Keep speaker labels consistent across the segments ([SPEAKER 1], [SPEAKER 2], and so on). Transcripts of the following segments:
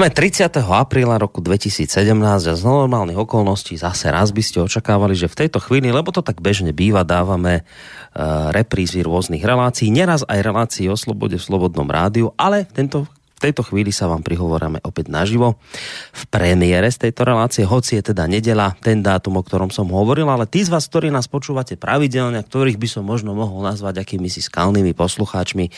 [SPEAKER 1] Máme 30. apríla roku 2017 a z normálnych okolností zase raz by ste očakávali, že v tejto chvíli, lebo to tak bežne býva, dávame uh, reprízy rôznych relácií, neraz aj relácií o slobode v Slobodnom rádiu, ale tento tejto chvíli sa vám prihovoráme opäť naživo v premiére z tejto relácie, hoci je teda nedela, ten dátum, o ktorom som hovoril, ale tí z vás, ktorí nás počúvate pravidelne, ktorých by som možno mohol nazvať akými skalnými poslucháčmi,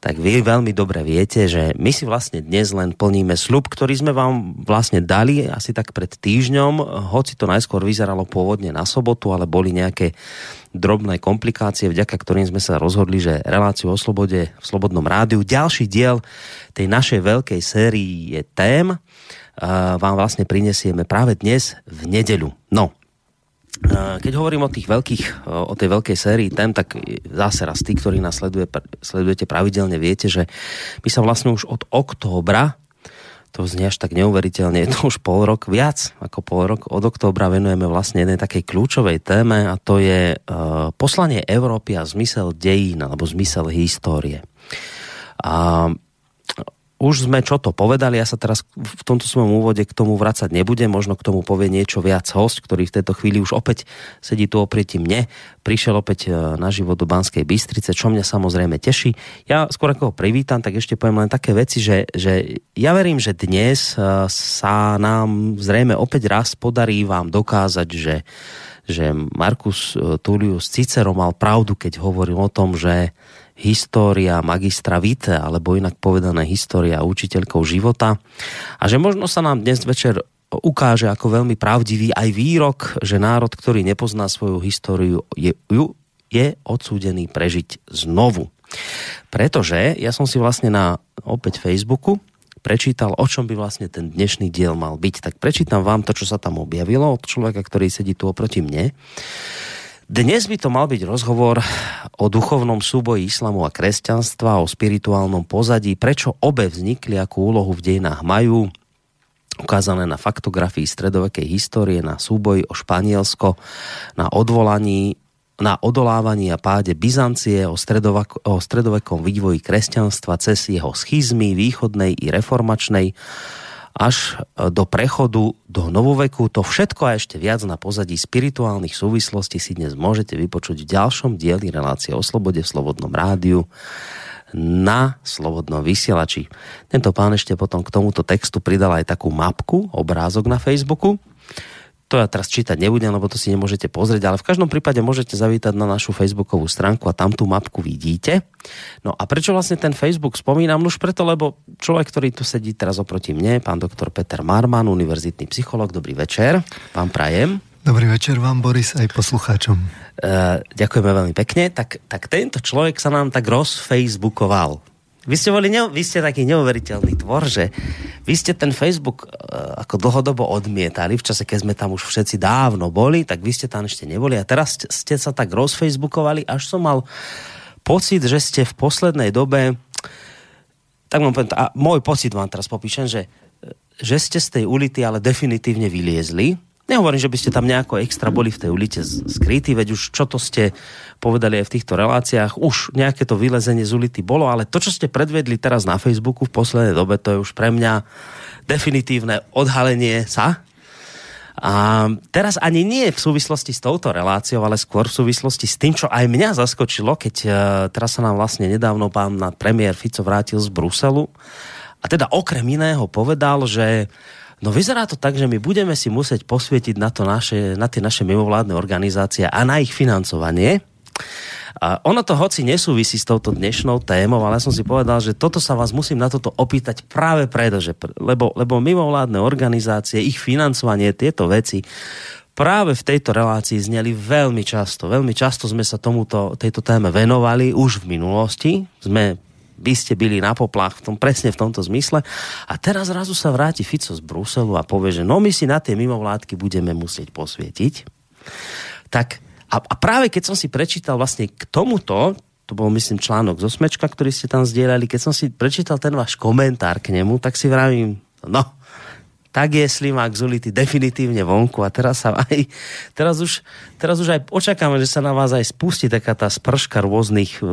[SPEAKER 1] tak vy veľmi dobre viete, že my si vlastne dnes len plníme slub, ktorý sme vám vlastne dali asi tak pred týždňom, hoci to najskôr vyzeralo pôvodne na sobotu, ale boli nejaké drobné komplikácie, vďaka ktorým sme sa rozhodli, že reláciu o slobode v Slobodnom rádiu, ďalší diel tej našej veľkej sérii je tém, vám vlastne prinesieme práve dnes v nedeľu. No, keď hovorím o tých veľkých, o tej veľkej sérii tém, tak zase raz tí, ktorí nás sleduje, sledujete pravidelne, viete, že my sa vlastne už od októbra to znie až tak neuveriteľne, je to už pol rok, viac ako pol rok, od októbra venujeme vlastne jednej takej kľúčovej téme a to je uh, poslanie Európy a zmysel dejín alebo zmysel histórie. A už sme čo to povedali, ja sa teraz v tomto svojom úvode k tomu vracať nebudem, možno k tomu povie niečo viac host, ktorý v tejto chvíli už opäť sedí tu oproti mne, prišiel opäť e, na život do Banskej Bystrice, čo mňa samozrejme teší. Ja skôr ako ho privítam, tak ešte poviem len také veci, že, že ja verím, že dnes e, sa nám zrejme opäť raz podarí vám dokázať, že že Markus e, Tullius Cicero mal pravdu, keď hovoril o tom, že história magistra vite, alebo inak povedané história učiteľkou života. A že možno sa nám dnes večer ukáže ako veľmi pravdivý aj výrok, že národ, ktorý nepozná svoju históriu, je, je odsúdený prežiť znovu. Pretože ja som si vlastne na opäť Facebooku prečítal, o čom by vlastne ten dnešný diel mal byť. Tak prečítam vám to, čo sa tam objavilo od človeka, ktorý sedí tu oproti mne. Dnes by to mal byť rozhovor o duchovnom súboji islamu a kresťanstva, o spirituálnom pozadí, prečo obe vznikli, akú úlohu v dejinách majú, ukázané na faktografii stredovekej histórie, na súboji o Španielsko, na odvolaní na odolávaní a páde Byzancie, o, o stredovekom vývoji kresťanstva cez jeho schizmy východnej i reformačnej, až e, do prechodu do novoveku. To všetko a ešte viac na pozadí spirituálnych súvislostí si dnes môžete vypočuť v ďalšom dieli relácie o slobode v Slobodnom rádiu na Slobodnom vysielači. Tento pán ešte potom k tomuto textu pridal aj takú mapku, obrázok na Facebooku, to ja teraz čítať nebudem, lebo to si nemôžete pozrieť, ale v každom prípade môžete zavítať na našu facebookovú stránku a tam tú mapku vidíte. No a prečo vlastne ten Facebook spomínam? Už preto, lebo človek, ktorý tu sedí teraz oproti mne, pán doktor Peter Marman, univerzitný psycholog, dobrý večer, pán Prajem.
[SPEAKER 2] Dobrý večer vám, Boris, aj poslucháčom.
[SPEAKER 1] Uh, ďakujeme veľmi pekne. Tak, tak tento človek sa nám tak rozfacebookoval. Vy ste, boli, ne, vy ste taký neuveriteľný tvor, že vy ste ten Facebook uh, ako dlhodobo odmietali, v čase, keď sme tam už všetci dávno boli, tak vy ste tam ešte neboli a teraz ste sa tak rozfacebookovali, až som mal pocit, že ste v poslednej dobe, tak mám povedať, a môj pocit vám teraz popíšem, že, že ste z tej ulity ale definitívne vyliezli, Nehovorím, že by ste tam nejako extra boli v tej ulici skrytí, veď už čo to ste povedali aj v týchto reláciách, už nejaké to vylezenie z ulity bolo, ale to, čo ste predvedli teraz na Facebooku v poslednej dobe, to je už pre mňa definitívne odhalenie sa. A teraz ani nie v súvislosti s touto reláciou, ale skôr v súvislosti s tým, čo aj mňa zaskočilo, keď uh, teraz sa nám vlastne nedávno pán premiér Fico vrátil z Bruselu a teda okrem iného povedal, že No vyzerá to tak, že my budeme si musieť posvietiť na, to naše, na tie naše mimovládne organizácie a na ich financovanie. A ono to hoci nesúvisí s touto dnešnou témou, ale ja som si povedal, že toto sa vás musím na toto opýtať práve preto, že, lebo, lebo mimovládne organizácie, ich financovanie, tieto veci práve v tejto relácii zneli veľmi často. Veľmi často sme sa tomuto, tejto téme venovali už v minulosti. Sme by ste byli na poplach v tom, presne v tomto zmysle. A teraz zrazu sa vráti Fico z Bruselu a povie, že no my si na tie mimovládky budeme musieť posvietiť. Tak a, a práve keď som si prečítal vlastne k tomuto, to bol myslím článok zo Smečka, ktorý ste tam zdieľali, keď som si prečítal ten váš komentár k nemu, tak si vravím, no, tak je Slimák z ulity definitívne vonku a teraz sa aj, teraz už, teraz už aj očakáme, že sa na vás aj spustí taká tá sprška rôznych, e,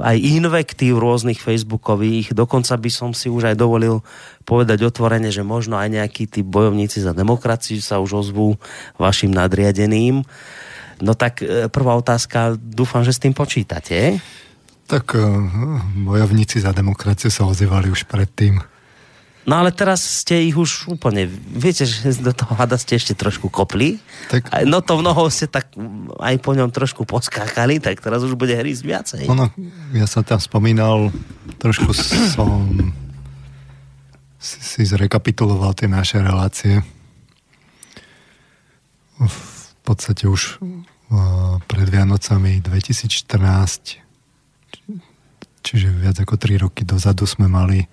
[SPEAKER 1] aj invektív rôznych facebookových, dokonca by som si už aj dovolil povedať otvorene, že možno aj nejakí tí bojovníci za demokraciu sa už ozvú vašim nadriadeným. No tak e, prvá otázka, dúfam, že s tým počítate.
[SPEAKER 2] Tak e, bojovníci za demokraciu sa ozývali už predtým.
[SPEAKER 1] No ale teraz ste ich už úplne, viete, že do toho hada ste ešte trošku kopli. Tak... No to mnoho ste tak aj po ňom trošku poskákali, tak teraz už bude hrísť viacej.
[SPEAKER 2] Ono, ja som tam spomínal, trošku som si, si zrekapituloval tie naše relácie. V podstate už pred Vianocami 2014, čiže viac ako 3 roky dozadu sme mali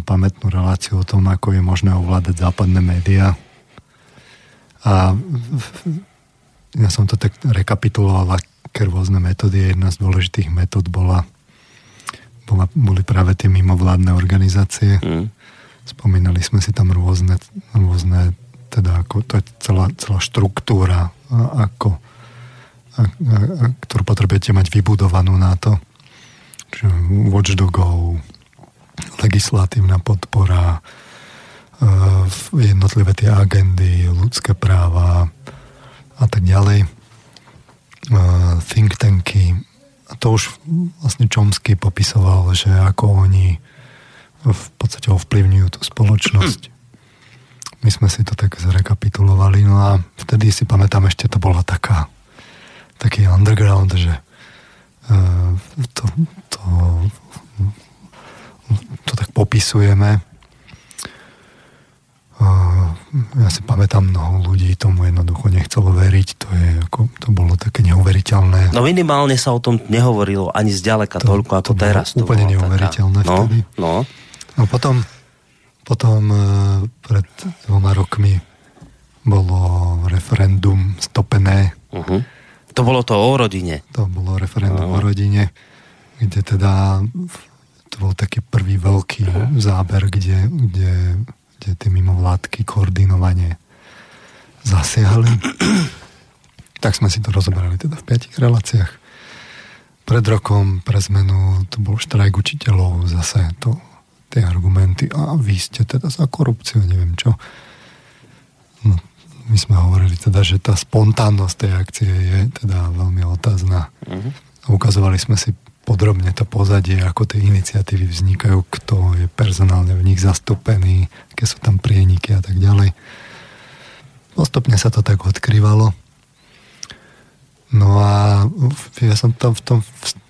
[SPEAKER 2] pamätnú reláciu o tom, ako je možné ovládať západné médiá. A ja som to tak rekapituloval, aké rôzne metódy. Jedna z dôležitých metód bola, bola, boli práve tie mimovládne organizácie. Mm. Spomínali sme si tam rôzne, rôzne teda ako, to je celá, celá štruktúra, ako, a, a, a, ktorú potrebujete mať vybudovanú na to. Čiže watchdogov, legislatívna podpora, e, jednotlivé tie agendy, ľudské práva a tak ďalej, e, think tanky. A to už vlastne Chomsky popisoval, že ako oni v podstate ovplyvňujú tú spoločnosť. My sme si to tak zrekapitulovali, no a vtedy si pamätám, ešte to bola taká taký underground, že uh, to, to to tak popisujeme. Ja si pamätám, mnoho ľudí tomu jednoducho nechcelo veriť. To, je, ako, to bolo také neuveriteľné.
[SPEAKER 1] No minimálne sa o tom nehovorilo ani zďaleka to, toľko ako to teraz.
[SPEAKER 2] To úplne neuveriteľné taká...
[SPEAKER 1] no,
[SPEAKER 2] vtedy.
[SPEAKER 1] No.
[SPEAKER 2] no potom, potom e, pred dvoma rokmi bolo referendum stopené.
[SPEAKER 1] Uh-huh. To bolo to o rodine.
[SPEAKER 2] To bolo referendum uh-huh. o rodine, kde teda to bol taký prvý veľký záber, kde, kde, kde tie mimovládky koordinovanie zasiahli. tak sme si to rozoberali teda v piatich reláciách. Pred rokom pre zmenu to bol štrajk učiteľov, zase to, tie argumenty, a vy ste teda za korupciu, neviem čo. No, my sme hovorili teda, že tá spontánnosť tej akcie je teda veľmi otázna. Uh-huh. Ukazovali sme si podrobne to pozadie, ako tie iniciatívy vznikajú, kto je personálne v nich zastúpený, aké sú tam prieniky a tak ďalej. Postupne sa to tak odkrývalo. No a ja som tam v tom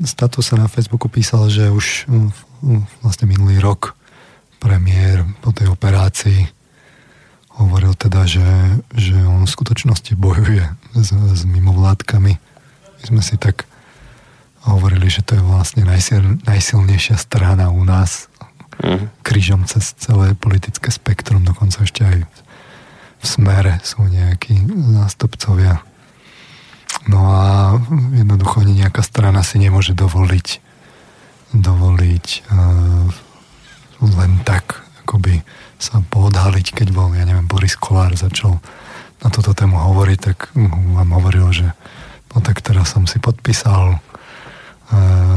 [SPEAKER 2] statuse na Facebooku písal, že už vlastne minulý rok premiér po tej operácii hovoril teda, že, že on v skutočnosti bojuje s, s mimovládkami. My sme si tak hovorili, že to je vlastne najsil, najsilnejšia strana u nás mm. krížom cez celé politické spektrum, dokonca ešte aj v smere sú nejakí zástupcovia. No a jednoducho ani nejaká strana si nemôže dovoliť dovoliť uh, len tak akoby sa poodhaliť, keď bol, ja neviem, Boris Kolár začal na túto tému hovoriť, tak vám hovoril, že no tak teraz som si podpísal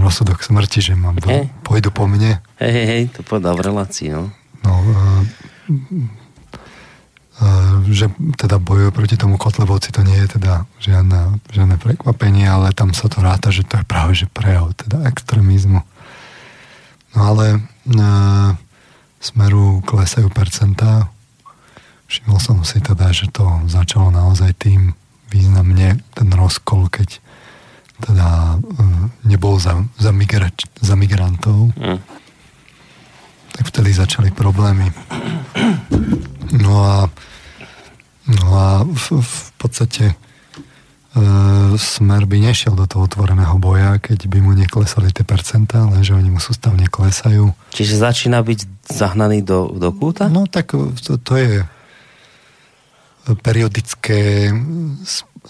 [SPEAKER 2] rozsudok smrti, že mám do, hey. pôjdu po mne.
[SPEAKER 1] Hej, hej, hej, to povedal v relácii, no.
[SPEAKER 2] No, uh, uh, že teda bojuje proti tomu Kotlebovci, to nie je teda žiadne, žiadne prekvapenie, ale tam sa to ráta, že to je práve že prejav teda extrémizmu. No ale uh, smeru klesajú percentá. Všimol som si teda, že to začalo naozaj tým významne ten rozkol, keď teda uh, nebol za, za, migrač, za migrantov, mm. tak vtedy začali problémy. No a, no a v, v podstate uh, smer by nešiel do toho otvoreného boja, keď by mu neklesali tie percentá, lenže oni mu sústavne klesajú.
[SPEAKER 1] Čiže začína byť zahnaný do, do kúta?
[SPEAKER 2] No tak to, to je periodické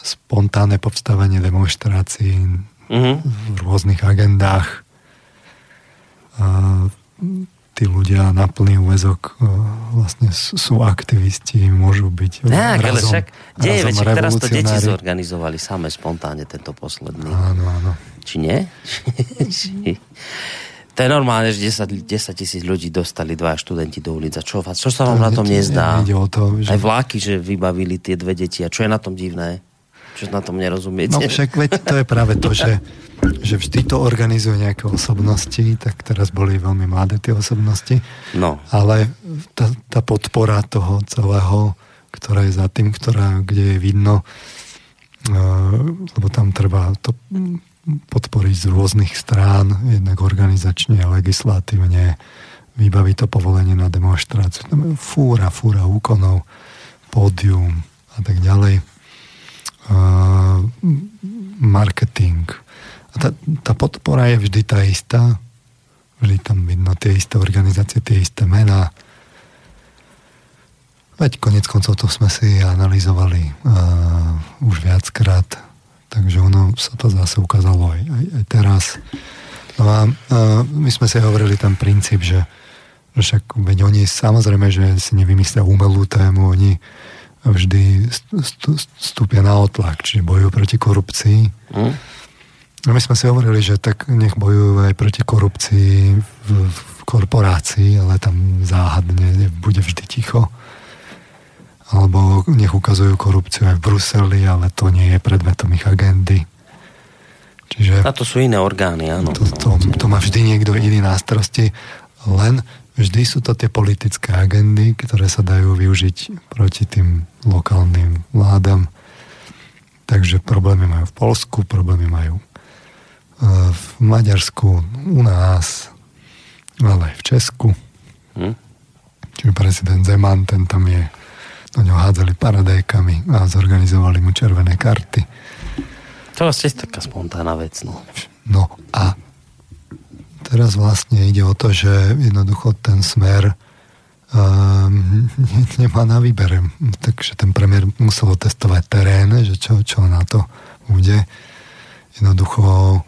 [SPEAKER 2] spontánne povstávanie demonstrácií mm-hmm. v rôznych agendách. A tí ľudia na plný úvezok e, vlastne sú aktivisti, môžu byť
[SPEAKER 1] tak, razom, ale však, deje, razom teraz to deti zorganizovali same spontánne tento posledný.
[SPEAKER 2] Áno, áno.
[SPEAKER 1] Či nie? to je normálne, že 10, 10 tisíc ľudí dostali dva študenti do ulica. Čo, čo sa vám to na tom nezdá?
[SPEAKER 2] o to,
[SPEAKER 1] že... Aj vláky, že vybavili tie dve deti. A čo je na tom divné? Čo na tom nerozumiete?
[SPEAKER 2] No však veď to je práve to, že že vždy to organizujú nejaké osobnosti, tak teraz boli veľmi mladé tie osobnosti,
[SPEAKER 1] no.
[SPEAKER 2] ale tá, tá podpora toho celého, ktorá je za tým, ktorá, kde je vidno, uh, lebo tam treba to podporiť z rôznych strán, jednak organizačne, legislatívne, vybaviť to povolenie na demonstráciu. Fúra, fúra úkonov, pódium a tak ďalej. Uh, marketing, a tá, tá podpora je vždy tá istá. Vždy tam vidno tie isté organizácie, tie isté mená. Veď konec koncov to sme si analyzovali uh, už viackrát, takže ono sa to zase ukázalo aj, aj, aj teraz. No a uh, my sme si hovorili ten princíp, že, že však veď oni samozrejme, že si nevymyslia umelú tému, oni vždy stúpia na otlak, čiže bojujú proti korupcii. Mm my sme si hovorili, že tak nech bojujú aj proti korupcii v, v korporácii, ale tam záhadne bude vždy ticho. Alebo nech ukazujú korupciu aj v Bruseli, ale to nie je predmetom ich agendy.
[SPEAKER 1] Čiže... A to sú iné orgány, áno.
[SPEAKER 2] To, to, to má vždy niekto iný na starosti, len vždy sú to tie politické agendy, ktoré sa dajú využiť proti tým lokálnym vládam. Takže problémy majú v Polsku, problémy majú v Maďarsku, u nás, ale aj v Česku. Hm? Čiže prezident Zeman, ten tam je, do ňo hádzali paradajkami a zorganizovali mu červené karty.
[SPEAKER 1] To je taká spontánna vec, no.
[SPEAKER 2] No a teraz vlastne ide o to, že jednoducho ten smer um, nemá na výber. Takže ten premiér musel testovať terén, že čo, čo na to bude. Jednoducho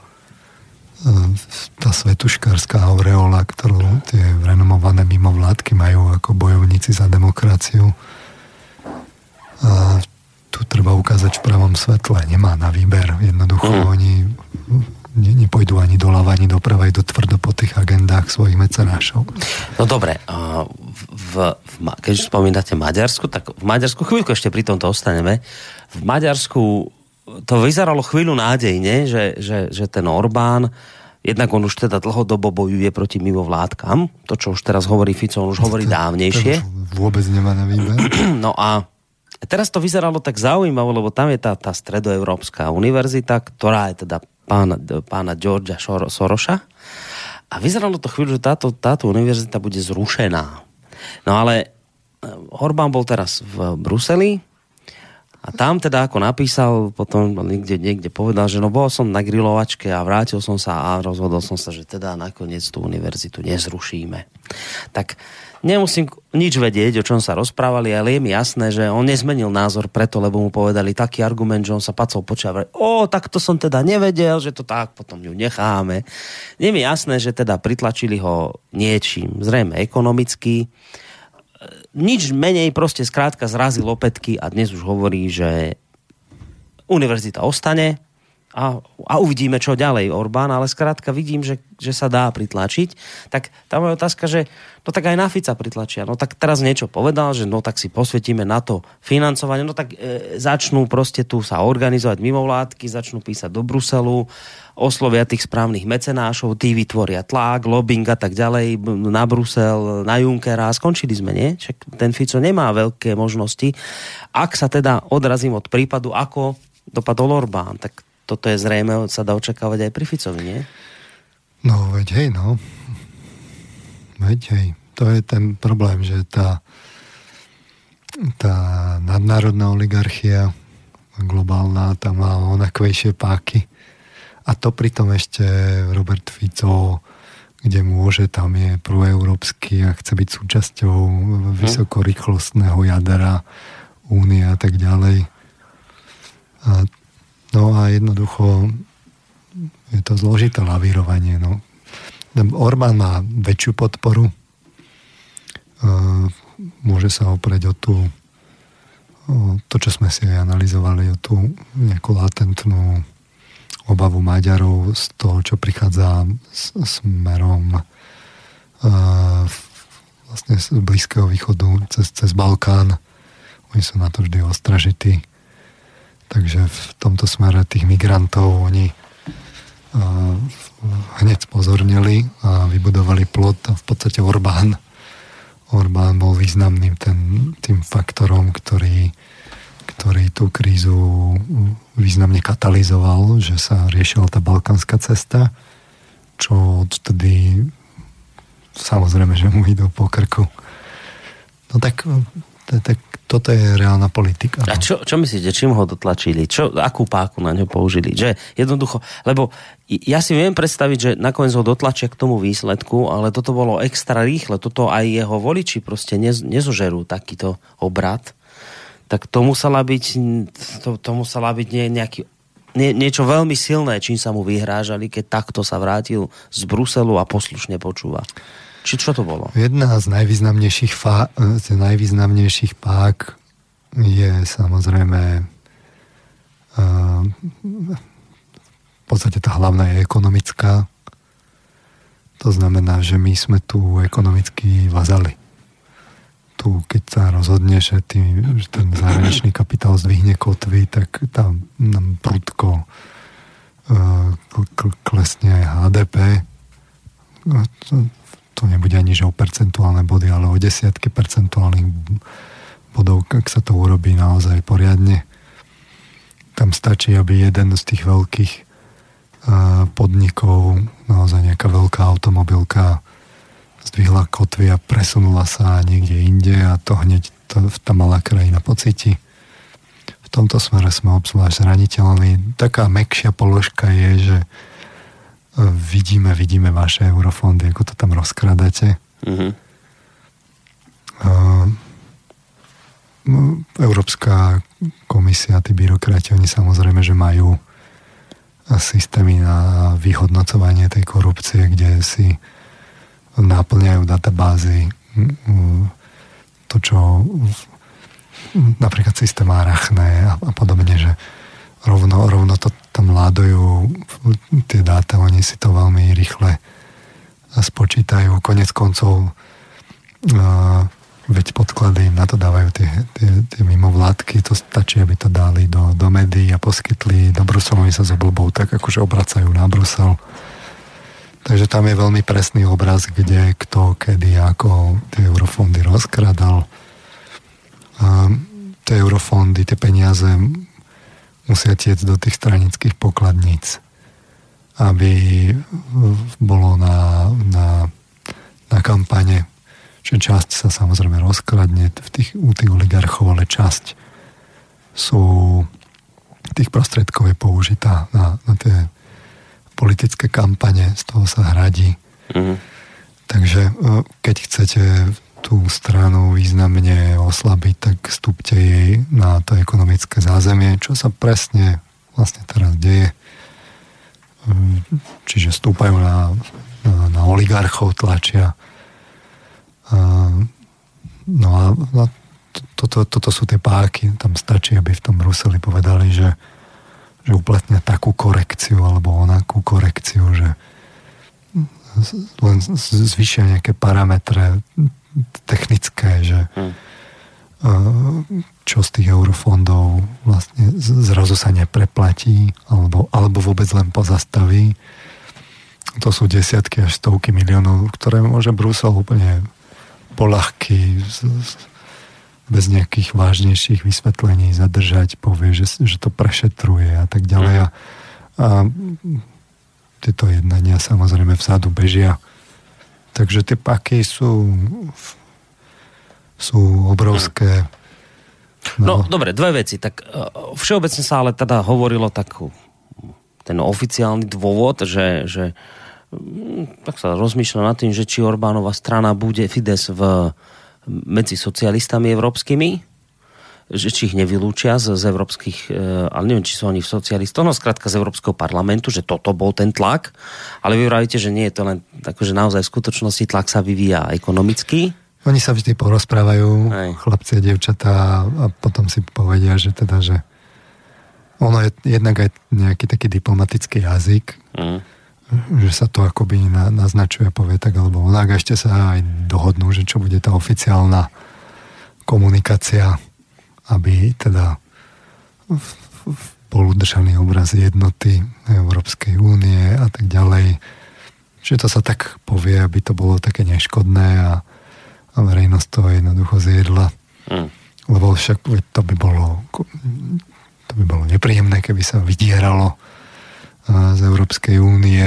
[SPEAKER 2] tá svetuškárska aureola, ktorú tie renomované mimovládky majú ako bojovníci za demokraciu. A tu treba ukázať v pravom svetle. Nemá na výber. Jednoducho mm. oni ne, nepojdu ani doľava, ani doprava, do tvrdo po tých agendách svojich mecenášov.
[SPEAKER 1] No dobre, v, v, keď už spomínate Maďarsku, tak v Maďarsku, chvíľku ešte pri tomto ostaneme, v Maďarsku to vyzeralo chvíľu nádejne, že, že, že ten Orbán, jednak on už teda dlhodobo bojuje proti mimovládkam, to, čo už teraz hovorí Fico, on už hovorí to, dávnejšie.
[SPEAKER 2] To vôbec nemá na výber.
[SPEAKER 1] No a teraz to vyzeralo tak zaujímavé, lebo tam je tá, tá stredoeurópska univerzita, ktorá je teda pána, pána Georgia Soroša. A vyzeralo to chvíľu, že táto, táto univerzita bude zrušená. No ale eh, Orbán bol teraz v Bruseli, a tam teda ako napísal, potom niekde, niekde povedal, že no bol som na grilovačke a vrátil som sa a rozhodol som sa, že teda nakoniec tú univerzitu nezrušíme. Tak nemusím nič vedieť, o čom sa rozprávali, ale je mi jasné, že on nezmenil názor preto, lebo mu povedali taký argument, že on sa pacol počia. O, tak to som teda nevedel, že to tak, potom ju necháme. Je mi jasné, že teda pritlačili ho niečím, zrejme ekonomicky, nič menej proste skrátka zrazil opätky a dnes už hovorí, že univerzita ostane a, a uvidíme, čo ďalej Orbán, ale skrátka vidím, že, že sa dá pritlačiť. Tak tá moja otázka, že no tak aj na Fica pritlačia. No tak teraz niečo povedal, že no tak si posvetíme na to financovanie, no tak e, začnú proste tu sa organizovať mimovládky, začnú písať do Bruselu, oslovia tých správnych mecenášov, tí vytvoria tlak, lobbying a tak ďalej na Brusel, na Junckera a skončili sme, nie? Však ten Fico nemá veľké možnosti. Ak sa teda odrazím od prípadu, ako dopadol Orbán, tak toto je zrejme, sa dá očakávať aj pri Ficovi, nie?
[SPEAKER 2] No, veď hej, no. Veď hej, to je ten problém, že tá, tá nadnárodná oligarchia globálna, tam má onakvejšie páky a to pritom ešte Robert Fico, kde môže, tam je proeurópsky a chce byť súčasťou vysokorýchlostného jadera únie a tak ďalej. A, no a jednoducho je to zložité lavírovanie. No. Orbán má väčšiu podporu môže sa oprieť o tú o to, čo sme si aj analyzovali, o tú nejakú latentnú obavu Maďarov z toho, čo prichádza s, smerom uh, vlastne z Blízkeho východu cez, cez Balkán. Oni sú na to vždy ostražití. Takže v tomto smere tých migrantov oni uh, hneď spozornili a vybudovali plot a v podstate Orbán Orbán bol významným ten, tým faktorom, ktorý, ktorý tú krízu významne katalizoval, že sa riešila tá balkánska cesta, čo odtedy samozrejme, že mu idú po krku. No tak, tak toto je reálna politika.
[SPEAKER 1] No. A čo, čo myslíte, čím ho dotlačili? Čo, akú páku na ňo použili? Že jednoducho, lebo ja si viem predstaviť, že nakoniec ho dotlačia k tomu výsledku, ale toto bolo extra rýchle. Toto aj jeho voliči proste nez, nezožerú takýto obrad. Tak to musela byť, to, to musela byť nie, nejaký nie, niečo veľmi silné, čím sa mu vyhrážali, keď takto sa vrátil z Bruselu a poslušne počúva. Či čo to bolo?
[SPEAKER 2] Jedna z najvýznamnejších, fa- z najvýznamnejších pák je samozrejme uh, v podstate tá hlavná je ekonomická. To znamená, že my sme tu ekonomicky vazali. Tu, keď sa rozhodne, že, tý, že ten zahraničný kapitál zdvihne kotvy, tak tam nám prudko uh, klesne HDP to nebude ani že o percentuálne body, ale o desiatky percentuálnych bodov, ak sa to urobí naozaj poriadne. Tam stačí, aby jeden z tých veľkých podnikov, naozaj nejaká veľká automobilka zdvihla kotvy a presunula sa niekde inde a to hneď to, tá malá krajina pocíti. V tomto smere sme obzvlášť zraniteľní. Taká mekšia položka je, že vidíme, vidíme vaše eurofondy, ako to tam rozkradate. Mm-hmm. Uh, Európska komisia, tí byrokrati, oni samozrejme, že majú systémy na vyhodnocovanie tej korupcie, kde si náplňajú databázy to, čo napríklad systém Arachne a, a podobne, že rovno, rovno to tam ládujú tie dáta, oni si to veľmi rýchle spočítajú. Konec koncov uh, veď podklady na to dávajú tie, tie, tie mimovládky, to stačí, aby to dali do, do médií a poskytli do Bruselu, oni sa zoblbou tak akože obracajú na Brusel. Takže tam je veľmi presný obraz, kde, kto, kedy, ako tie eurofondy rozkradal. Um, tie eurofondy, tie peniaze musia tiec do tých stranických pokladníc, aby bolo na, na, na kampane, že časť sa samozrejme rozkladne v tých, u tých oligarchov, ale časť sú tých prostredkov je použitá na, na tie politické kampane, z toho sa hradí. Mm-hmm. Takže e, keď chcete tú stranu významne oslabiť, tak stúpte jej na to ekonomické zázemie, čo sa presne vlastne teraz deje. Čiže stúpajú na, na, na oligarchov, tlačia. No a toto, toto sú tie páky. Tam stačí, aby v tom Bruseli povedali, že, že uplatnia takú korekciu alebo onakú korekciu, že len zvyšia nejaké parametre technické, že hmm. čo z tých eurofondov vlastne zrazu sa nepreplatí alebo, alebo vôbec len pozastaví. To sú desiatky až stovky miliónov, ktoré môže Brusel úplne polahky bez nejakých vážnejších vysvetlení zadržať, povie, že, že to prešetruje a tak ďalej. Hmm. A, a tieto jednania samozrejme vzadu bežia Takže tie paky sú, sú obrovské.
[SPEAKER 1] No. no dobre, dve veci. Tak e, všeobecne sa ale teda hovorilo tak ten oficiálny dôvod, že, že mm, tak sa rozmýšľa nad tým, že či Orbánova strana bude Fides v, medzi socialistami európskymi, že či ich nevylúčia z, z európskych, e, ale neviem, či sú oni v socialistoch, no skrátka z Európskeho parlamentu, že toto bol ten tlak, ale vy vravíte, že nie je to len tako, že naozaj v skutočnosti tlak sa vyvíja ekonomicky.
[SPEAKER 2] Oni sa vždy porozprávajú, Aj. chlapci a devčatá a potom si povedia, že teda, že ono je jednak aj nejaký taký diplomatický jazyk, mm. že sa to akoby na, naznačuje, povie tak alebo onak, ešte sa aj dohodnú, že čo bude tá oficiálna komunikácia, aby teda spoludržaný obraz jednoty Európskej únie a tak ďalej. Čiže to sa tak povie, aby to bolo také neškodné a a verejnosť to jednoducho zjedla. Mm. Lebo však to by bolo to by bolo nepríjemné, keby sa vydieralo z Európskej únie.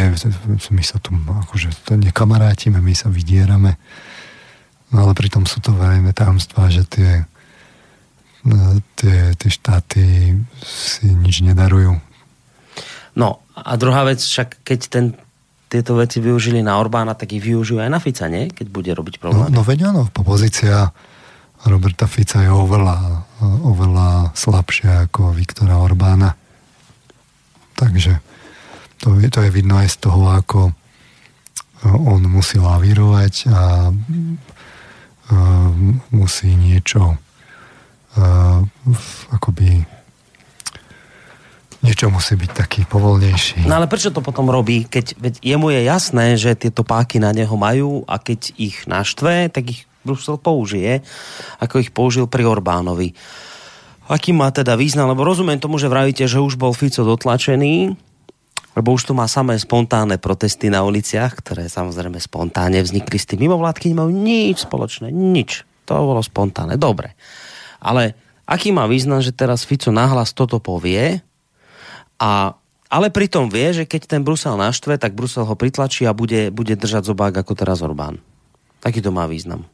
[SPEAKER 2] My sa tu akože to nekamarátime, my sa vydierame. No ale pritom sú to verejné tajomstvá, že tie, tie, tie štáty si nič nedarujú.
[SPEAKER 1] No a druhá vec, však keď ten tieto veci využili na Orbána, tak ich využijú aj na Fica, nie? Keď bude robiť problém.
[SPEAKER 2] No, no veď áno, pozícia Roberta Fica je oveľa, oveľa slabšia ako Viktora Orbána. Takže to, to je vidno aj z toho, ako on musí lavírovať a musí niečo akoby niečo musí byť taký povolnejší.
[SPEAKER 1] No ale prečo to potom robí, keď veď jemu je jasné, že tieto páky na neho majú a keď ich naštve, tak ich Brusel použije, ako ich použil pri Orbánovi. Aký má teda význam? Lebo rozumiem tomu, že vravíte, že už bol Fico dotlačený, lebo už tu má samé spontánne protesty na uliciach, ktoré samozrejme spontánne vznikli s tým mimovládky, nemajú nič spoločné, nič. To bolo spontánne, dobre. Ale aký má význam, že teraz Fico nahlas toto povie, a, ale pritom vie, že keď ten Brusel naštve, tak Brusel ho pritlačí a bude, bude držať zobák ako teraz Orbán. Taký to má význam.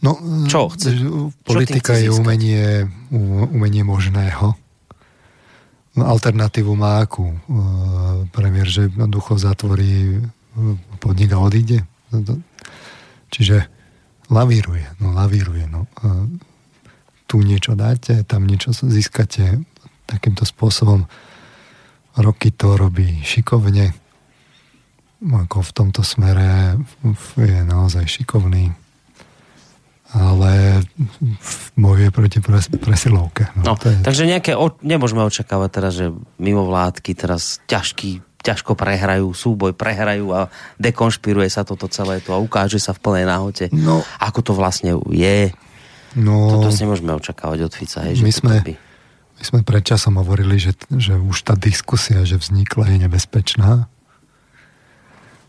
[SPEAKER 2] No, Čo chce? Politika Čo je umenie, umenie možného. No, alternatívu má akú? E, premiér, že ducho zatvorí e, podnik a odíde? No, čiže lavíruje. No, lavíruje. No. E, tu niečo dáte, tam niečo získate takýmto spôsobom roky to robí šikovne. Ako v tomto smere je naozaj šikovný. Ale bojuje proti pres, presilovke.
[SPEAKER 1] No, no, je... Takže nejaké, o, nemôžeme očakávať teraz, že mimo vládky teraz ťažký, ťažko prehrajú, súboj prehrajú a dekonšpiruje sa toto celé to a ukáže sa v plnej náhote, no, ako to vlastne je. No, Toto si nemôžeme očakávať od Fica. Hej, že
[SPEAKER 2] my sme, by my sme predčasom hovorili, že, že už tá diskusia, že vznikla, je nebezpečná.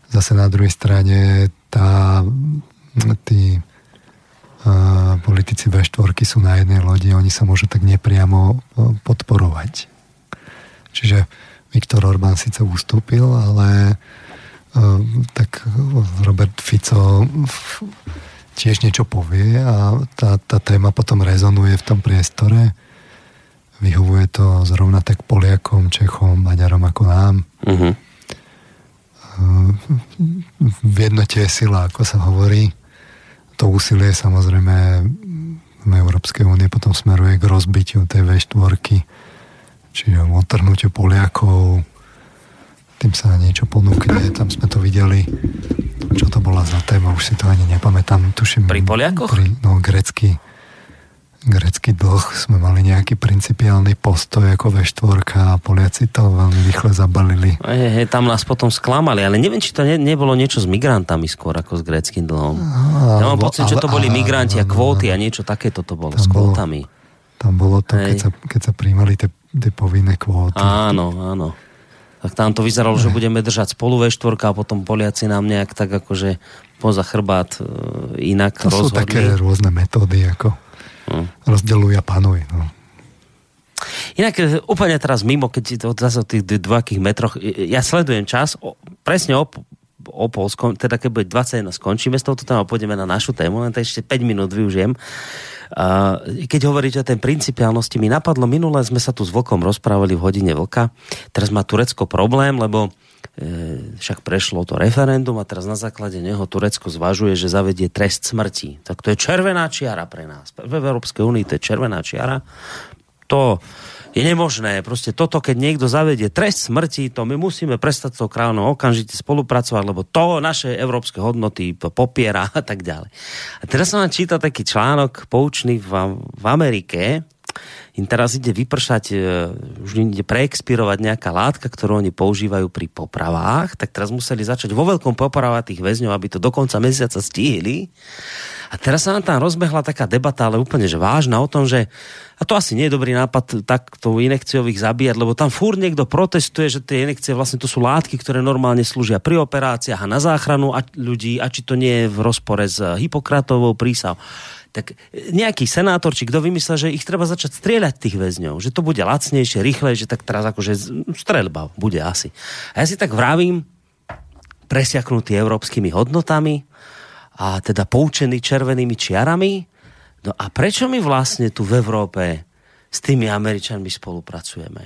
[SPEAKER 2] Zase na druhej strane tá, tí uh, politici V4 sú na jednej lodi, oni sa môžu tak nepriamo podporovať. Čiže Viktor Orbán síce ustúpil, ale uh, tak Robert Fico tiež niečo povie a tá, tá téma potom rezonuje v tom priestore Vyhovuje to zrovna tak Poliakom, Čechom, Maďarom ako nám. Uh-huh. V jednote je sila, ako sa hovorí. To úsilie samozrejme v Európskej únie potom smeruje k rozbitiu tej V4, čiže otrhnutiu Poliakov, tým sa niečo ponúkne, tam sme to videli, čo to bola za téma, už si to ani nepamätám, tuším.
[SPEAKER 1] Pri Poliakoch? Pri,
[SPEAKER 2] no, grecký grecký dlh sme mali nejaký principiálny postoj ako V4 a Poliaci to veľmi rýchle zabalili.
[SPEAKER 1] He, he, tam nás potom sklamali, ale neviem, či to ne, nebolo niečo s migrantami skôr ako s greckým dlhom. A, ja mám pocit, že to boli migranti a kvóty a niečo takéto to bolo s kvótami.
[SPEAKER 2] Tam bolo to, keď sa, keď sa príjmali tie, tie povinné kvóty.
[SPEAKER 1] Áno, áno. Tak tam to vyzeralo, že budeme držať spolu V4 a potom Poliaci nám nejak tak akože poza chrbát e, inak
[SPEAKER 2] to rozhodli. Sú také rôzne metódy, ako No. Rozdeluj a panuj. No.
[SPEAKER 1] Inak e, úplne teraz mimo, keď to zase o tých dvojakých metroch, ja sledujem čas, o, presne o, o pol, skon, teda keď bude 21, skončíme s touto témou, pôjdeme na našu tému, len to ešte 5 minút využijem. Uh, keď hovoríte o tej principiálnosti, mi napadlo, minule sme sa tu s Vlkom rozprávali v hodine Vlka, teraz má Turecko problém, lebo E, však prešlo to referendum a teraz na základe neho Turecko zvažuje, že zavedie trest smrti. Tak to je červená čiara pre nás. V Európskej únii to je červená čiara. To je nemožné. Proste toto, keď niekto zavedie trest smrti, to my musíme prestať s tou kráľovnou okamžite spolupracovať, lebo to naše európske hodnoty popiera a tak ďalej. A teraz som vám čítal taký článok poučný v, v Amerike, im teraz ide vypršať, e, už ide preexpirovať nejaká látka, ktorú oni používajú pri popravách, tak teraz museli začať vo veľkom popravať tých väzňov, aby to do konca mesiaca stihli. A teraz sa nám tam rozbehla taká debata, ale úplne že vážna o tom, že a to asi nie je dobrý nápad takto inekciou ich zabíjať, lebo tam fúr niekto protestuje, že tie inekcie vlastne to sú látky, ktoré normálne slúžia pri operáciách a na záchranu ľudí a či to nie je v rozpore s Hipokratovou prísahou tak nejaký senátor, či kto vymyslel, že ich treba začať strieľať tých väzňov, že to bude lacnejšie, rýchlejšie, tak teraz akože streľba bude asi. A ja si tak vravím, presiaknutý európskymi hodnotami a teda poučený červenými čiarami, no a prečo my vlastne tu v Európe s tými Američanmi spolupracujeme?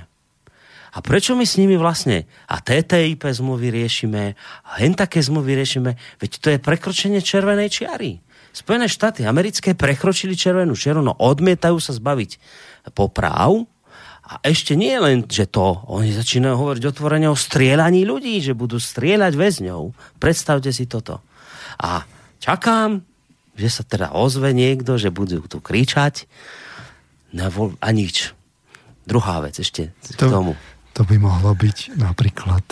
[SPEAKER 1] A prečo my s nimi vlastne a TTIP zmluvy riešime, a hen také zmluvy riešime, veď to je prekročenie červenej čiary. Spojené štáty americké prekročili červenú čeru, no odmietajú sa zbaviť popráv a ešte nie len, že to, oni začínajú hovoriť otvorene o strieľaní ľudí, že budú strieľať väzňov. Predstavte si toto. A čakám, že sa teda ozve niekto, že budú tu kričať a nič. Druhá vec ešte
[SPEAKER 2] to,
[SPEAKER 1] k tomu.
[SPEAKER 2] To by mohlo byť napríklad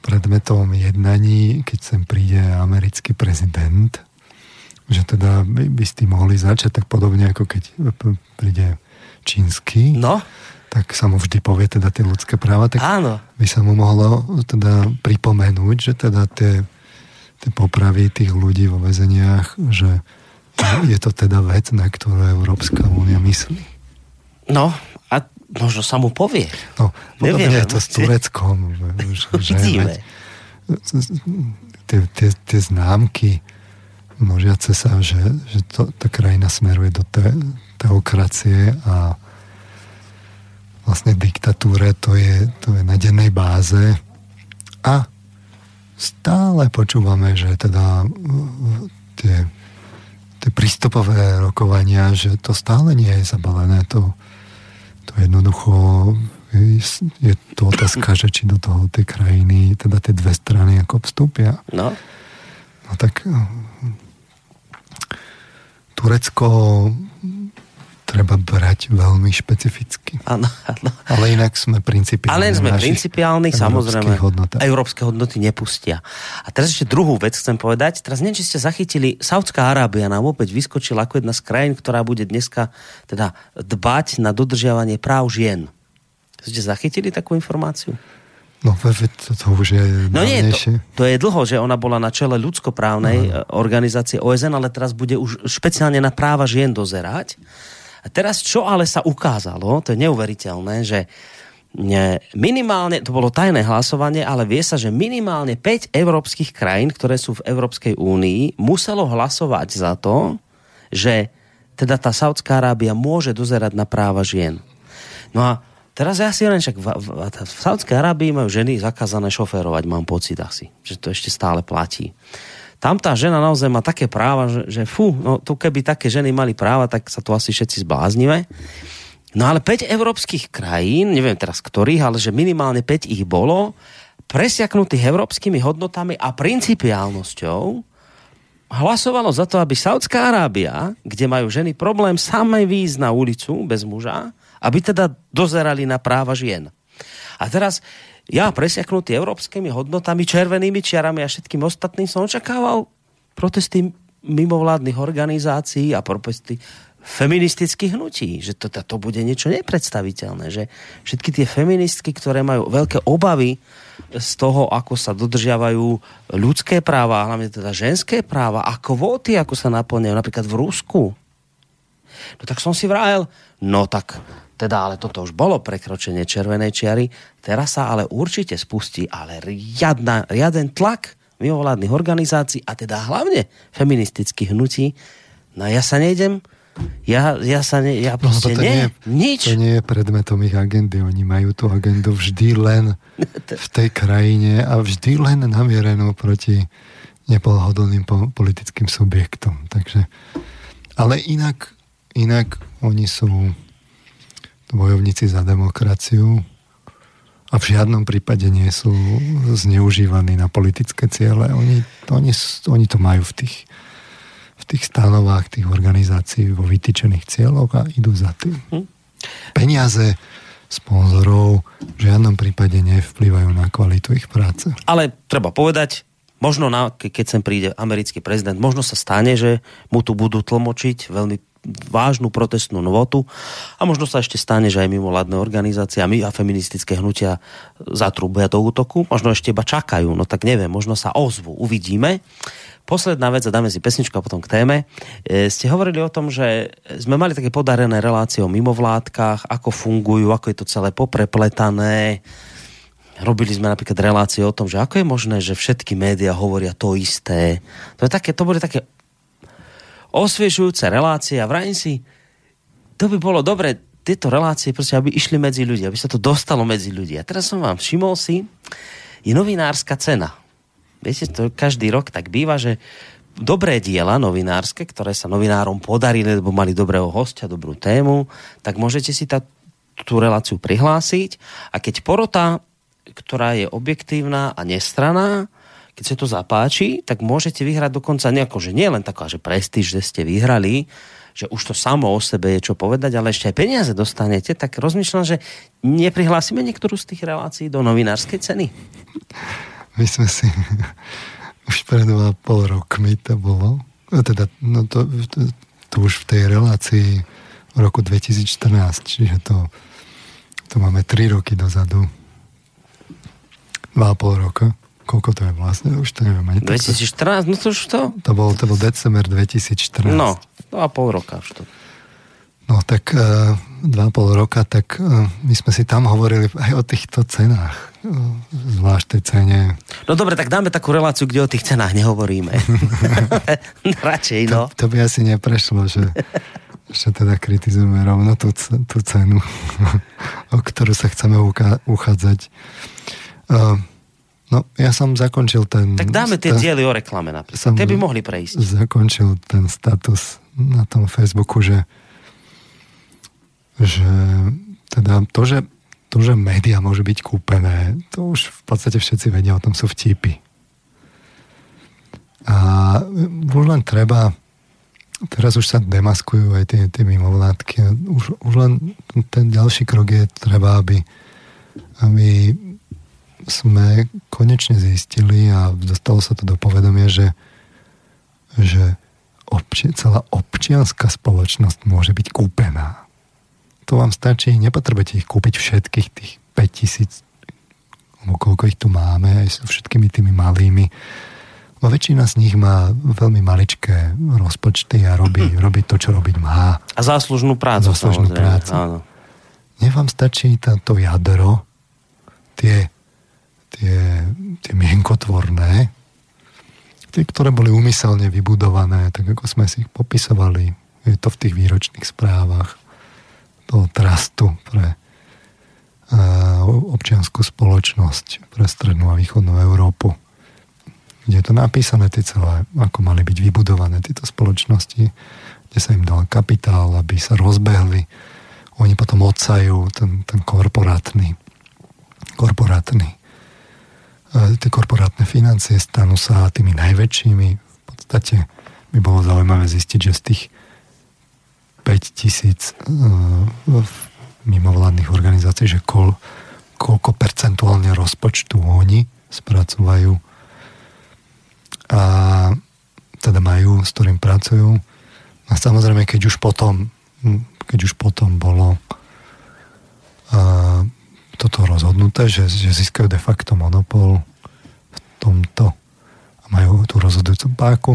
[SPEAKER 2] predmetom jednaní, keď sem príde americký prezident že teda by, by s tým mohli začať tak podobne ako keď príde čínsky.
[SPEAKER 1] No.
[SPEAKER 2] Tak sa mu vždy povie teda tie ľudské práva, tak
[SPEAKER 1] Áno.
[SPEAKER 2] by sa mu mohlo teda pripomenúť, že teda tie, tie popravy tých ľudí vo väzeniach, že je to teda vec, na ktorú Európska únia myslí.
[SPEAKER 1] No, a možno sa mu povie.
[SPEAKER 2] No, podobne je to s Tureckom. Že, že tie, tie, tie známky, množiace sa, že, že to, tá krajina smeruje do te, teokracie a vlastne diktatúre to je, to je na dennej báze a stále počúvame, že teda tie, tie prístupové rokovania, že to stále nie je zabalené, to, to jednoducho je, to otázka, že či do toho tie krajiny, teda tie dve strany ako vstúpia.
[SPEAKER 1] No.
[SPEAKER 2] No tak Turecko treba brať veľmi špecificky.
[SPEAKER 1] Áno, áno.
[SPEAKER 2] Ale inak sme principiálni.
[SPEAKER 1] Ale sme principiálni, samozrejme.
[SPEAKER 2] Hodnotách.
[SPEAKER 1] Európske hodnoty nepustia. A teraz ešte druhú vec chcem povedať. Teraz neviem, či ste zachytili, Saudská Arábia nám opäť vyskočila ako jedna z krajín, ktorá bude dneska teda dbať na dodržiavanie práv žien. Ste zachytili takú informáciu?
[SPEAKER 2] No to, to už je
[SPEAKER 1] No nie, to, to je dlho, že ona bola na čele ľudskoprávnej no. organizácie OSN, ale teraz bude už špeciálne na práva žien dozerať. A teraz čo ale sa ukázalo, to je neuveriteľné, že minimálne, to bolo tajné hlasovanie, ale vie sa, že minimálne 5 európskych krajín, ktoré sú v Európskej únii, muselo hlasovať za to, že teda tá Saudská Arábia môže dozerať na práva žien. No a Teraz ja si len však v, v, v Saudskej Arábii majú ženy zakázané šoférovať, mám pocit asi, že to ešte stále platí. Tam tá žena naozaj má také práva, že, že fú, no tu keby také ženy mali práva, tak sa tu asi všetci zbláznime. No ale 5 európskych krajín, neviem teraz ktorých, ale že minimálne 5 ich bolo, presiaknutých európskymi hodnotami a principiálnosťou, hlasovalo za to, aby Saudská Arábia, kde majú ženy problém samej výjsť na ulicu bez muža, aby teda dozerali na práva žien. A teraz ja presiaknutý európskymi hodnotami, červenými čiarami a všetkým ostatným som očakával protesty mimovládnych organizácií a protesty feministických hnutí, že to, to, bude niečo nepredstaviteľné, že všetky tie feministky, ktoré majú veľké obavy z toho, ako sa dodržiavajú ľudské práva, hlavne teda ženské práva a kvóty, ako sa naplňajú napríklad v Rusku. No tak som si vrájel, no tak teda ale toto už bolo prekročenie červenej čiary, teraz sa ale určite spustí ale riadna, riaden tlak mimovládnych organizácií a teda hlavne feministických hnutí. No ja sa nejdem ja, ja sa ne, ja no, proste no, to nie, nie, nič.
[SPEAKER 2] To nie je predmetom ich agendy. Oni majú tú agendu vždy len v tej krajine a vždy len namierenú proti nepohodlným politickým subjektom. Takže, ale inak, inak oni sú bojovníci za demokraciu a v žiadnom prípade nie sú zneužívaní na politické ciele. Oni, oni, oni to majú v tých, v tých stanovách tých organizácií vo vytýčených cieľoch a idú za tým. Hm. Peniaze sponzorov v žiadnom prípade nevplyvajú na kvalitu ich práce.
[SPEAKER 1] Ale treba povedať, možno na, keď sem príde americký prezident, možno sa stane, že mu tu budú tlmočiť veľmi vážnu protestnú novotu a možno sa ešte stane, že aj mimovládne organizácie a my a feministické hnutia zatrúbia do útoku, možno ešte iba čakajú, no tak neviem, možno sa ozvu, uvidíme. Posledná vec, a dáme si pesničku a potom k téme. E, ste hovorili o tom, že sme mali také podarené relácie o mimovládkach, ako fungujú, ako je to celé poprepletané. Robili sme napríklad relácie o tom, že ako je možné, že všetky médiá hovoria to isté. To, je také, to boli také osviežujúce relácie a vrajím si, to by bolo dobre, tieto relácie proste, aby išli medzi ľudí, aby sa to dostalo medzi ľudí. A teraz som vám všimol si, je novinárska cena. Viete, to každý rok tak býva, že dobré diela novinárske, ktoré sa novinárom podarili, lebo mali dobrého hostia, dobrú tému, tak môžete si tá, tú reláciu prihlásiť a keď porota, ktorá je objektívna a nestraná, keď sa to zapáči, tak môžete vyhrať dokonca nejako, že nie len taká, že prestíž, že ste vyhrali, že už to samo o sebe je čo povedať, ale ešte aj peniaze dostanete, tak rozmýšľam, že neprihlásime niektorú z tých relácií do novinárskej ceny.
[SPEAKER 2] My sme si už pred pol rokmi to bolo, no teda no to, to, to už v tej relácii v roku 2014, čiže to, to máme 3 roky dozadu, 2,5 roka koľko to je vlastne, už to neviem ani.
[SPEAKER 1] 2014, no to už to?
[SPEAKER 2] To bol, to bol december 2014.
[SPEAKER 1] No, dva pol roka už to.
[SPEAKER 2] No tak uh, dva pol roka, tak uh, my sme si tam hovorili aj o týchto cenách. Uh, zvlášť tej cene.
[SPEAKER 1] No dobre, tak dáme takú reláciu, kde o tých cenách nehovoríme. Radšej, no.
[SPEAKER 2] To, to by asi neprešlo, že, že teda kritizujeme rovno tú, tú cenu, o ktorú sa chceme uchádzať. Uh, No, ja som zakončil ten...
[SPEAKER 1] Tak dáme tie diely o reklame napríklad. Tie by mohli prejsť.
[SPEAKER 2] Zakončil ten status na tom Facebooku, že že teda to, že to, že média môže byť kúpené, to už v podstate všetci vedia, o tom sú vtipy. A už len treba teraz už sa demaskujú aj tie, tie mimovládky. Už, už len ten ďalší krok je treba, aby, aby sme konečne zistili a dostalo sa to do povedomia, že, že obči, celá občianská spoločnosť môže byť kúpená. To vám stačí, nepotrebujete ich kúpiť všetkých tých 5000, alebo koľko ich tu máme, aj so všetkými tými malými. No väčšina z nich má veľmi maličké rozpočty a robí, robí to, čo robiť má.
[SPEAKER 1] A záslužnú prácu.
[SPEAKER 2] Záslužnú prácu. Áno. Nech vám stačí to jadro, tie tie, tie mienkotvorné, tie, ktoré boli umyselne vybudované, tak ako sme si ich popisovali, je to v tých výročných správach toho trastu pre občianskú spoločnosť pre strednú a východnú Európu, kde je to napísané tie celé, ako mali byť vybudované tieto spoločnosti, kde sa im dal kapitál, aby sa rozbehli. Oni potom odsajú ten, ten korporátny, korporátny tie korporátne financie stanú sa tými najväčšími. V podstate by bolo zaujímavé zistiť, že z tých 5 tisíc uh, mimovládnych organizácií, že kol, koľko percentuálne rozpočtu oni spracúvajú a teda majú, s ktorým pracujú. A samozrejme, keď už potom, keď už potom bolo uh, toto rozhodnuté, že, že získajú de facto monopol v tomto a majú tú rozhodujúcu páku,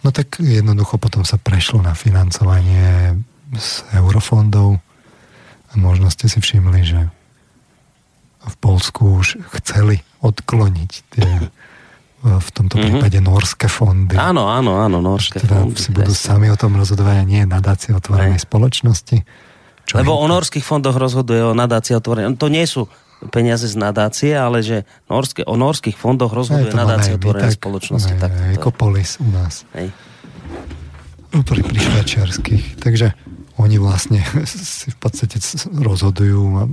[SPEAKER 2] no tak jednoducho potom sa prešlo na financovanie z eurofondov a možno ste si všimli, že v Polsku už chceli odkloniť tie v tomto mm-hmm. prípade norské fondy.
[SPEAKER 1] Áno, áno, áno, norské
[SPEAKER 2] teda fondy. si budú sami o tom rozhodovať a nie nadácie otvorenej spoločnosti.
[SPEAKER 1] Čo Lebo o norských fondoch rozhoduje o nadácii otvorenej. To nie sú peniaze z nadácie, ale že norské, o norských fondoch rozhoduje nadácia otvorenej spoločnosti.
[SPEAKER 2] Aj, tak, Ecopolis u nás. Hej. No, pri, pri švajčiarských. Takže oni vlastne si v podstate rozhodujú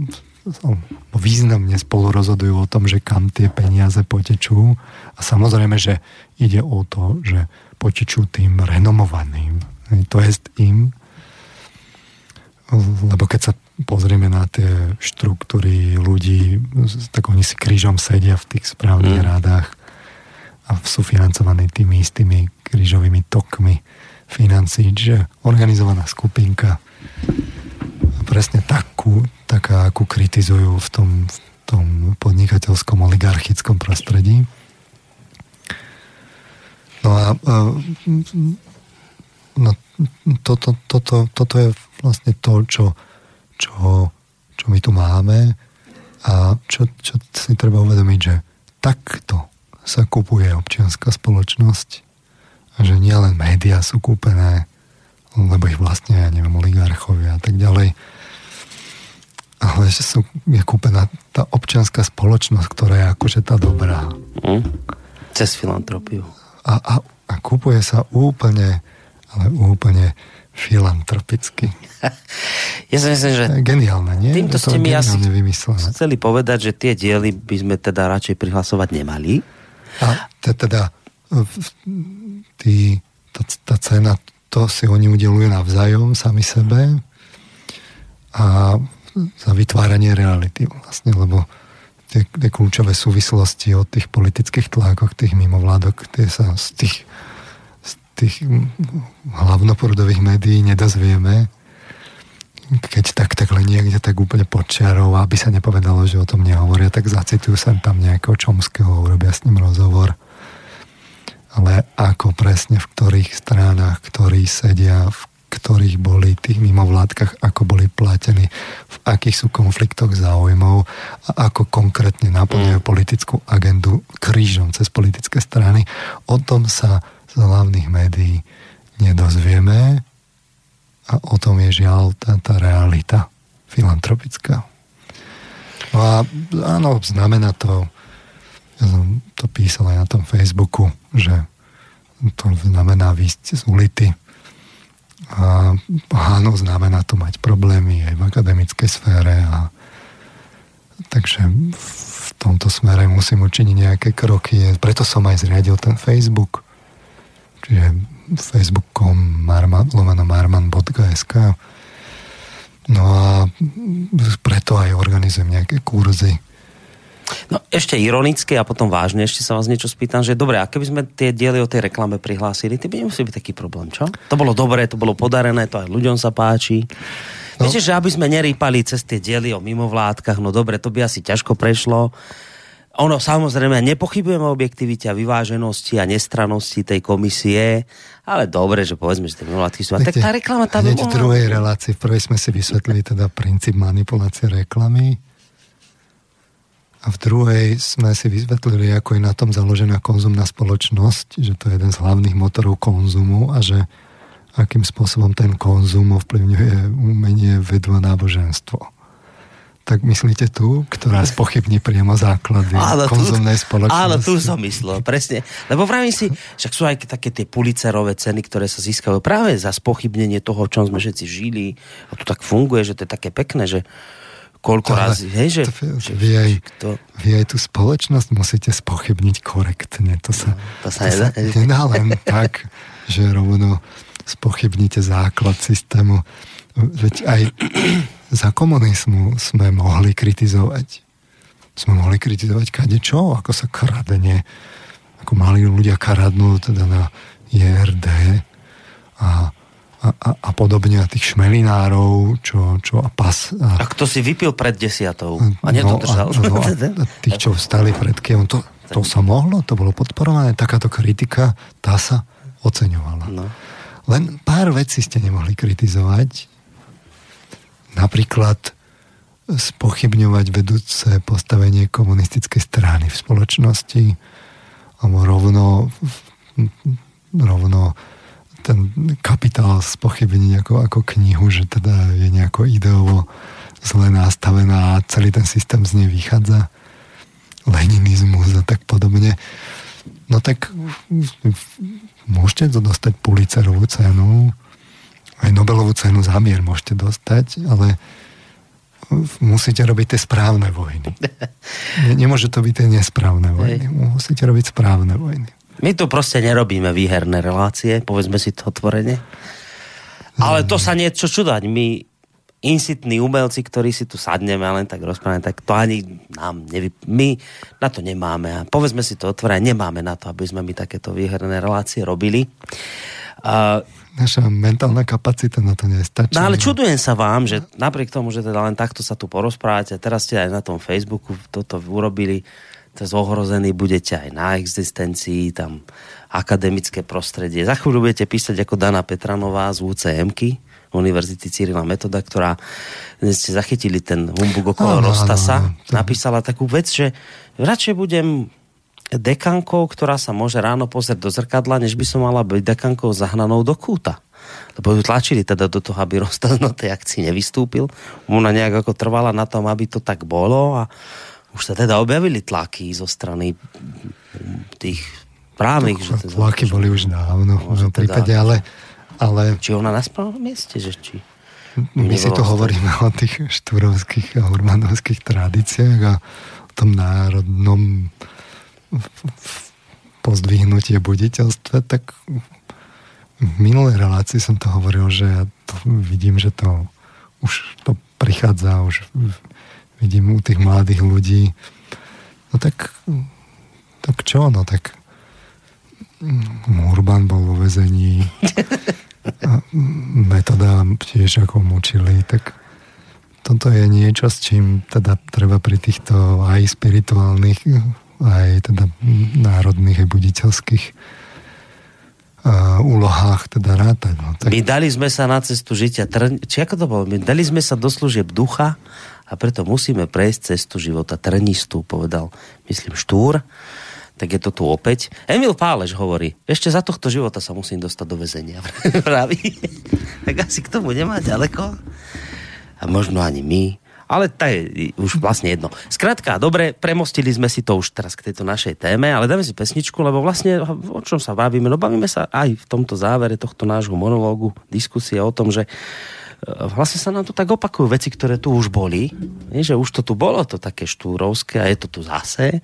[SPEAKER 2] významne spolu rozhodujú o tom, že kam tie peniaze potečú. A samozrejme, že ide o to, že potečú tým renomovaným. To je im, lebo keď sa pozrieme na tie štruktúry ľudí, tak oni si krížom sedia v tých správnych mm. rádach a sú financovaní tými istými krížovými tokmi financí, čiže organizovaná skupinka presne takú, taká, akú kritizujú v tom, v tom podnikateľskom oligarchickom prostredí. No a no, toto, toto, toto je vlastne to, čo, čo, čo my tu máme a čo, čo si treba uvedomiť, že takto sa kupuje občianská spoločnosť a že nielen médiá sú kúpené, lebo ich vlastne, ja neviem, oligarchovia a tak ďalej, ale že sú, je kúpená tá občianská spoločnosť, ktorá je akože tá dobrá. Mm.
[SPEAKER 1] Cez filantropiu.
[SPEAKER 2] A, a, a kúpuje sa úplne, ale úplne filantropicky.
[SPEAKER 1] ja si myslím, že...
[SPEAKER 2] Geniálne, nie?
[SPEAKER 1] Týmto ste mi asi chceli povedať, že tie diely by sme teda radšej prihlasovať nemali.
[SPEAKER 2] A teda tí, tá, tá cena, to si oni udelujú navzájom sami sebe a za vytváranie reality vlastne, lebo tie, tie kľúčové súvislosti od tých politických tlákoch, tých mimovládok, tie sa z tých, tých hlavnoprúdových médií nedozvieme keď tak takhle niekde tak úplne podčiarov, aby sa nepovedalo, že o tom nehovoria, tak zacitujú sa tam nejakého Čomského, urobia s ním rozhovor ale ako presne v ktorých stránach, ktorí sedia, v ktorých boli tých mimovládkach, ako boli platení, v akých sú konfliktoch záujmov a ako konkrétne naplňujú mm. politickú agendu krížom cez politické strany. O tom sa z hlavných médií nedozvieme a o tom je žiaľ tá, tá realita filantropická. No a áno, znamená to, ja som to písal aj na tom Facebooku, že to znamená výjsť z ulity. A áno, znamená to mať problémy aj v akademickej sfére. A, takže v tomto smere musím učiniť nejaké kroky. Preto som aj zriadil ten Facebook. Čiže facebook.com marman, marman.sk No a preto aj organizujem nejaké kurzy
[SPEAKER 1] No ešte ironicky a potom vážne ešte sa vás niečo spýtam, že dobre, a keby sme tie diely o tej reklame prihlásili, ty by nemusí byť taký problém, čo? To bolo dobré, to bolo podarené, to aj ľuďom sa páči. No. Viete, že aby sme nerýpali cez tie diely o mimovládkach, no dobre, to by asi ťažko prešlo. Ono, samozrejme, nepochybujeme o objektivite a vyváženosti a nestranosti tej komisie, ale dobre, že povedzme, že tie mimovládky sú... tak tá reklama tam...
[SPEAKER 2] Hneď v druhej relácii, v prvej sme si vysvetlili teda princíp manipulácie reklamy a v druhej sme si vysvetlili, ako je na tom založená konzumná spoločnosť, že to je jeden z hlavných motorov konzumu a že akým spôsobom ten konzum ovplyvňuje umenie, vedu a náboženstvo. Tak myslíte tu, ktorá spochybní priamo základy áno, konzumnej tu, spoločnosti?
[SPEAKER 1] Áno, tu som myslel, presne. Lebo vravím si, však sú aj také tie pulicerové ceny, ktoré sa získajú práve za spochybnenie toho, v čom sme všetci žili. A to tak funguje, že to je také pekné, že koľko to, razy, hej, že... To,
[SPEAKER 2] že vy, aj, kto... vy aj tú spoločnosť musíte spochybniť korektne. To sa,
[SPEAKER 1] no, to sa, to nedá,
[SPEAKER 2] sa nedá len tak, že rovno spochybnite základ systému. Veď aj za komunizmu sme mohli kritizovať. Sme mohli kritizovať kade čo, ako sa kradenie, ako mali ľudia karadnú teda na IRD a a, a, a podobne a tých šmelinárov, čo, čo a pas.
[SPEAKER 1] A, a kto si vypil pred desiatou a nedodržal.
[SPEAKER 2] No, a, no, a tých, čo vstali pred Kievom, to, to sa mohlo, to bolo podporované, takáto kritika, tá sa oceňovala. No. Len pár vecí ste nemohli kritizovať. Napríklad spochybňovať vedúce postavenie komunistickej strany v spoločnosti alebo rovno rovno ten kapitál spochybniť ako, ako knihu, že teda je nejako ideovo zle nastavená a celý ten systém z nej vychádza. Leninizmus a tak podobne. No tak môžete to dostať Pulitzerovú cenu, aj Nobelovú cenu za mier môžete dostať, ale musíte robiť tie správne vojny. Nemôže to byť tie nesprávne vojny. Musíte robiť správne vojny.
[SPEAKER 1] My tu proste nerobíme výherné relácie, povedzme si to otvorene. Ale to sa niečo čudať. My insitní umelci, ktorí si tu sadneme a len tak rozprávame, tak to ani nám nevy... My na to nemáme. A povedzme si to otvorene, nemáme na to, aby sme my takéto výherné relácie robili.
[SPEAKER 2] Uh, Naša mentálna kapacita na to nestačí.
[SPEAKER 1] No ale čudujem sa vám, že napriek tomu, že teda len takto sa tu porozprávate, teraz ste aj na tom Facebooku toto urobili, teraz ohrození budete aj na existencii, tam akademické prostredie. Za chvíľu budete písať ako Dana Petranová z UCM-ky, Univerzity Cyrila Metoda, ktorá dnes ste zachytili ten humbug okolo ano, Rostasa, napísala takú vec, že radšej budem dekankou, ktorá sa môže ráno pozrieť do zrkadla, než by som mala byť dekankou zahnanou do kúta. Lebo ju tlačili teda do toho, aby Rostas na tej akcii nevystúpil. Ona nejak ako trvala na tom, aby to tak bolo a už sa teda objavili tlaky zo strany tých právnych.
[SPEAKER 2] Že teda, tlaky boli už dávno v teda, prípade, ale, ale...
[SPEAKER 1] Či ona na správnom mieste, že či...
[SPEAKER 2] My si to hovoríme o tých štúrovských a urbanovských tradíciách a o tom národnom pozdvihnutie buditeľstva, tak v minulej relácii som to hovoril, že ja to vidím, že to už to prichádza, už vidím u tých mladých ľudí. No tak, tak čo, no tak Urban bol vo vezení metoda tiež ako mučili, tak toto je niečo, s čím teda treba pri týchto aj spirituálnych aj teda národných a buditeľských uh, úlohách teda rátať. No,
[SPEAKER 1] tak... My dali sme sa na cestu žitia, trn... či ako to bolo? My dali sme sa do služieb ducha a preto musíme prejsť cestu života trnistú, povedal, myslím, Štúr. Tak je to tu opäť. Emil Páleš hovorí, ešte za tohto života sa musím dostať do väzenia. Praví. tak asi k tomu nemá ďaleko. A možno ani my. Ale to je už vlastne jedno. Skrátka, dobre, premostili sme si to už teraz k tejto našej téme, ale dáme si pesničku, lebo vlastne o čom sa bavíme? No bavíme sa aj v tomto závere tohto nášho monológu, diskusie o tom, že e, vlastne sa nám tu tak opakujú veci, ktoré tu už boli, je, že už to tu bolo, to také štúrovské a je to tu zase.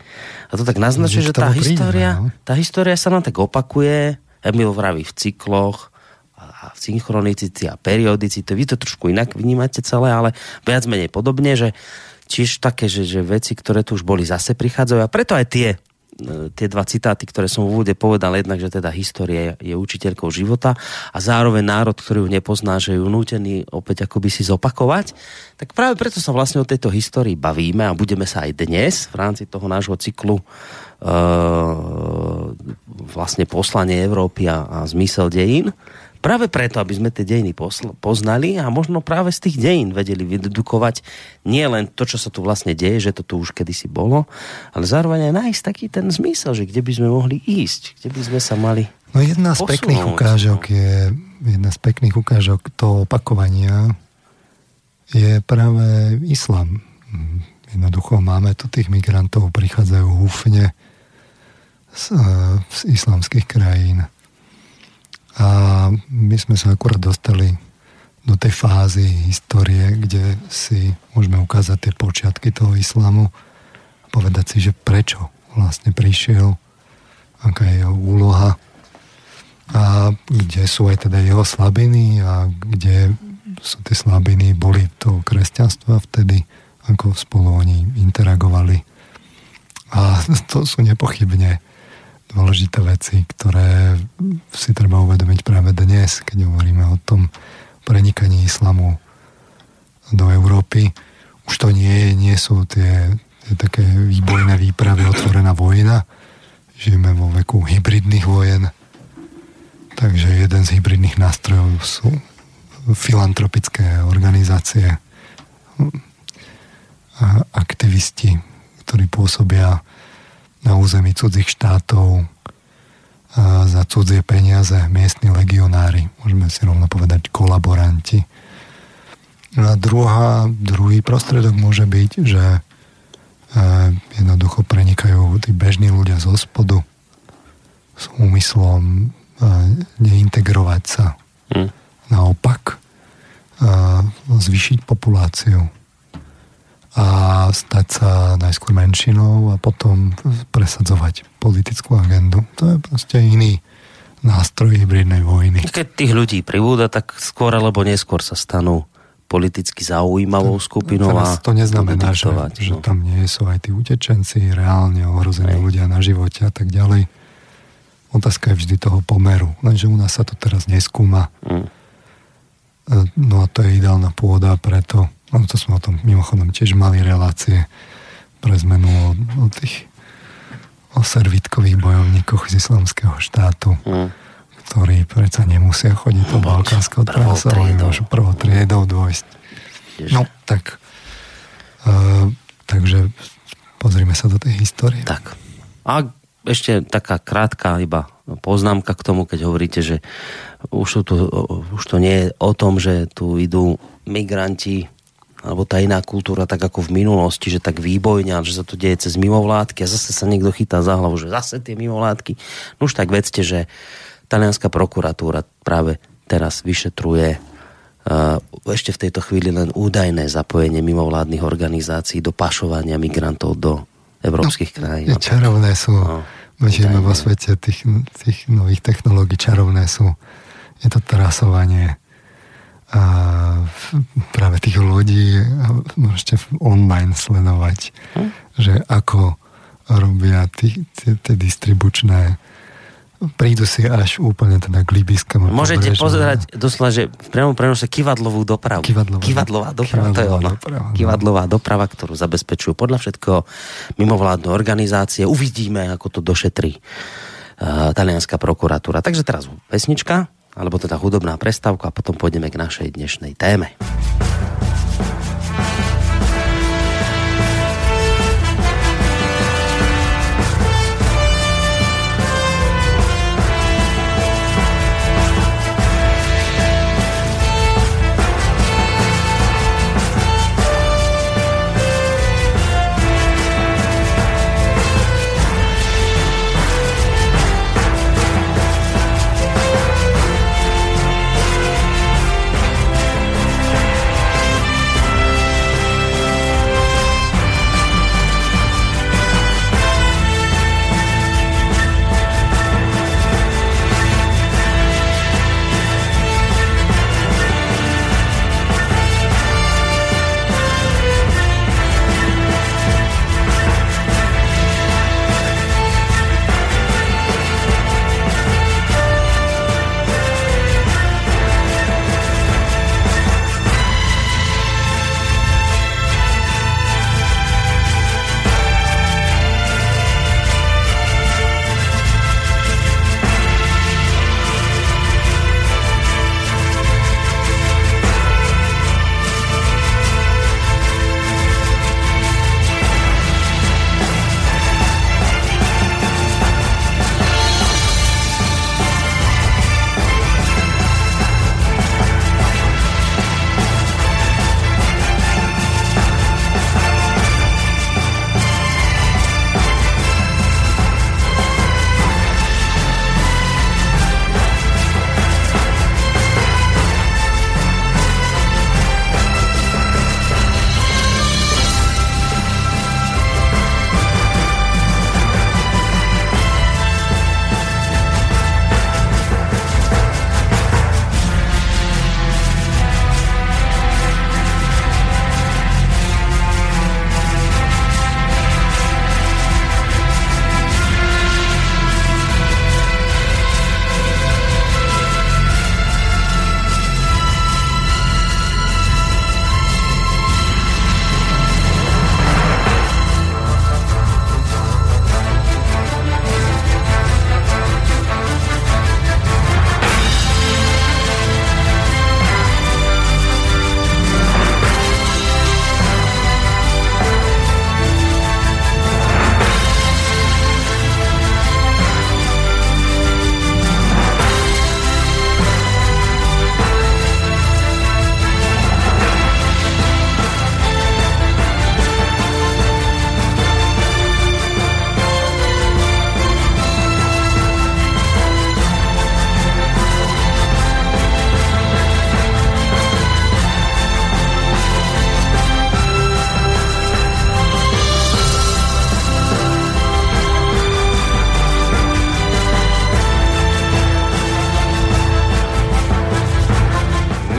[SPEAKER 1] A to tak naznačuje, že tá história, no. tá história sa nám tak opakuje, Emil vraví v cykloch, a synchronicity a periodicity. Vy to trošku inak vnímate celé, ale viac menej podobne, že tiež také, že, že veci, ktoré tu už boli, zase prichádzajú a preto aj tie e, tie dva citáty, ktoré som v úvode povedal, jednak, že teda história je učiteľkou života a zároveň národ, ktorý ju nepozná, že ju nútený opäť akoby si zopakovať, tak práve preto sa vlastne o tejto histórii bavíme a budeme sa aj dnes v rámci toho nášho cyklu uh, vlastne poslanie Európy a, a zmysel dejín Práve preto, aby sme tie dejiny poznali a možno práve z tých dejín vedeli vydedukovať nie len to, čo sa tu vlastne deje, že to tu už kedysi bolo, ale zároveň aj nájsť taký ten zmysel, že kde by sme mohli ísť, kde by sme sa mali
[SPEAKER 2] No jedna z pekných ukážok no. je, jedna z pekných ukážok toho opakovania je práve islam. Jednoducho máme tu tých migrantov, prichádzajú húfne z, z islamských krajín a my sme sa akurát dostali do tej fázy histórie, kde si môžeme ukázať tie počiatky toho islamu a povedať si, že prečo vlastne prišiel, aká je jeho úloha a kde sú aj teda jeho slabiny a kde sú tie slabiny, boli toho kresťanstva vtedy, ako spolu oni interagovali. A to sú nepochybne dôležité veci, ktoré si treba uvedomiť práve dnes, keď hovoríme o tom prenikaní islamu do Európy. Už to nie, nie sú tie, tie také výbojné výpravy, otvorená vojna. Žijeme vo veku hybridných vojen. Takže jeden z hybridných nástrojov sú filantropické organizácie aktivisti, ktorí pôsobia na území cudzích štátov za cudzie peniaze miestni legionári, môžeme si rovno povedať kolaboranti. A druhá, druhý prostredok môže byť, že jednoducho prenikajú tí bežní ľudia zo spodu s úmyslom neintegrovať sa hmm. naopak zvýšiť populáciu a stať sa najskôr menšinou a potom presadzovať politickú agendu. To je proste iný nástroj hybridnej vojny.
[SPEAKER 1] Keď tých ľudí pribúda, tak skôr alebo neskôr sa stanú politicky zaujímavou skupinou
[SPEAKER 2] a to neznamená, že, no. že tam nie sú aj tí utečenci, reálne ohrození aj. ľudia na živote a tak ďalej. Otázka je vždy toho pomeru, lenže u nás sa to teraz neskúma. Mm. No a to je ideálna pôda preto, no to sme o tom mimochodom tiež mali relácie pre zmenu o, o tých o servitkových bojovníkoch z islamského štátu, mm. ktorí predsa nemusia chodiť do balkánskeho trasa, oni môžu prvou triedou. Ježe. No, tak uh, takže pozrime sa do tej histórie.
[SPEAKER 1] Tak. A ešte taká krátka iba poznámka k tomu, keď hovoríte, že už, tu, už to nie je o tom, že tu idú migranti alebo tá iná kultúra tak ako v minulosti, že tak výbojňa, že sa to deje cez mimovládky a zase sa niekto chytá za hlavu, že zase tie mimovládky. No už tak vedzte, že talianská prokuratúra práve teraz vyšetruje uh, ešte v tejto chvíli len údajné zapojenie mimovládnych organizácií do pašovania migrantov do európskych no, krajín.
[SPEAKER 2] Čarovné sú. No, žijeme vo svete tých, tých nových technológií, čarovné sú. Je to trasovanie a práve tých ľudí môžete online sledovať, hm? že ako robia tie distribučné prídu si až úplne teda k libyskému
[SPEAKER 1] Môžete pozerať doslova, že v priamom prenose kivadlovú dopravu.
[SPEAKER 2] Kivadlová,
[SPEAKER 1] kivadlová doprava, kivadlová to je ono. Doprava, no. Kivadlová doprava, ktorú zabezpečujú podľa všetko mimovládne organizácie. Uvidíme, ako to došetrí uh, talianská prokuratúra. Takže teraz pesnička alebo teda hudobná prestávka a potom pôjdeme k našej dnešnej téme.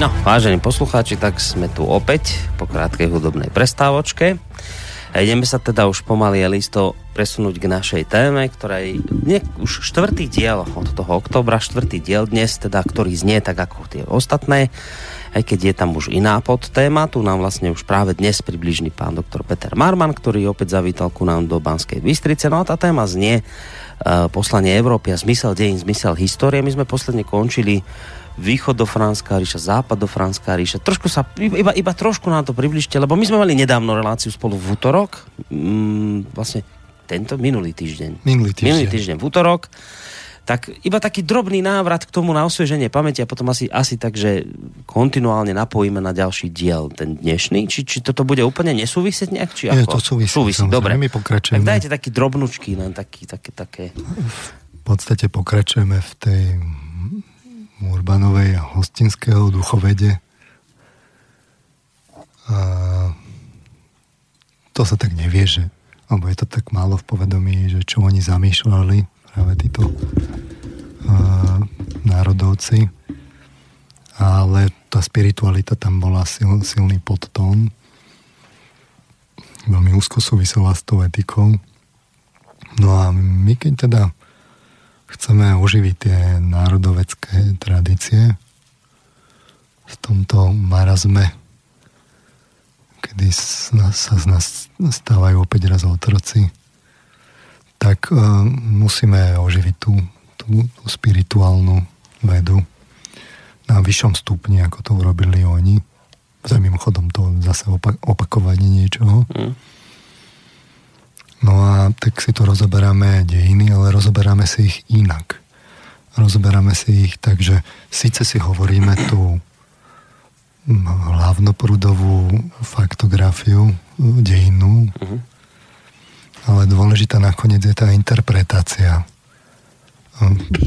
[SPEAKER 1] No, vážení poslucháči, tak sme tu opäť po krátkej hudobnej prestávočke. A ideme sa teda už pomaly listo presunúť k našej téme, ktorá je už štvrtý diel od toho oktobra, štvrtý diel dnes, teda, ktorý znie tak ako tie ostatné, aj keď je tam už iná podtéma, tu nám vlastne už práve dnes približný pán doktor Peter Marman, ktorý opäť zavítal ku nám do Banskej Bystrice. No a tá téma znie uh, poslanie Európy a zmysel dejín, zmysel histórie. My sme posledne končili východofranská ríša, západofranská ríša. Trošku sa, iba, iba trošku nám to približte, lebo my sme mali nedávno reláciu spolu v útorok, mm, vlastne tento, minulý týždeň.
[SPEAKER 2] Minulý týždeň.
[SPEAKER 1] Minulý týždeň v útorok. Tak iba taký drobný návrat k tomu na osvieženie pamäti a potom asi, asi tak, že kontinuálne napojíme na ďalší diel, ten dnešný. Či, či toto bude úplne nesúvisieť nejak? Či
[SPEAKER 2] ako? to súvisí. súvisí.
[SPEAKER 1] Dobre.
[SPEAKER 2] My pokračujeme.
[SPEAKER 1] Tak dajte taký drobnučky, len taký, také, také.
[SPEAKER 2] V podstate pokračujeme v tej Urbanovej a hostinského duchovede. A to sa tak nevie, že alebo je to tak málo v povedomí, že čo oni zamýšľali, práve títo uh, národovci. Ale tá spiritualita tam bola sil, silný podtón. Veľmi úzko súvisela s tou etikou. No a my keď teda chceme oživiť tie národovecké tradície v tomto marazme, kedy sa z nás stávajú opäť raz otroci, tak uh, musíme oživiť tú, tú, tú spirituálnu vedu na vyššom stupni, ako to urobili oni. Za mimochodom to zase opak- opakovanie niečoho. Mm. No a tak si to rozoberáme dejiny, ale rozoberáme si ich inak. Rozoberáme si ich tak, že síce si hovoríme tú hlavnoprúdovú faktografiu dejinu, uh-huh. ale dôležitá nakoniec je tá interpretácia.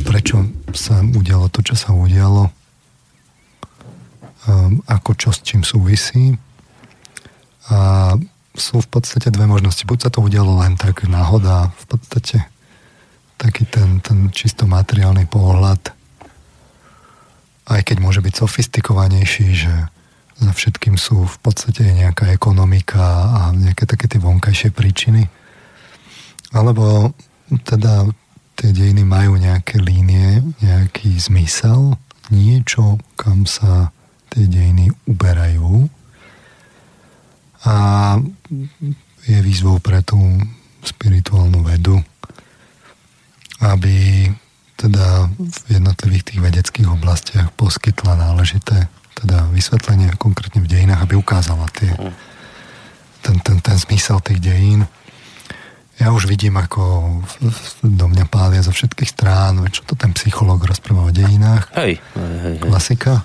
[SPEAKER 2] Prečo sa udialo to, čo sa udialo, ako čo s čím súvisí a sú v podstate dve možnosti. Buď sa to udialo len tak náhoda, v podstate taký ten, ten čisto materiálny pohľad, aj keď môže byť sofistikovanejší, že za všetkým sú v podstate nejaká ekonomika a nejaké také tie vonkajšie príčiny. Alebo teda tie dejiny majú nejaké línie, nejaký zmysel, niečo, kam sa tie dejiny uberajú a je výzvou pre tú spirituálnu vedu, aby teda v jednotlivých tých vedeckých oblastiach poskytla náležité teda vysvetlenie konkrétne v dejinách, aby ukázala tie, ten, ten, ten zmysel tých dejín. Ja už vidím, ako do mňa pália zo všetkých strán, čo to ten psychológ rozpráva o dejinách.
[SPEAKER 1] Hej, hej, hej.
[SPEAKER 2] Klasika.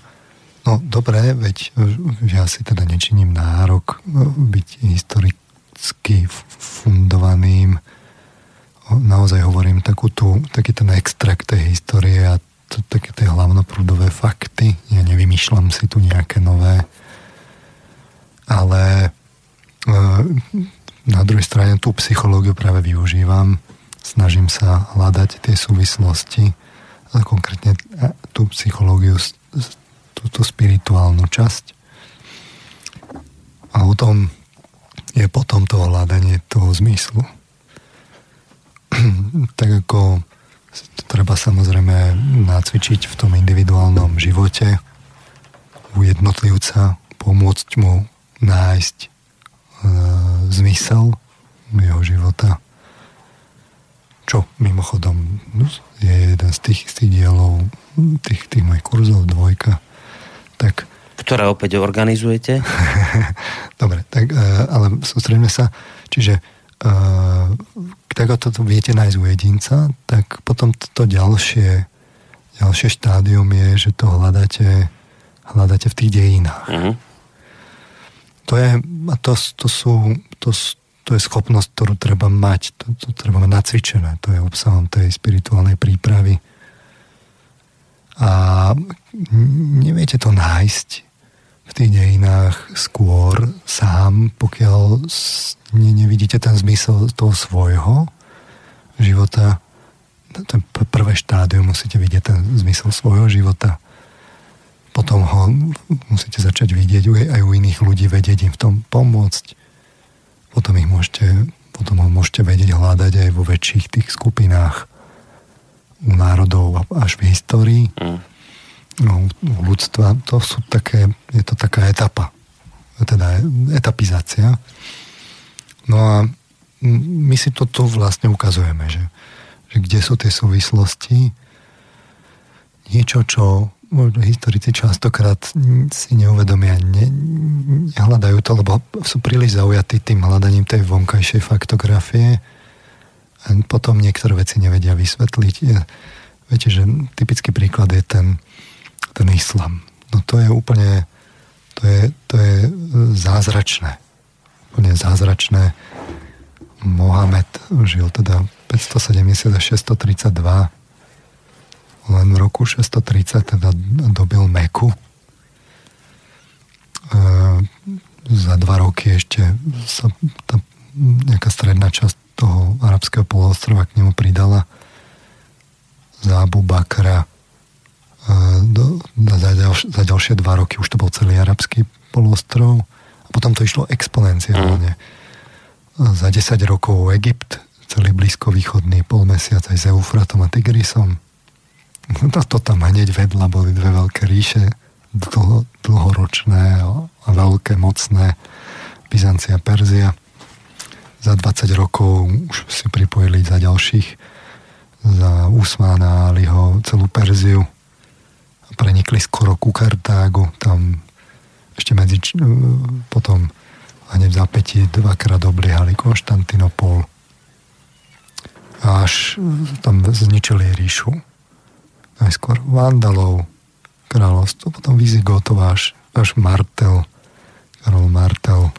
[SPEAKER 2] No dobre, veď ja si teda nečiním nárok no, byť historicky fundovaným. Naozaj hovorím takú tú, taký ten extrakt tej histórie a to, také tie hlavnoprúdové fakty. Ja nevymýšľam si tu nejaké nové. Ale e, na druhej strane tú psychológiu práve využívam. Snažím sa hľadať tie súvislosti a konkrétne e, tú psychológiu túto spirituálnu časť. A o tom je potom to hľadanie toho zmyslu. tak ako treba samozrejme nacvičiť v tom individuálnom živote u jednotlivca, pomôcť mu nájsť e, zmysel jeho života. Čo mimochodom no, je jeden z tých, z tých dielov tých, tých mojich kurzov, dvojka, tak...
[SPEAKER 1] Ktoré opäť organizujete?
[SPEAKER 2] Dobre, tak, e, ale sústredíme sa, čiže e, tak ako to viete nájsť u jedinca, tak potom to ďalšie, ďalšie štádium je, že to hľadáte, hľadáte v tých dejinách. Uh-huh. To je, a to, to sú, to, to je schopnosť, ktorú treba mať, to, to treba mať nacvičené, to je obsahom tej spirituálnej prípravy a neviete to nájsť v tých dejinách skôr sám, pokiaľ ne, nevidíte ten zmysel toho svojho života. Ten prvé štádium musíte vidieť ten zmysel svojho života. potom ho musíte začať vidieť aj u iných ľudí, vedieť im v tom pomôcť. Potom ich môžete, potom ho môžete vedieť hľadať aj vo väčších tých skupinách národov až v histórii. Mm. No, u ľudstva to sú také, je to taká etapa. Teda etapizácia. No a my si to tu vlastne ukazujeme, že, že kde sú tie súvislosti. Niečo, čo možno historici častokrát si neuvedomia, ne, nehľadajú to, lebo sú príliš zaujatí tým hľadaním tej vonkajšej faktografie a potom niektoré veci nevedia vysvetliť. Viete, že typický príklad je ten, ten islam. No to je úplne, to je, to je zázračné. Úplne zázračné. Mohamed žil teda 570 až 632 len v roku 630 teda dobil Meku. E, za dva roky ešte sa tá nejaká stredná časť toho arabského poloostrova k nemu pridala za Abu Bakra e, do, za, ďalš, za ďalšie dva roky už to bol celý arabský poloostrov a potom to išlo exponenciálne. Mm. Za 10 rokov Egypt, celý blízkovýchodný polmesiac aj s Eufratom a Tigrisom, No to tam hneď vedľa boli dve veľké ríše, dlho, dlhoročné a veľké, mocné, Byzancia, Perzia. Za 20 rokov už si pripojili za ďalších, za Usmána Aliho celú Perziu. Prenikli skoro ku Kartágu, tam ešte medzi, potom hneď v zapätí dvakrát obliehali Konštantinopol. Až tam zničili ríšu najskôr Vandalov kráľovstvo, potom Vizigotov až, až Martel, Karol Martel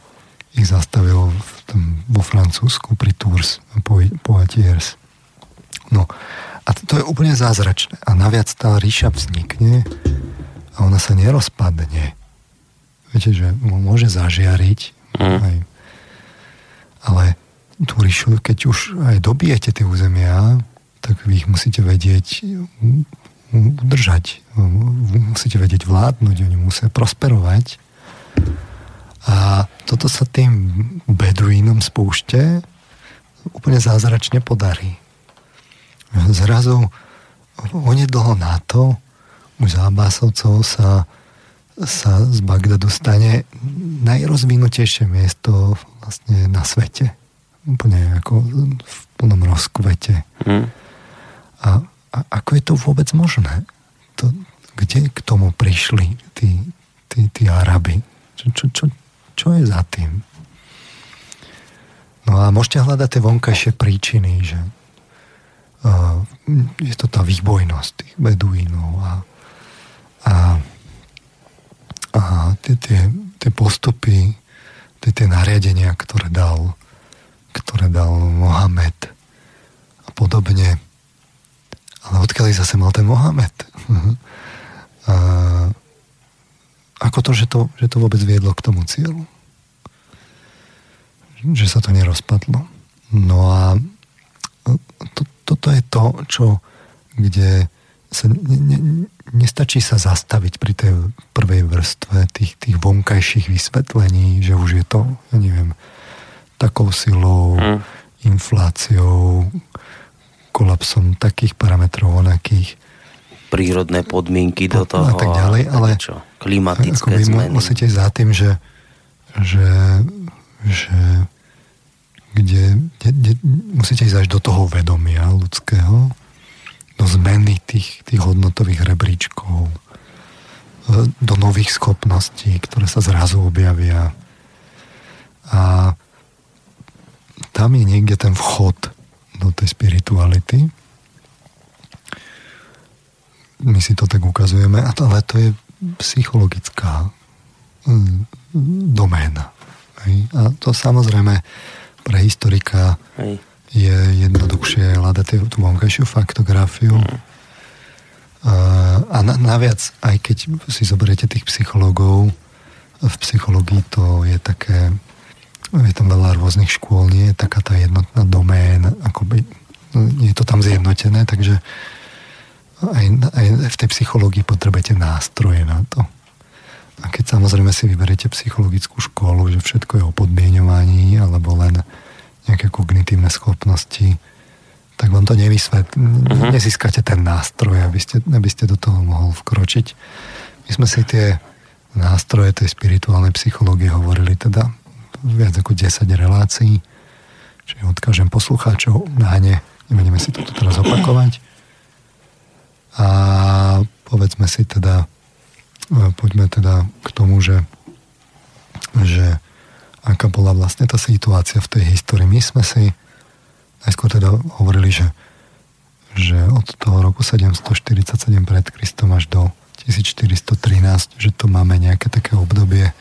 [SPEAKER 2] ich zastavil v tom, vo Francúzsku pri Tours Poitiers. No a to je úplne zázračné. A naviac tá ríša vznikne a ona sa nerozpadne. Viete, že môže zažiariť, mm. aj, ale tú ríšu, keď už aj dobijete tie územia, tak vy ich musíte vedieť udržať. Musíte vedieť vládnuť, oni musia prosperovať. A toto sa tým beduínom spúšte úplne zázračne podarí. Zrazu onedlho na to už zábasovcov sa, sa z Bagdadu stane najrozvinutejšie miesto vlastne na svete. Úplne ako v plnom rozkvete. Mm. A a ako je to vôbec možné? To, kde k tomu prišli tí, tí, tí Araby? Čo, čo, čo, čo je za tým? No a môžete hľadať tie vonkajšie príčiny, že uh, je to tá výbojnosť tých beduínov a, a, a tie, tie, tie postupy, tie, tie nariadenia, ktoré dal, ktoré dal Mohamed a podobne ale odkiaľ zase mal ten Mohamed? Uh-huh. Ako to že, to, že to vôbec viedlo k tomu cieľu? Že sa to nerozpadlo. No a to, toto je to, čo, kde sa ne, ne, nestačí sa zastaviť pri tej prvej vrstve tých, tých vonkajších vysvetlení, že už je to, ja neviem, takou silou, mm. infláciou, kolapsom takých parametrov, onakých.
[SPEAKER 1] Prírodné podmienky do toho.
[SPEAKER 2] A tak ďalej, ale
[SPEAKER 1] čo, klimatické ako zmeny.
[SPEAKER 2] Musíte za tým, že, že, že kde, kde, kde musíte ísť až do toho vedomia ľudského, do zmeny tých, tých hodnotových rebríčkov, do nových schopností, ktoré sa zrazu objavia. A tam je niekde ten vchod do tej spirituality. My si to tak ukazujeme, ale to je psychologická mm, doména. A to samozrejme pre historika Hej. je jednoduchšie hľadať tú vonkajšiu faktografiu. Mm. A naviac, aj keď si zoberiete tých psychológov, v psychológii to je také je tam veľa rôznych škôl, nie je taká tá jednotná doména, akoby, no, je to tam zjednotené, takže aj, aj v tej psychológii potrebujete nástroje na to. A keď samozrejme si vyberiete psychologickú školu, že všetko je o podmienovaní alebo len nejaké kognitívne schopnosti, tak vám to nevysvetlí. Uh-huh. Nezískate ten nástroj, aby ste, aby ste do toho mohol vkročiť. My sme si tie nástroje tej spirituálnej psychológie hovorili teda viac ako 10 relácií, čiže odkážem poslucháčov na ne, nebudeme si to teraz opakovať. A povedzme si teda, e, poďme teda k tomu, že, že aká bola vlastne tá situácia v tej histórii. My sme si najskôr teda hovorili, že, že od toho roku 747 pred Kristom až do 1413, že to máme nejaké také obdobie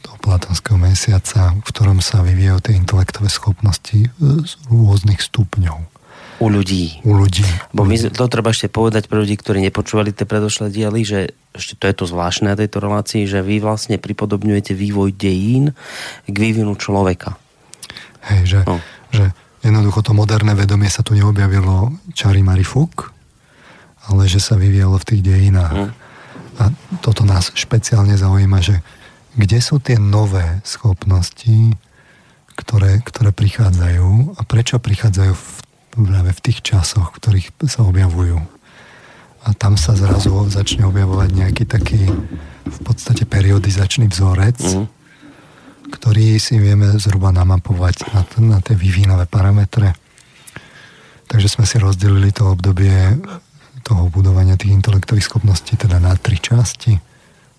[SPEAKER 2] toho platonského mesiaca, v ktorom sa vyvíjajú tie intelektové schopnosti z rôznych stupňov.
[SPEAKER 1] U ľudí.
[SPEAKER 2] U ľudí.
[SPEAKER 1] Bo my, to treba ešte povedať pre ľudí, ktorí nepočúvali tie predošlé diely, že ešte to je to zvláštne na tejto relácii, že vy vlastne pripodobňujete vývoj dejín k vývinu človeka.
[SPEAKER 2] Hej, že, no. že Jednoducho to moderné vedomie sa tu neobjavilo čari marifuk, ale že sa vyvíjalo v tých dejinách. Mm. A toto nás špeciálne zaujíma, že kde sú tie nové schopnosti, ktoré, ktoré prichádzajú a prečo prichádzajú v, práve v tých časoch, v ktorých sa objavujú. A tam sa zrazu začne objavovať nejaký taký v podstate periodizačný vzorec, mm ktorý si vieme zhruba namapovať na, t- na tie vývinové parametre. Takže sme si rozdelili to obdobie toho budovania tých intelektových schopností teda na tri časti.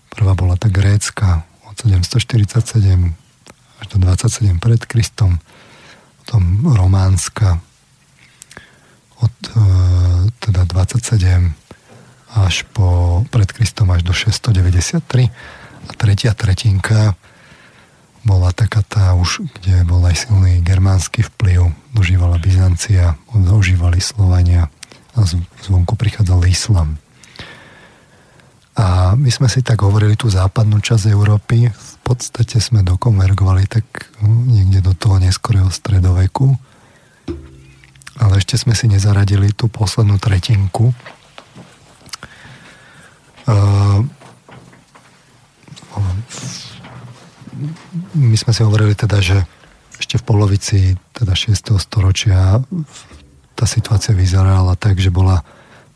[SPEAKER 2] Prvá bola tá grécka od 747 až do 27 pred Kristom, potom románska od e, teda 27 až po pred Kristom až do 693 a tretia tretinka bola taká tá už, kde bol aj silný germánsky vplyv, dožívala Byzancia, dožívali Slovania a zvonku prichádzal islam. A my sme si tak hovorili tú západnú časť Európy, v podstate sme dokonvergovali tak no, niekde do toho neskorého stredoveku, ale ešte sme si nezaradili tú poslednú tretinku. Uh, my sme si hovorili teda, že ešte v polovici teda 6. storočia tá situácia vyzerala tak, že bola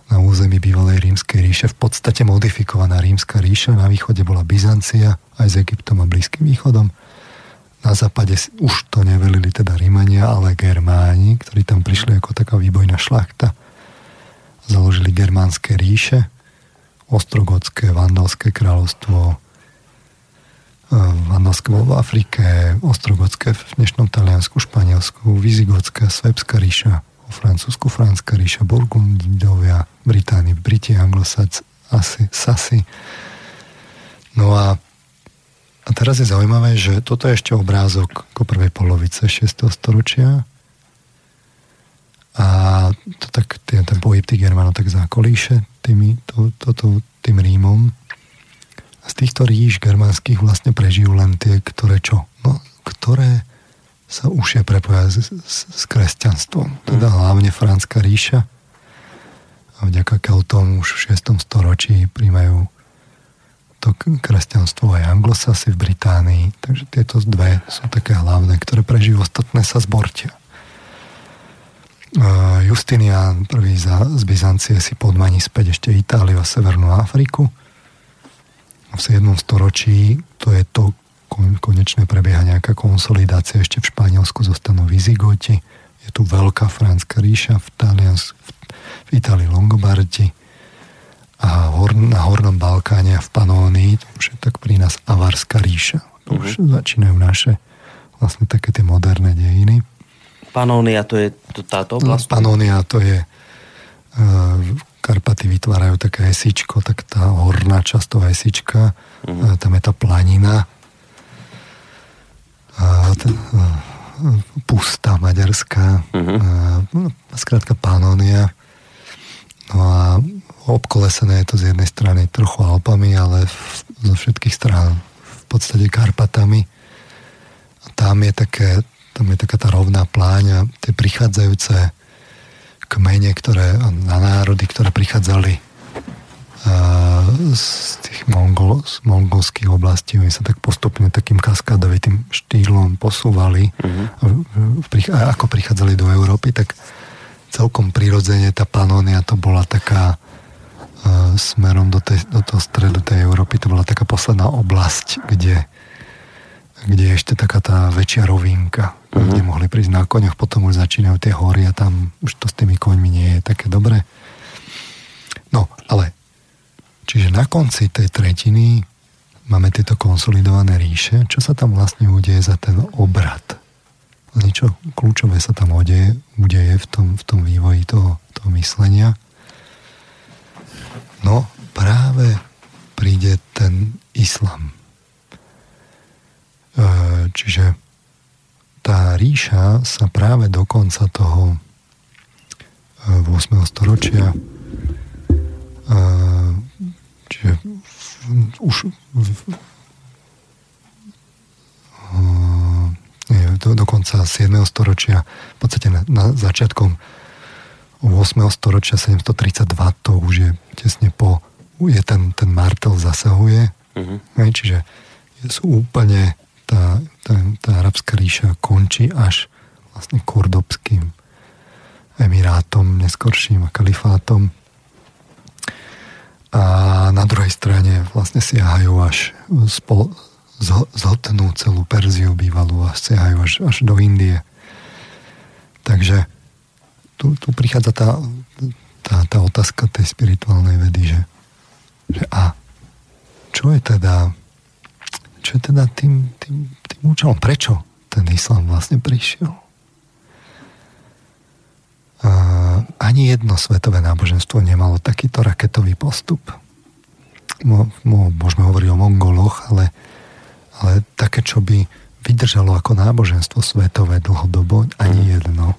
[SPEAKER 2] na území bývalej rímskej ríše v podstate modifikovaná rímska ríša. Na východe bola Byzancia aj s Egyptom a Blízkym východom. Na západe už to nevelili teda Rímania, ale Germáni, ktorí tam prišli ako taká výbojná šlachta. Založili germánske ríše, Ostrogotské, Vandalské kráľovstvo, Vandalské bolo v Afrike, Ostrogotské v dnešnom Taliansku, Španielsku, Vizigotská, Svebská ríša, vo Francúzsku Franská ríša, Burgundovia, Británii, Briti, Anglosac, asi, Sasi. No a, a teraz je zaujímavé, že toto je ešte obrázok ako prvej polovice 6. storočia a to tak, ten, ten pohyb tých Germánov tak zákolíše tými, to, to, to, tým Rímom z týchto ríš germánskych vlastne prežijú len tie, ktoré čo? No, ktoré sa už je prepoja s, s, s kresťanstvom. Teda hlavne Franská ríša. A vďaka Keltom už v 6. storočí príjmajú to kresťanstvo aj anglosasy v Británii. Takže tieto dve sú také hlavné, ktoré prežijú, ostatné sa zbortia. Justinian prvý z Byzancie si podmaní späť ešte Itáliu a Severnú Afriku v 7. storočí to je to konečné prebieha nejaká konsolidácia ešte v Španielsku zostanú Vizigoti je tu veľká franská ríša v, Talians, v, v Itálii Longobardi a na Hornom Balkáne a v Panónii to už je tak pri nás Avarská ríša to už uh-huh. začínajú naše vlastne také tie moderné dejiny
[SPEAKER 1] Panónia to je to, táto no, oblasť?
[SPEAKER 2] No, Panónia to je uh, Karpaty vytvárajú také esičko, tak tá horná časť toho esička, uh-huh. tam je tá planina, a t- pustá maďarská, uh-huh. skrátka Panonia. No a obkolesené je to z jednej strany trochu Alpami, ale zo všetkých strán v podstate Karpatami. A tam je také, tam je taká tá rovná pláňa, tie prichádzajúce kmene, ktoré, na národy, ktoré prichádzali z tých mongol, z mongolských oblastí, oni sa tak postupne takým kaskádovitým štýlom posúvali uh-huh. a ako prichádzali do Európy, tak celkom prirodzene tá Panónia to bola taká smerom do, tej, do toho stredu tej Európy, to bola taká posledná oblasť, kde kde je ešte taká tá väčšia rovinka, uh-huh. kde mohli prísť na koňoch, potom už začínajú tie hory a tam už to s tými koňmi nie je také dobré. No, ale čiže na konci tej tretiny máme tieto konsolidované ríše. Čo sa tam vlastne udeje za ten obrad? Niečo kľúčové sa tam udeje, udeje v, tom, v tom vývoji toho, toho myslenia. No, práve príde ten islam E, čiže tá ríša sa práve do konca toho 8. E, storočia e, čiže už do, do konca 7. storočia v podstate na, na začiatkom 8. storočia 732 to už je tesne po je ten, ten martel zasahuje uh-huh. čiže sú úplne tá, tá, tá arabská ríša končí až vlastne kurdobským emirátom, neskorším a kalifátom. A na druhej strane vlastne siahajú až spol, zhotnú celú Perziu bývalú a siahajú až, až do Indie. Takže tu, tu prichádza tá, tá, tá otázka tej spirituálnej vedy, že, že a čo je teda čo je teda tým, tým, tým účelom? Prečo ten islám vlastne prišiel? A ani jedno svetové náboženstvo nemalo takýto raketový postup. Mo, mo, môžeme hovoriť o Mongoloch, ale, ale také, čo by vydržalo ako náboženstvo svetové dlhodobo, ani jedno.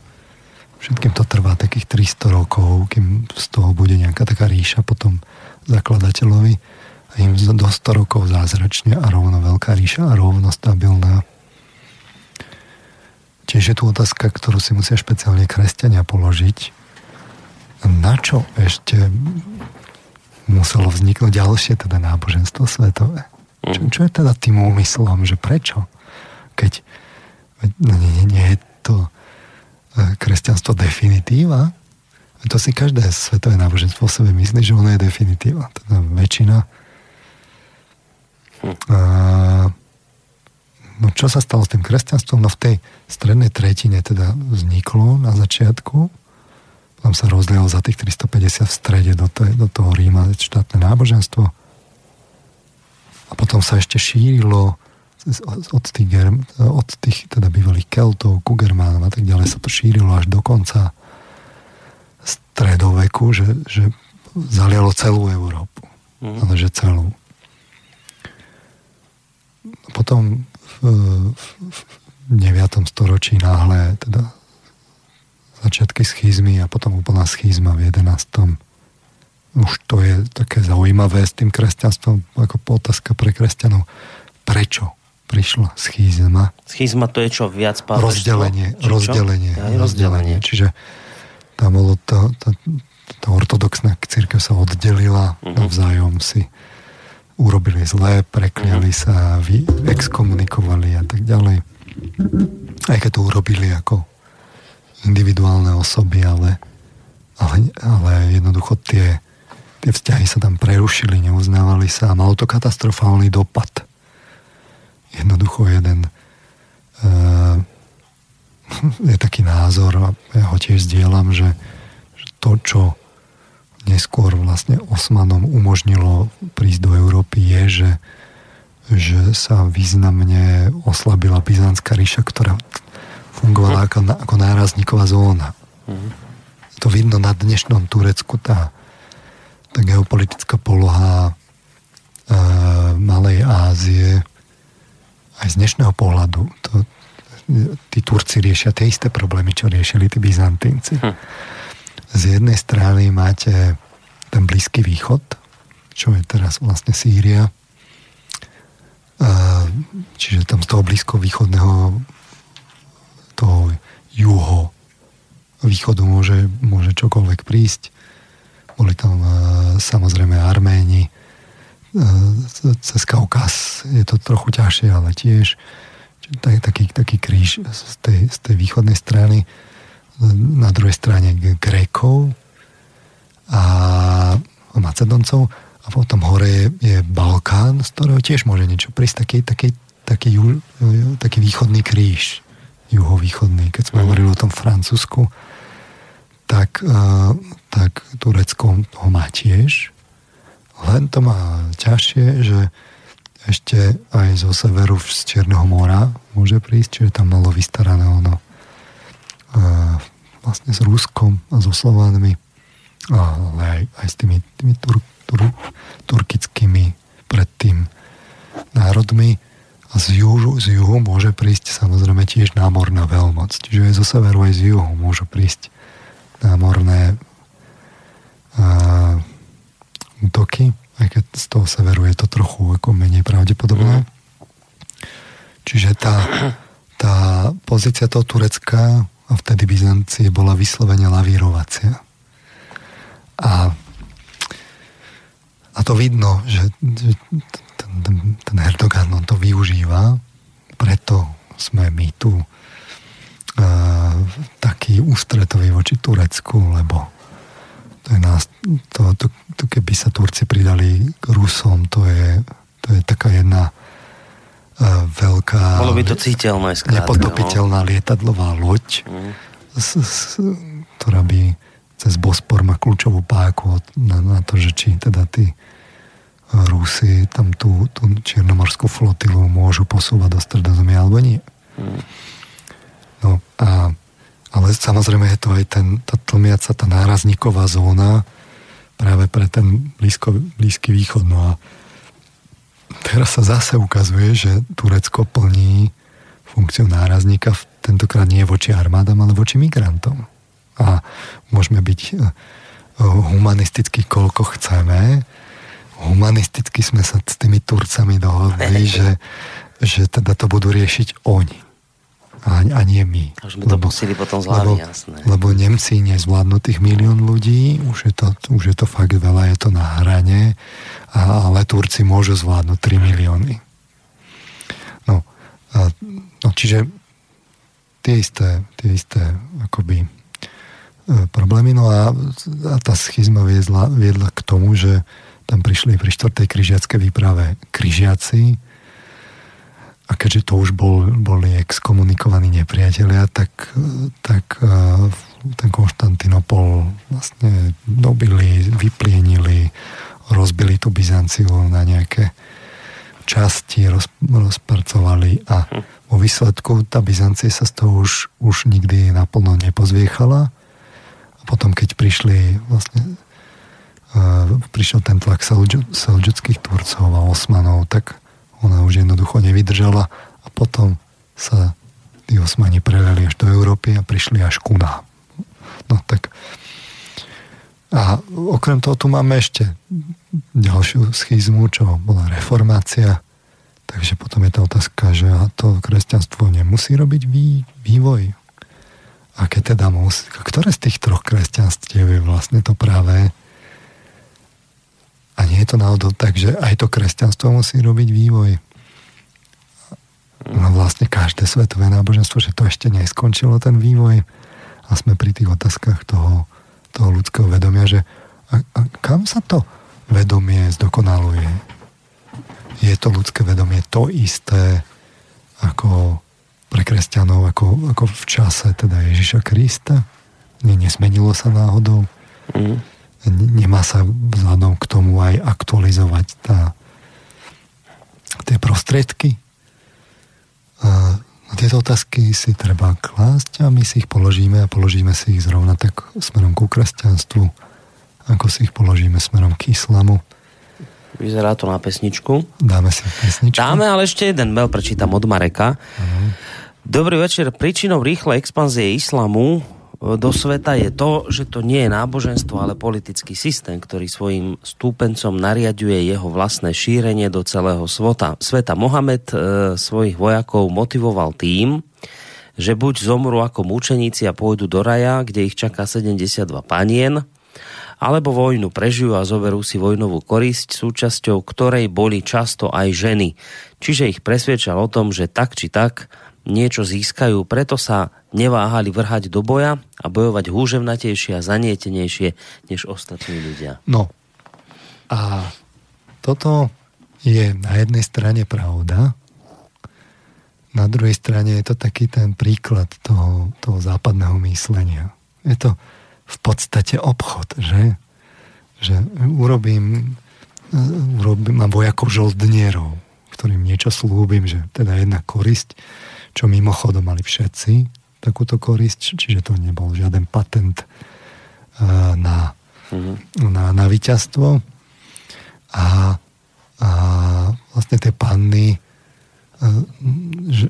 [SPEAKER 2] Všetkým to trvá takých 300 rokov, kým z toho bude nejaká taká ríša potom zakladateľovi im do 100 rokov zázračne a rovno veľká ríša a rovno stabilná. Tiež je tu otázka, ktorú si musia špeciálne kresťania položiť. Na čo ešte muselo vzniknúť ďalšie teda náboženstvo svetové? Čo, čo je teda tým úmyslom, že prečo? Keď no nie, nie, je to kresťanstvo definitíva, to si každé svetové náboženstvo o sebe myslí, že ono je definitíva. Teda väčšina a, no čo sa stalo s tým kresťanstvom? No v tej strednej tretine teda vzniklo na začiatku, tam sa rozdielo za tých 350 v strede do, tej, do toho Ríma štátne náboženstvo. A potom sa ešte šírilo od tých, od tých teda bývalých Keltov ku Germánov a tak ďalej sa to šírilo až do konca stredoveku, že, že zalialo celú Európu. Mm. Ale že celú potom v, v, v 9. storočí náhle teda začiatky schizmy a potom úplná schizma v 11. Už to je také zaujímavé s tým kresťanstvom, ako otázka pre kresťanov. Prečo prišla schizma?
[SPEAKER 1] Schizma to je čo viac pápežstvo?
[SPEAKER 2] Rozdelenie, Či rozdelenie, rozdelenie. rozdelenie. Čiže tam bolo to, to, tá ortodoxná církev sa oddelila uh-huh. navzájom si urobili zlé, prekliali mhm. sa, vy, exkomunikovali a tak ďalej. Aj keď to urobili ako individuálne osoby, ale, ale, ale jednoducho tie, tie vzťahy sa tam prerušili, neuznávali sa a malo to katastrofálny dopad. Jednoducho jeden uh, je taký názor a ja ho tiež zdieľam, že, že to, čo neskôr vlastne Osmanom umožnilo prísť do Európy je, že, že sa významne oslabila Byzantská ríša, ktorá fungovala ako, ako nárazníková zóna. Mm. To vidno na dnešnom Turecku, tá, tá geopolitická poloha e, Malej Ázie aj z dnešného pohľadu to, tí Turci riešia tie isté problémy, čo riešili tí Byzantínci. Hm z jednej strany máte ten Blízky východ, čo je teraz vlastne Sýria, čiže tam z toho blízko východného toho juho východu môže, môže čokoľvek prísť. Boli tam samozrejme Arméni, cez Kaukaz je to trochu ťažšie, ale tiež taký, taký kríž z tej, z tej východnej strany na druhej strane Grékov a Macedoncov a potom hore je, je Balkán, z ktorého tiež môže niečo prísť, taký, taký, taký, taký východný kríž, juhovýchodný. Keď sme mm. hovorili o tom Francúzsku, tak, uh, tak Turecko ho má tiež, len to má ťažšie, že ešte aj zo severu z Čierneho mora môže prísť, čiže tam malo vystarané ono uh, vlastne s Ruskom a so Slovánmi, ale aj, aj s tými, tými tur, tur, turkickými predtým národmi a z juhu, z juhu môže prísť samozrejme tiež námorná veľmoc. Čiže aj zo severu, aj z juhu môžu prísť námorné uh, útoky, aj keď z toho severu je to trochu ako menej pravdepodobné. Mm. Čiže tá, tá pozícia toho Turecka a vtedy Byzancie bola vyslovene lavírovacia. A a to vidno, že, že ten, ten, ten Erdogan on to využíva, preto sme my tu uh, taký ústretoví voči Turecku, lebo to je nás, to, to, to keby sa Turci pridali k Rusom, to je, to je taká jedna uh, veľká...
[SPEAKER 1] Bolo by to cítelné,
[SPEAKER 2] skrátka, Nepotopiteľná no. lietadlová loď, mm. s, s, ktorá by cez Bospor má kľúčovú páku na, na to, že či teda tí Rusi tam tú, tú čiernomorskú flotilu môžu posúvať do stredozemia alebo nie. Hmm. No a, ale samozrejme je to aj ten, tá tlmiaca, tá nárazníková zóna práve pre ten blízko, blízky východ. No a teraz sa zase ukazuje, že Turecko plní funkciu nárazníka tentokrát nie voči armádam, ale voči migrantom. A môžeme byť eh, humanisticky koľko chceme, humanisticky sme sa s tými Turcami dohodli, že, že teda to budú riešiť oni. A, a nie my.
[SPEAKER 1] Už by to lebo, potom z hlavy,
[SPEAKER 2] lebo, jasné. Lebo Nemci nezvládnu tých milión ľudí, už je, to, už je to fakt veľa, je to na hrane, a, ale Turci môžu zvládnuť 3 milióny. No, a, no čiže tie isté, tie isté akoby e, problémy. No a, a tá schizma viedla, viedla k tomu, že tam prišli pri 4. križiackej výprave križiaci a keďže to už bol, boli exkomunikovaní nepriatelia, tak, tak e, ten Konštantinopol vlastne dobili, vyplienili, rozbili tú Byzanciu na nejaké časti, roz, rozparcovali a vo výsledku tá Byzancie sa z toho už, už nikdy naplno nepozviechala. A potom, keď prišli vlastne prišiel ten tlak selďudských Turcov a Osmanov, tak ona už jednoducho nevydržala a potom sa tí Osmani preleli až do Európy a prišli až ku nám. No tak a okrem toho tu máme ešte ďalšiu schizmu, čo bola reformácia. Takže potom je tá otázka, že to kresťanstvo nemusí robiť vý, vývoj. A keď teda musí, ktoré z tých troch kresťanstiev je vlastne to práve a nie je to náhodou tak, že aj to kresťanstvo musí robiť vývoj. No vlastne každé svetové náboženstvo, že to ešte neskončilo ten vývoj a sme pri tých otázkach toho, toho ľudského vedomia, že a, a kam sa to vedomie zdokonaluje? Je to ľudské vedomie to isté ako pre kresťanov, ako, ako v čase teda Ježiša Krista? Nesmenilo sa náhodou? Mm nemá sa vzhľadom k tomu aj aktualizovať tá, tie prostriedky. A tieto otázky si treba klásť a my si ich položíme a položíme si ich zrovna tak smerom ku kresťanstvu, ako si ich položíme smerom k islamu.
[SPEAKER 1] Vyzerá to na pesničku.
[SPEAKER 2] Dáme si pesničku.
[SPEAKER 1] Dáme, ale ešte jeden mail prečítam od Mareka. Uh-huh. Dobrý večer. Príčinou rýchlej expanzie islamu do sveta je to, že to nie je náboženstvo, ale politický systém, ktorý svojim stúpencom nariaduje jeho vlastné šírenie do celého sveta. Sveta Mohamed e, svojich vojakov motivoval tým, že buď zomru ako mučeníci a pôjdu do raja, kde ich čaká 72 panien, alebo vojnu prežijú a zoberú si vojnovú korisť, súčasťou ktorej boli často aj ženy. Čiže ich presviečal o tom, že tak či tak niečo získajú, preto sa neváhali vrhať do boja a bojovať húževnatejšie a zanietenejšie než ostatní ľudia.
[SPEAKER 2] No a toto je na jednej strane pravda, na druhej strane je to taký ten príklad toho, toho západného myslenia. Je to v podstate obchod, že? Že urobím, urobím mám vojakov žoldnierov, ktorým niečo slúbim, že teda jedna korisť, čo mimochodom mali všetci, takúto korisť, čiže to nebol žiaden patent na, mm-hmm. na, na víťazstvo. A, a vlastne tie panny že,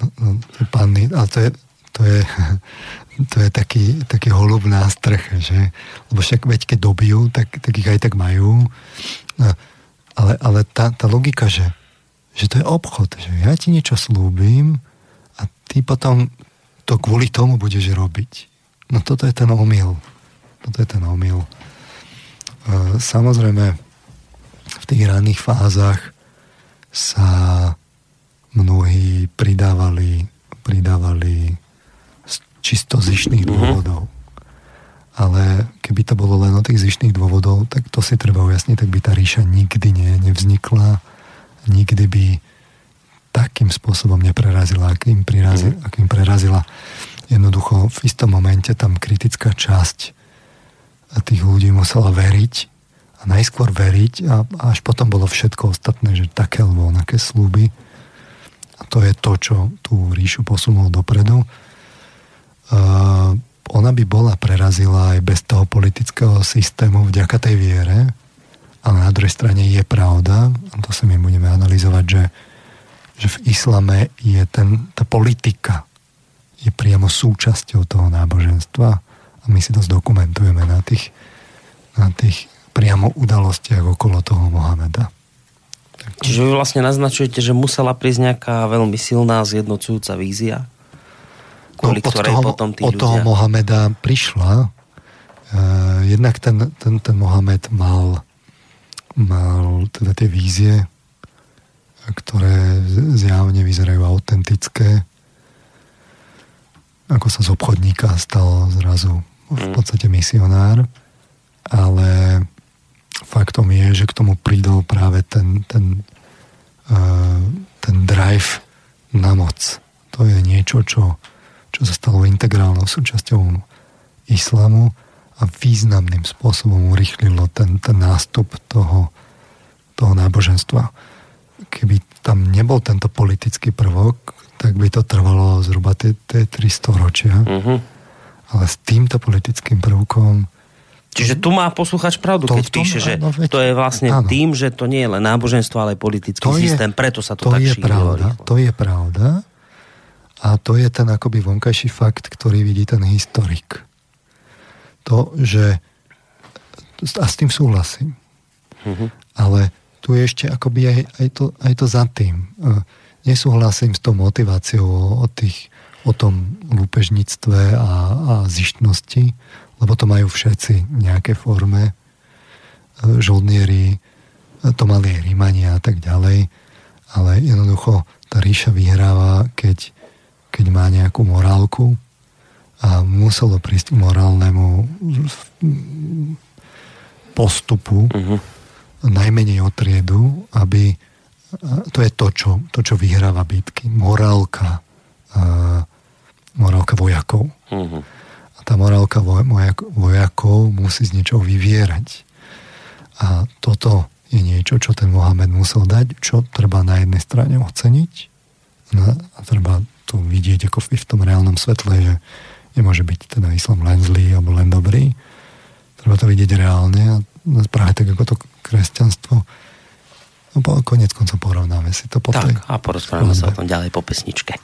[SPEAKER 2] no, no, panny, ale to je, to je, to je taký, taký holub na streche, že? Lebo však veď keď dobijú, tak, tak ich aj tak majú. Ale, ale tá, tá logika, že, že to je obchod, že ja ti niečo slúbim a ty potom to kvôli tomu budeš robiť. No toto je ten omyl. Toto je ten omyl. Samozrejme, v tých ranných fázach sa mnohí pridávali, pridávali z čisto zišných mm-hmm. dôvodov. Ale keby to bolo len o tých zišných dôvodov, tak to si treba ujasniť, tak by tá ríša nikdy nie, nevznikla, nikdy by takým spôsobom neprerazila, akým, prirazila, mm. akým prerazila. Jednoducho v istom momente tam kritická časť tých ľudí musela veriť a najskôr veriť a až potom bolo všetko ostatné, že také alebo onaké slúby a to je to, čo tú ríšu posunul dopredu. Uh, ona by bola prerazila aj bez toho politického systému vďaka tej viere, ale na druhej strane je pravda, a to sa my budeme analyzovať, že, že v islame je ten, tá politika je priamo súčasťou toho náboženstva a my si to zdokumentujeme na tých, na tých priamo udalostiach okolo toho Mohameda.
[SPEAKER 1] Čiže vy vlastne naznačujete, že musela prísť nejaká veľmi silná zjednocujúca vízia, kvôli no, ktorej toho, potom tí
[SPEAKER 2] od
[SPEAKER 1] ľudia...
[SPEAKER 2] toho Mohameda prišla. Uh, jednak ten, ten, ten Mohamed mal, mal teda tie vízie, ktoré zjavne vyzerajú autentické. Ako sa z obchodníka stal zrazu v mm. podstate misionár. Ale faktom je, že k tomu pridol práve ten, ten, uh, ten drive na moc. To je niečo, čo, čo sa stalo integrálnou súčasťou islamu a významným spôsobom urychlilo ten, ten nástup toho, toho náboženstva. Keby tam nebol tento politický prvok, tak by to trvalo zhruba tie, tie 300 ročia. Mm-hmm. Ale s týmto politickým prvkom
[SPEAKER 1] Čiže tu má posluchač pravdu, to, keď tom, píše, že no, veď, to je vlastne áno. tým, že to nie je len náboženstvo, ale politický to systém, je, preto sa to, to tak
[SPEAKER 2] je pravda, To je pravda a to je ten akoby vonkajší fakt, ktorý vidí ten historik. To, že a s tým súhlasím. Uh-huh. Ale tu je ešte akoby aj, aj, to, aj to za tým. Nesúhlasím s tou motiváciou o, tých, o tom lúpežníctve a, a zištnosti, lebo to majú všetci v nejakej forme. E, žoldnieri, e, to mali aj Rímania a tak ďalej, ale jednoducho tá ríša vyhráva, keď, keď má nejakú morálku a muselo prísť k morálnemu postupu, uh-huh. Najmenej od triedu, aby to je to, čo, to, čo vyhráva bitky. Morálka, uh, morálka vojakov. Uh-huh tá morálka vojakov musí z niečoho vyvierať. A toto je niečo, čo ten Mohamed musel dať, čo treba na jednej strane oceniť no, a treba tu vidieť ako v tom reálnom svetle, že nemôže byť teda islam len zlý alebo len dobrý. Treba to vidieť reálne a práve tak ako to kresťanstvo no, konec koncov porovnáme si to po
[SPEAKER 1] Tak, a porozprávame sa o tom ďalej po pesničke.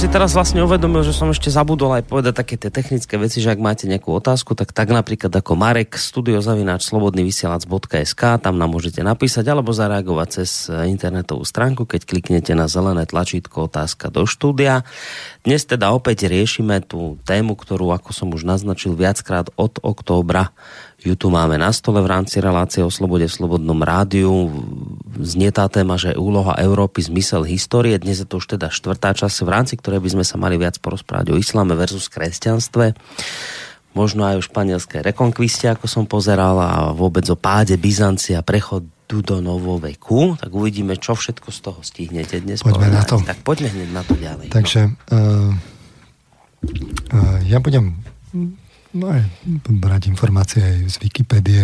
[SPEAKER 1] Si teraz vlastne uvedomil, že som ešte zabudol aj povedať také tie technické veci, že ak máte nejakú otázku, tak tak napríklad ako Marek, studiozavináč slobodnyvysielac.sk, tam nám môžete napísať alebo zareagovať cez internetovú stránku, keď kliknete na zelené tlačítko otázka do štúdia. Dnes teda opäť riešime tú tému, ktorú, ako som už naznačil viackrát od októbra, ju tu máme na stole v rámci relácie o slobode v Slobodnom rádiu. Znie tá téma, že úloha Európy, zmysel histórie. Dnes je to už teda štvrtá časť, v rámci ktorej by sme sa mali viac porozprávať o islame versus kresťanstve. Možno aj o španielskej rekonkviste, ako som pozeral, a vôbec o páde Byzancia, prechodu do novoveku. Tak uvidíme, čo všetko z toho stihnete dnes
[SPEAKER 2] Poďme povedať. na to.
[SPEAKER 1] Tak poďme hneď na to ďalej.
[SPEAKER 2] Takže no. uh, uh, ja budem no aj brať informácie aj z Wikipédie.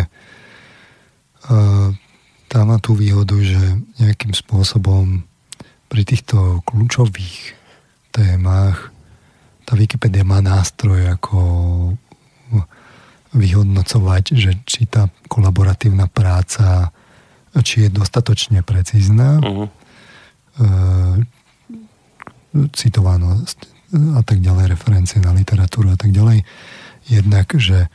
[SPEAKER 2] Tá má tú výhodu, že nejakým spôsobom pri týchto kľúčových témach tá Wikipédia má nástroj, ako vyhodnocovať, že či tá kolaboratívna práca či je dostatočne precízna, uh-huh. citovanosť a tak ďalej, referencie na literatúru a tak ďalej jednak, že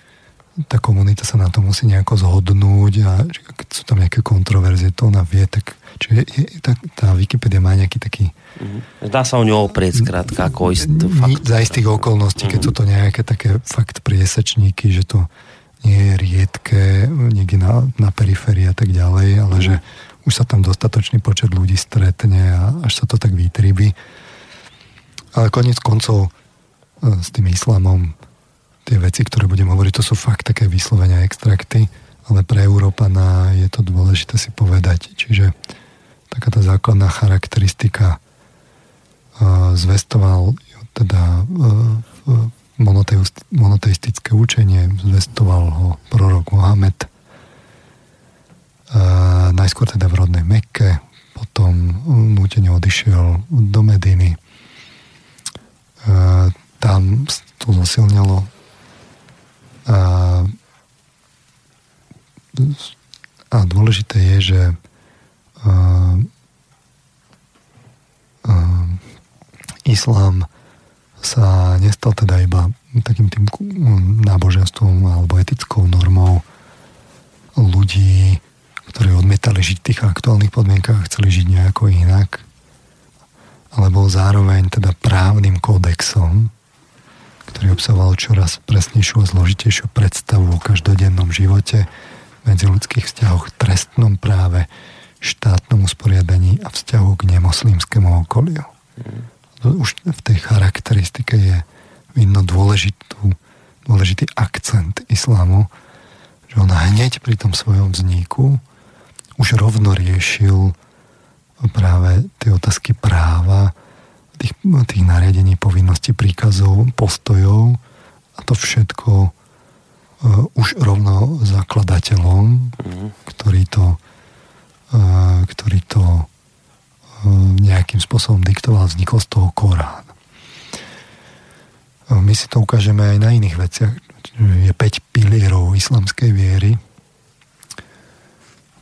[SPEAKER 2] tá komunita sa na to musí nejako zhodnúť a keď sú tam nejaké kontroverzie, to ona vie, tak čiže je, tá, tá Wikipedia má nejaký taký
[SPEAKER 1] mm-hmm. Dá sa o ňu oprieť skrátka ako ist,
[SPEAKER 2] fakt. Za istých okolností, keď mhm. sú to nejaké také fakt priesečníky, že to nie je riedke niekde na, na periférii a tak ďalej, ale mm-hmm. že už sa tam dostatočný počet ľudí stretne a až sa to tak vytriby. Ale konec koncov e, s tým islamom tie veci, ktoré budem hovoriť, to sú fakt také vyslovenia extrakty, ale pre Európana je to dôležité si povedať. Čiže taká tá základná charakteristika uh, zvestoval teda uh, monoteistické učenie, zvestoval ho prorok Mohamed, uh, najskôr teda v rodnej Mekke, potom nútene odišiel do Mediny. Uh, tam to zosilnilo a, a dôležité je, že a, a, islám sa nestal teda iba takým tým náboženstvom alebo etickou normou ľudí, ktorí odmietali žiť v tých aktuálnych podmienkach, chceli žiť nejako inak, ale bol zároveň teda právnym kódexom, ktorý obsahoval čoraz presnejšiu a zložitejšiu predstavu o každodennom živote, medzi ľudských vzťahoch, trestnom práve, štátnom usporiadaní a vzťahu k nemoslimskému okoliu. Mm. Už v tej charakteristike je vidno dôležitú, dôležitý akcent islámu, že on hneď pri tom svojom vzniku už rovno riešil práve tie otázky práva, tých, tých nariadení, povinností, príkazov, postojov a to všetko uh, už rovno zakladateľom, mm. ktorý to, uh, ktorý to uh, nejakým spôsobom diktoval, vznikol z toho Korán. Uh, my si to ukážeme aj na iných veciach. Je 5 pilierov islamskej viery.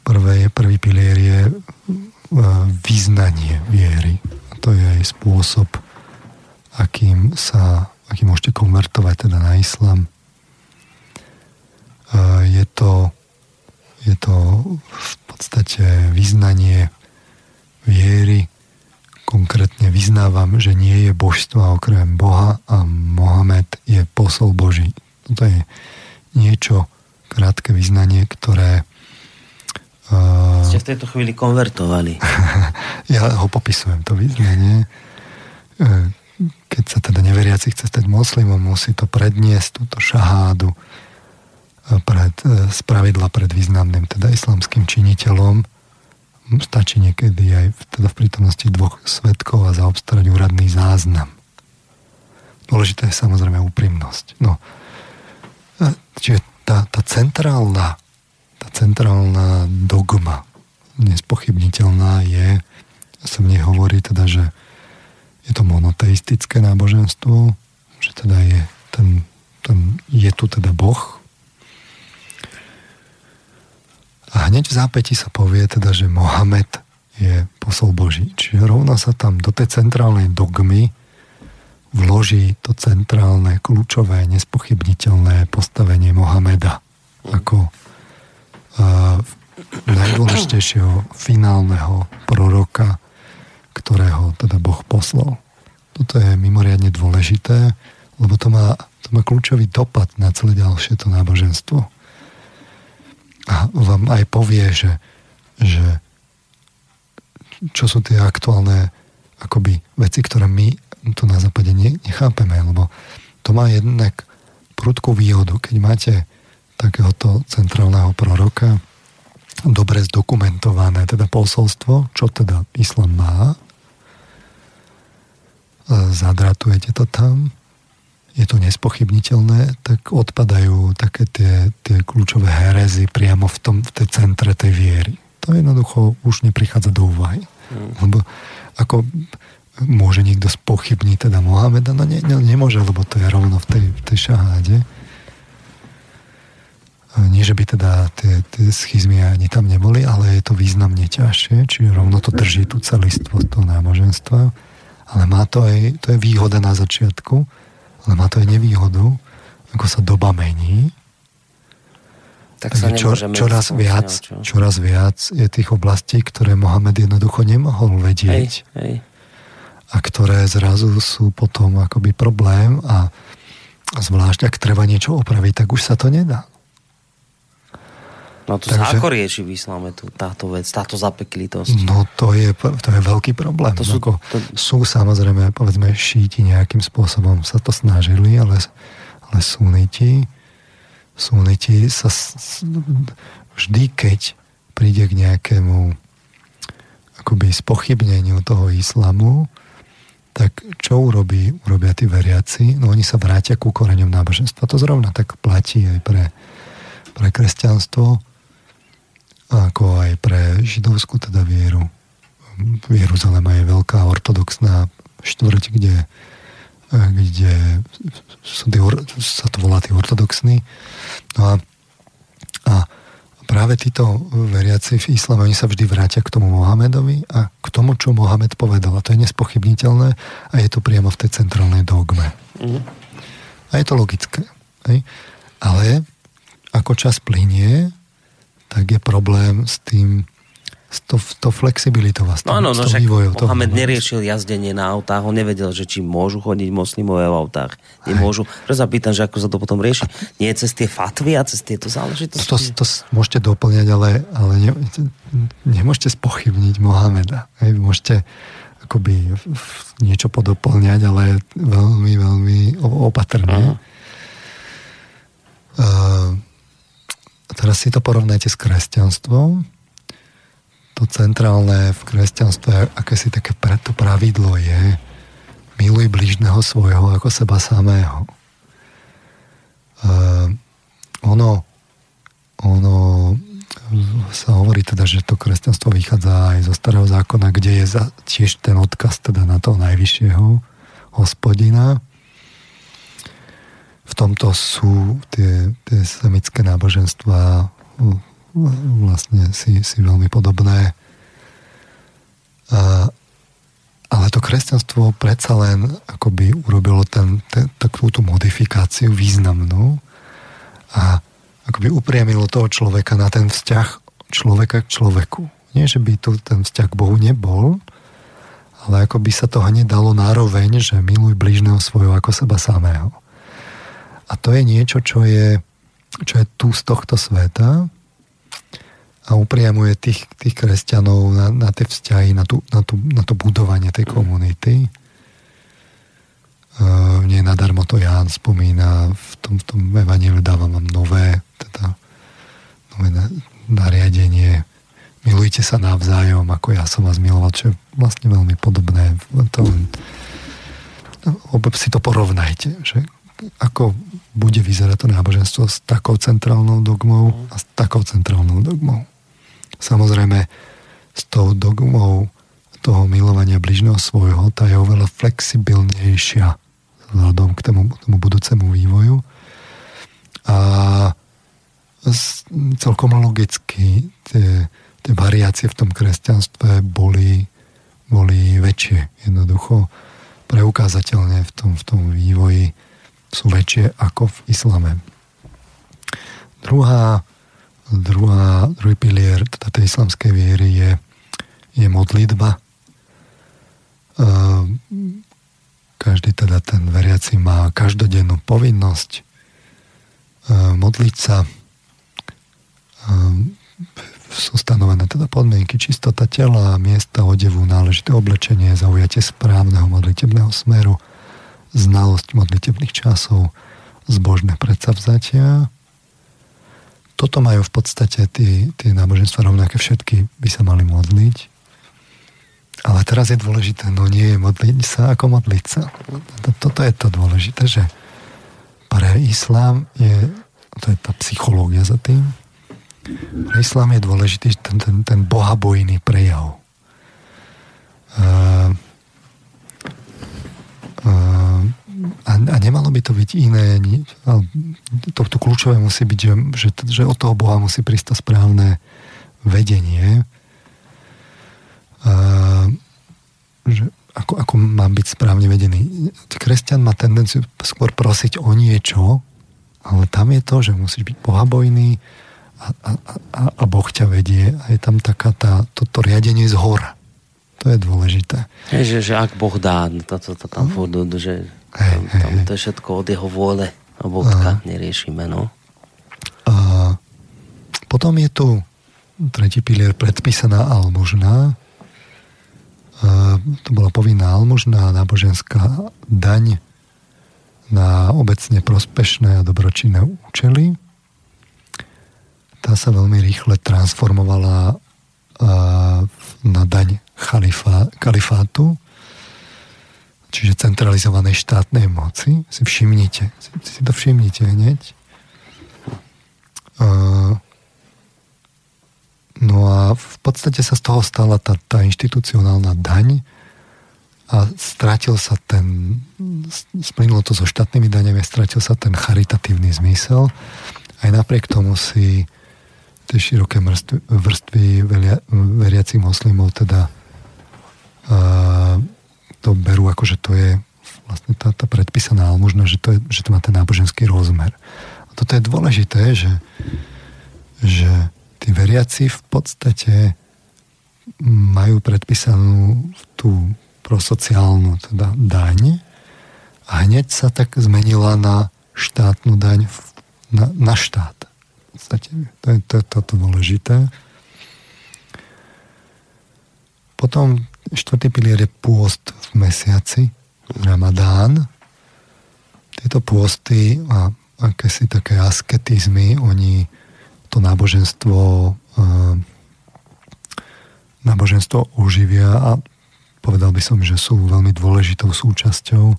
[SPEAKER 2] Prvé prvý pilier je význanie viery to je aj spôsob, akým sa, akým môžete konvertovať teda na islam. Je to, je to v podstate vyznanie viery, konkrétne vyznávam, že nie je božstva okrem Boha a Mohamed je posol Boží. Toto je niečo, krátke vyznanie, ktoré
[SPEAKER 1] ste v tejto chvíli konvertovali.
[SPEAKER 2] ja ho popisujem, to vyznanie. E, keď sa teda neveriaci chce stať moslimom, musí to predniesť, túto šahádu e, pred, e, spravidla pred významným teda islamským činiteľom. Stačí niekedy aj teda v prítomnosti dvoch svetkov a zaobstarať úradný záznam. Dôležitá je samozrejme úprimnosť. No, čiže tá, tá centrálna centrálna dogma nespochybniteľná je, sa v hovorí teda, že je to monoteistické náboženstvo, že teda je, ten, ten, je tu teda Boh. A hneď v zápäti sa povie teda, že Mohamed je posol Boží. Čiže rovno sa tam do tej centrálnej dogmy vloží to centrálne, kľúčové, nespochybniteľné postavenie Mohameda ako najdôležitejšieho finálneho proroka, ktorého teda Boh poslal. Toto je mimoriadne dôležité, lebo to má, to má kľúčový dopad na celé ďalšie to náboženstvo. A vám aj povie, že, že čo sú tie aktuálne akoby veci, ktoré my tu na západe nechápeme, lebo to má jednak prudkú výhodu, keď máte takéhoto centrálneho proroka, dobre zdokumentované teda posolstvo, čo teda islam má, e, zadratujete to tam, je to nespochybniteľné, tak odpadajú také tie, tie kľúčové herezy priamo v, tom, v tej centre tej viery. To jednoducho už neprichádza do úvahy. Mm. Lebo ako môže niekto spochybniť teda Mohameda? No ne, ne, nemôže, lebo to je rovno v tej, v tej šaháde. Nie, že by teda tie, tie schizmy ani tam neboli, ale je to významne ťažšie, čiže rovno to drží tú celistvo toho náboženstva. Ale má to aj, to je výhoda na začiatku, ale má to aj nevýhodu, ako sa doba mení.
[SPEAKER 1] Tak sa čo,
[SPEAKER 2] čoraz, viac, čo? čoraz viac je tých oblastí, ktoré Mohamed jednoducho nemohol vedieť. Hej, hej. A ktoré zrazu sú potom akoby problém a, a zvlášť ak treba niečo opraviť, tak už sa to nedá.
[SPEAKER 1] No to Takže, sa ako rieši v islame tu, táto vec, táto zapeklitosť?
[SPEAKER 2] No to je, to je veľký problém. To sú, ako, to... sú samozrejme, povedzme, šíti nejakým spôsobom sa to snažili, ale, ale suniti, suniti sa vždy, keď príde k nejakému akoby spochybneniu toho islamu, tak čo urobí, urobia tí veriaci? No oni sa vrátia ku koreňom náboženstva. To zrovna tak platí aj pre, pre kresťanstvo ako aj pre židovskú teda vieru. Jeruzalema je veľká ortodoxná štvrť, kde, kde sú tí, sa to volá tí ortodoxní. No a, a práve títo veriaci v islame, oni sa vždy vrátia k tomu Mohamedovi a k tomu, čo Mohamed povedal. A to je nespochybniteľné a je to priamo v tej centrálnej dogme. Mm. A je to logické. Hej? Ale ako čas plinie, tak je problém s tým, s to, to flexibilitou a s, tým,
[SPEAKER 1] no, áno, no, však Mohamed neriešil jazdenie na autách, on nevedel, že či môžu chodiť moslimové v autách. Nemôžu. Preto sa pýtam, že ako sa to potom rieši. Nie cez tie fatvy a cez tieto záležitosti?
[SPEAKER 2] To, to, to môžete doplňať, ale, ale ne, nemôžete spochybniť Mohameda. Hej, môžete akoby niečo podoplňať, ale veľmi, veľmi opatrne. Uh-huh. Uh, a teraz si to porovnajte s kresťanstvom. To centrálne v kresťanstve, aké si také to pravidlo je, miluj blížneho svojho ako seba samého. Uh, ono, ono sa hovorí teda, že to kresťanstvo vychádza aj zo starého zákona, kde je za, tiež ten odkaz teda na toho najvyššieho hospodina v tomto sú tie, tie semické náboženstva vlastne si, si veľmi podobné. A, ale to kresťanstvo predsa len akoby urobilo ten, ten, takú tú modifikáciu významnú a akoby upriamilo toho človeka na ten vzťah človeka k človeku. Nie, že by tu ten vzťah k Bohu nebol, ale ako by sa to hneď dalo nároveň, že miluj blížneho svojho ako seba samého. A to je niečo, čo je, čo je tu z tohto sveta a upriamuje tých, tých kresťanov na, na tie vzťahy, na, tú, na, tú, na to budovanie tej komunity. Uh, nie nadarmo to Ján spomína v tom, v tom evaníliu dávam vám nové, teda nové nariadenie milujte sa navzájom, ako ja som vás miloval, čo je vlastne veľmi podobné. To, no, si to porovnajte, že ako bude vyzerať to náboženstvo s takou centrálnou dogmou a s takou centrálnou dogmou. Samozrejme, s tou dogmou toho milovania bližného svojho, tá je oveľa flexibilnejšia vzhľadom k tomu, tomu budúcemu vývoju. A celkom logicky tie, tie variácie v tom kresťanstve boli, boli väčšie. Jednoducho preukázateľne v tom, v tom vývoji sú väčšie ako v islame. Druhá, druhá, druhý pilier teda tej islamskej viery je, je modlitba. Ehm, každý teda ten veriaci má každodennú povinnosť ehm, modliť sa. Ehm, sú stanovené teda podmienky čistota tela, miesta odevu, náležité oblečenie, zaujatie správneho modlitebného smeru, znalosť modlitebných časov, zbožné predsavzatia. Toto majú v podstate tie, tie náboženstva rovnaké všetky by sa mali modliť. Ale teraz je dôležité, no nie je modliť sa ako modliť sa. Toto je to dôležité, že pre islám je, to je tá psychológia za tým, pre islám je dôležitý ten, ten, ten bohabojný prejav. Uh, a, a nemalo by to byť iné. To, to kľúčové musí byť, že, že, že od toho Boha musí prísť to správne vedenie že ako, ako mám byť správne vedený. Kresťan má tendenciu skôr prosiť o niečo, ale tam je to, že musíš byť bohabojný a, a, a, a Boh ťa vedie a je tam taká tá, toto riadenie z hora. To je dôležité.
[SPEAKER 1] Je, že, že ak Boh dá, to, to, to tam furt, že hey, tam, tam hey, to je všetko od jeho vôle a bodka, neriešime, no.
[SPEAKER 2] A potom je tu tretí pilier predpísaná almužná, to bola povinná almužná náboženská daň na obecne prospešné a dobročinné účely. Tá sa veľmi rýchle transformovala na daň chalifa, kalifátu, čiže centralizovanej štátnej moci. Si všimnite, si, si to všimnite hneď. No a v podstate sa z toho stala tá, tá inštitucionálna daň a strátil sa ten, splynulo to so štátnymi daňami, strátil sa ten charitatívny zmysel. Aj napriek tomu si tie široké vrstvy, vrstvy veria, veriacich moslimov teda uh, to berú ako, že to je vlastne tá, tá predpísaná almužna, že to, je, že to má ten náboženský rozmer. A toto je dôležité, že, že tí veriaci v podstate majú predpísanú tú prosociálnu teda daň a hneď sa tak zmenila na štátnu daň na, na štát. V podstate to je to, toto dôležité. Potom štvrtý pilier je pôst v mesiaci, Ramadán. Tieto pôsty a akési také asketizmy, oni to náboženstvo eh, náboženstvo uživia a povedal by som, že sú veľmi dôležitou súčasťou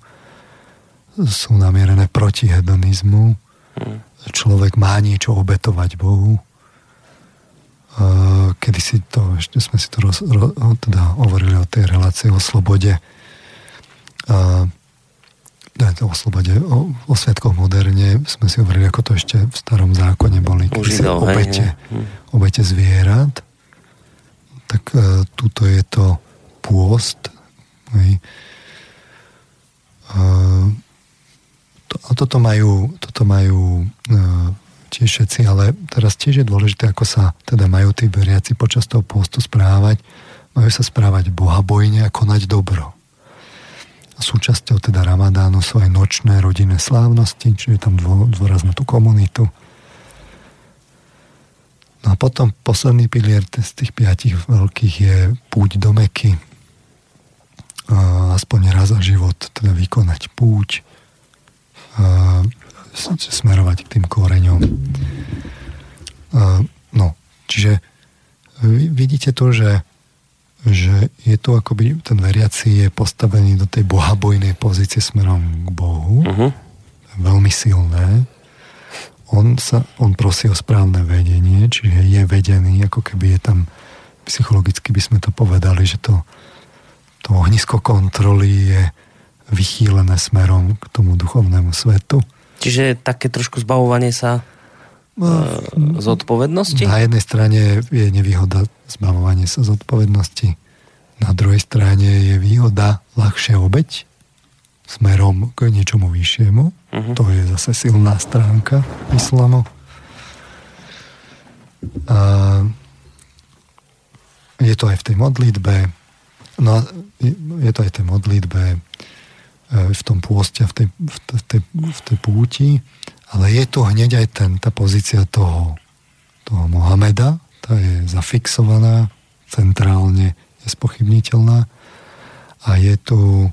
[SPEAKER 2] sú namierené proti hedonizmu hmm. človek má niečo obetovať Bohu kedy si to, ešte sme si to roz, ro, teda hovorili o tej relácii o slobode uh, o slobode, o, o svetkoch moderne sme si hovorili, ako to ešte v starom zákone boli, keď sa obete, hej, obete zvierat. Tak e, tuto je to pôst. Hej. E, to, a toto majú, toto majú e, tiež všetci, ale teraz tiež je dôležité, ako sa teda majú tí veriaci počas toho pôstu správať. Majú sa správať bohabojne a konať dobro súčasťou teda Ramadánu sú aj nočné rodinné slávnosti, čiže tam dôraz na tú komunitu. No a potom posledný pilier z tých piatich veľkých je púť do Meky. Aspoň raz za život teda vykonať púť, smerovať k tým koreňom. No, čiže vidíte to, že že je to akoby, ten veriaci je postavený do tej bohabojnej pozície smerom k Bohu. Uh-huh. Veľmi silné. On, sa, on prosí o správne vedenie, čiže je vedený, ako keby je tam psychologicky by sme to povedali, že to, to ohnisko kontroly je vychýlené smerom k tomu duchovnému svetu.
[SPEAKER 1] Čiže také trošku zbavovanie sa zodpovednosti?
[SPEAKER 2] Na jednej strane je nevýhoda zbavovanie sa zodpovednosti, na druhej strane je výhoda ľahšia obeď smerom k niečomu vyššiemu. Uh-huh. To je zase silná stránka islamu. A je to aj v tej modlitbe, no je to aj v tej modlitbe, v tom pôste, v tej, v tej, v tej púti, ale je tu hneď aj ten, tá pozícia toho, toho Mohameda, tá je zafixovaná, centrálne nespochybniteľná a je tu,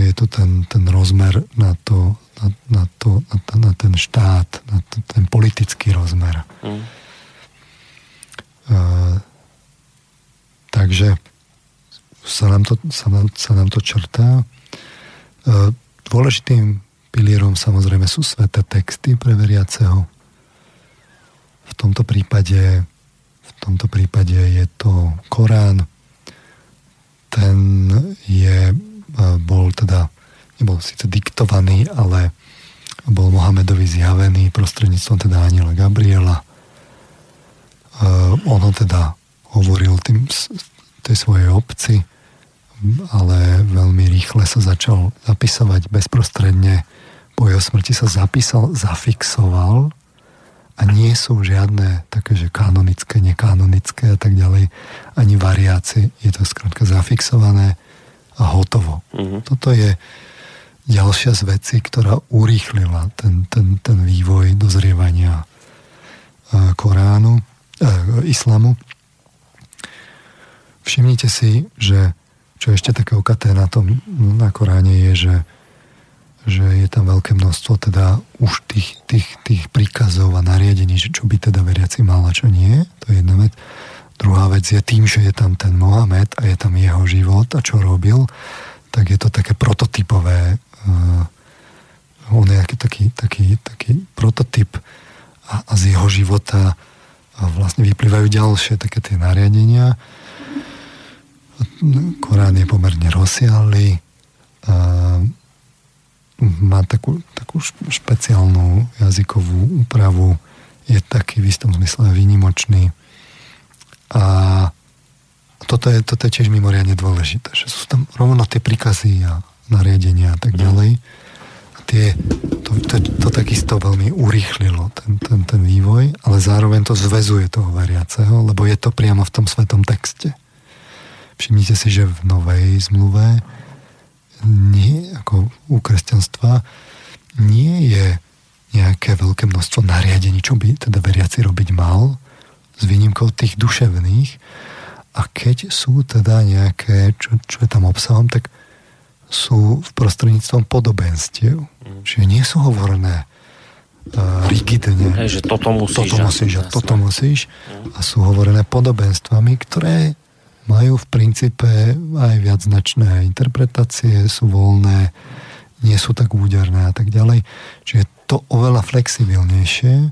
[SPEAKER 2] je tu ten, ten rozmer na to, na, na, to, na, na ten štát, na to, ten politický rozmer. Mm. Uh, takže sa nám to, sa nám, sa nám to črtá. Dôležitým pilierom samozrejme sú sveté texty pre veriaceho. V tomto prípade, v tomto prípade je to Korán. Ten je, bol teda, nebol síce diktovaný, ale bol Mohamedovi zjavený prostredníctvom teda aniela Gabriela. On ho teda hovoril tým, tej svojej obci, ale veľmi rýchle sa začal zapisovať bezprostredne po jeho smrti sa zapísal, zafixoval a nie sú žiadne také, že kanonické, nekanonické a tak ďalej, ani variácie. Je to skrátka zafixované a hotovo. Uh-huh. Toto je ďalšia z vecí, ktorá urýchlila ten, ten, ten vývoj dozrievania e, Koránu, e, islamu. Všimnite si, že čo ešte také okaté na tom na Koráne je, že že je tam veľké množstvo teda už tých, tých, tých príkazov a nariadení, že čo by teda veriaci mal a čo nie. To je jedna vec. Druhá vec je tým, že je tam ten Mohamed a je tam jeho život a čo robil, tak je to také prototypové. Uh, on je taký, taký, taký prototyp a, a z jeho života a vlastne vyplývajú ďalšie také tie nariadenia. Korán je pomerne rozsiahly. Uh, má takú, takú špeciálnu jazykovú úpravu, je taký v istom zmysle výnimočný. A toto je, toto je tiež mimoriadne dôležité, že sú tam rovno tie príkazy a nariadenia a tak mhm. ďalej. A tie, to, to, to takisto veľmi urýchlilo ten, ten, ten vývoj, ale zároveň to zväzuje toho veriaceho, lebo je to priamo v tom svetom texte. Všimnite si, že v novej zmluve nie, ako u kresťanstva nie je nejaké veľké množstvo nariadení, čo by teda veriaci robiť mal, s výnimkou tých duševných. A keď sú teda nejaké, čo, čo je tam obsahom, tak sú v prostredníctvom podobenstiev. Mm. Čiže nie sú hovorené uh, rigidne.
[SPEAKER 1] Hej, že toto musíš.
[SPEAKER 2] Toto musíš a toto musíš. Mm. A sú hovorené podobenstvami, ktoré majú v princípe aj viacznačné interpretácie, sú voľné, nie sú tak úderné a tak ďalej. Čiže to oveľa flexibilnejšie,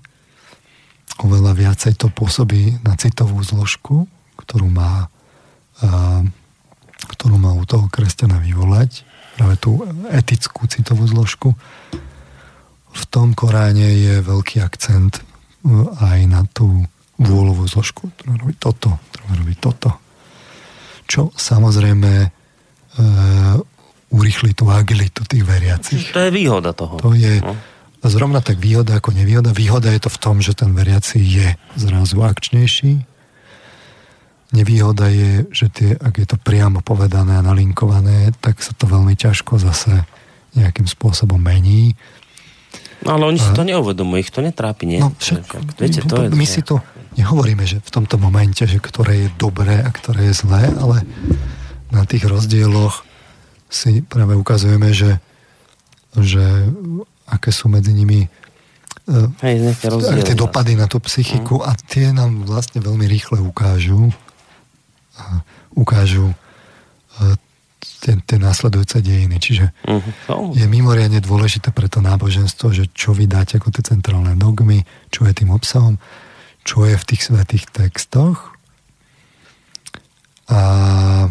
[SPEAKER 2] oveľa viacej to pôsobí na citovú zložku, ktorú má, ktorú má u toho kresťana vyvolať, práve tú etickú citovú zložku. V tom Koráne je veľký akcent aj na tú vôľovú zložku. Treba robiť toto, treba robiť toto čo samozrejme e, urýchli tú agilitu tých veriacich.
[SPEAKER 1] To je výhoda toho.
[SPEAKER 2] To je no. zrovna tak výhoda ako nevýhoda. Výhoda je to v tom, že ten veriaci je zrazu akčnejší. Nevýhoda je, že tie, ak je to priamo povedané a nalinkované, tak sa to veľmi ťažko zase nejakým spôsobom mení.
[SPEAKER 1] No ale oni si to neuvedomujú, ich to netrápi, nie?
[SPEAKER 2] No však, viete, to je, my si to, nehovoríme, že v tomto momente, že ktoré je dobré a ktoré je zlé, ale na tých rozdieloch si práve ukazujeme, že, že aké sú medzi nimi
[SPEAKER 1] e, Hej,
[SPEAKER 2] tie dopady na tú psychiku mm. a tie nám vlastne veľmi rýchle ukážu ukážu e, tie, tie následujúce dejiny. Čiže uh-huh. je mimoriadne dôležité pre to náboženstvo, že čo vydať ako tie centrálne dogmy, čo je tým obsahom čo je v tých svetých textoch a,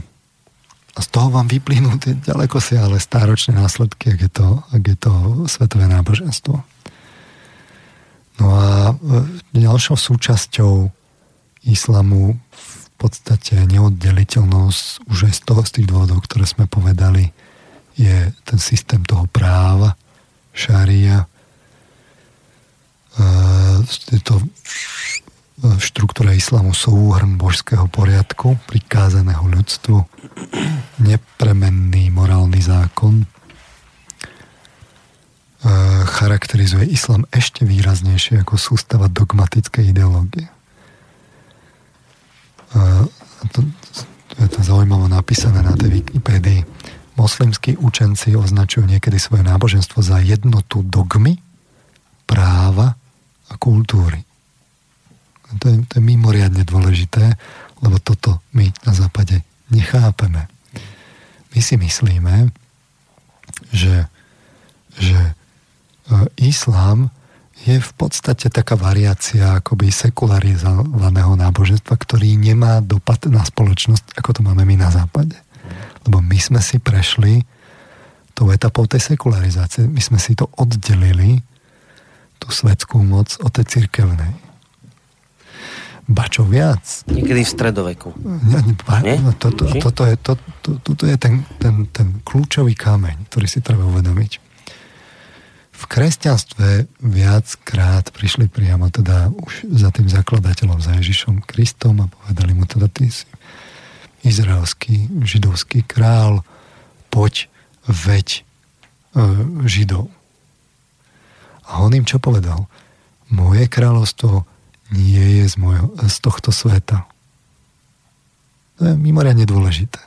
[SPEAKER 2] z toho vám vyplynú tie ďaleko si ale stáročné následky, ak je to, ak je to svetové náboženstvo. No a ďalšou súčasťou islamu v podstate neoddeliteľnosť už aj z toho, z tých dôvodov, ktoré sme povedali, je ten systém toho práva, šaria. Je to v štruktúre islamu súhrn božského poriadku, prikázaného ľudstvu, nepremenný morálny zákon, charakterizuje islam ešte výraznejšie ako sústava dogmatickej ideológie. To, to je to zaujímavo napísané na tej Wikipédii. Moslimskí učenci označujú niekedy svoje náboženstvo za jednotu dogmy, práva a kultúry. To je, to je mimoriadne dôležité, lebo toto my na západe nechápeme. My si myslíme, že, že e, islám je v podstate taká variácia akoby sekularizovaného náboženstva, ktorý nemá dopad na spoločnosť, ako to máme my na západe. Lebo my sme si prešli tou etapou tej sekularizácie. My sme si to oddelili, tú svetskú moc od tej cirkevnej. Ba čo viac.
[SPEAKER 1] Niekedy v stredoveku.
[SPEAKER 2] Nie? No, toto, toto je, to, to, toto je ten, ten, ten kľúčový kameň, ktorý si treba uvedomiť. V kresťanstve viackrát prišli priamo teda už za tým zakladateľom, za Ježišom Kristom a povedali mu teda, ty si izraelský, židovský král, poď, veď e, židov. A on im čo povedal? Moje kráľovstvo nie je z, môjho, z tohto sveta. To je mimoriadne dôležité.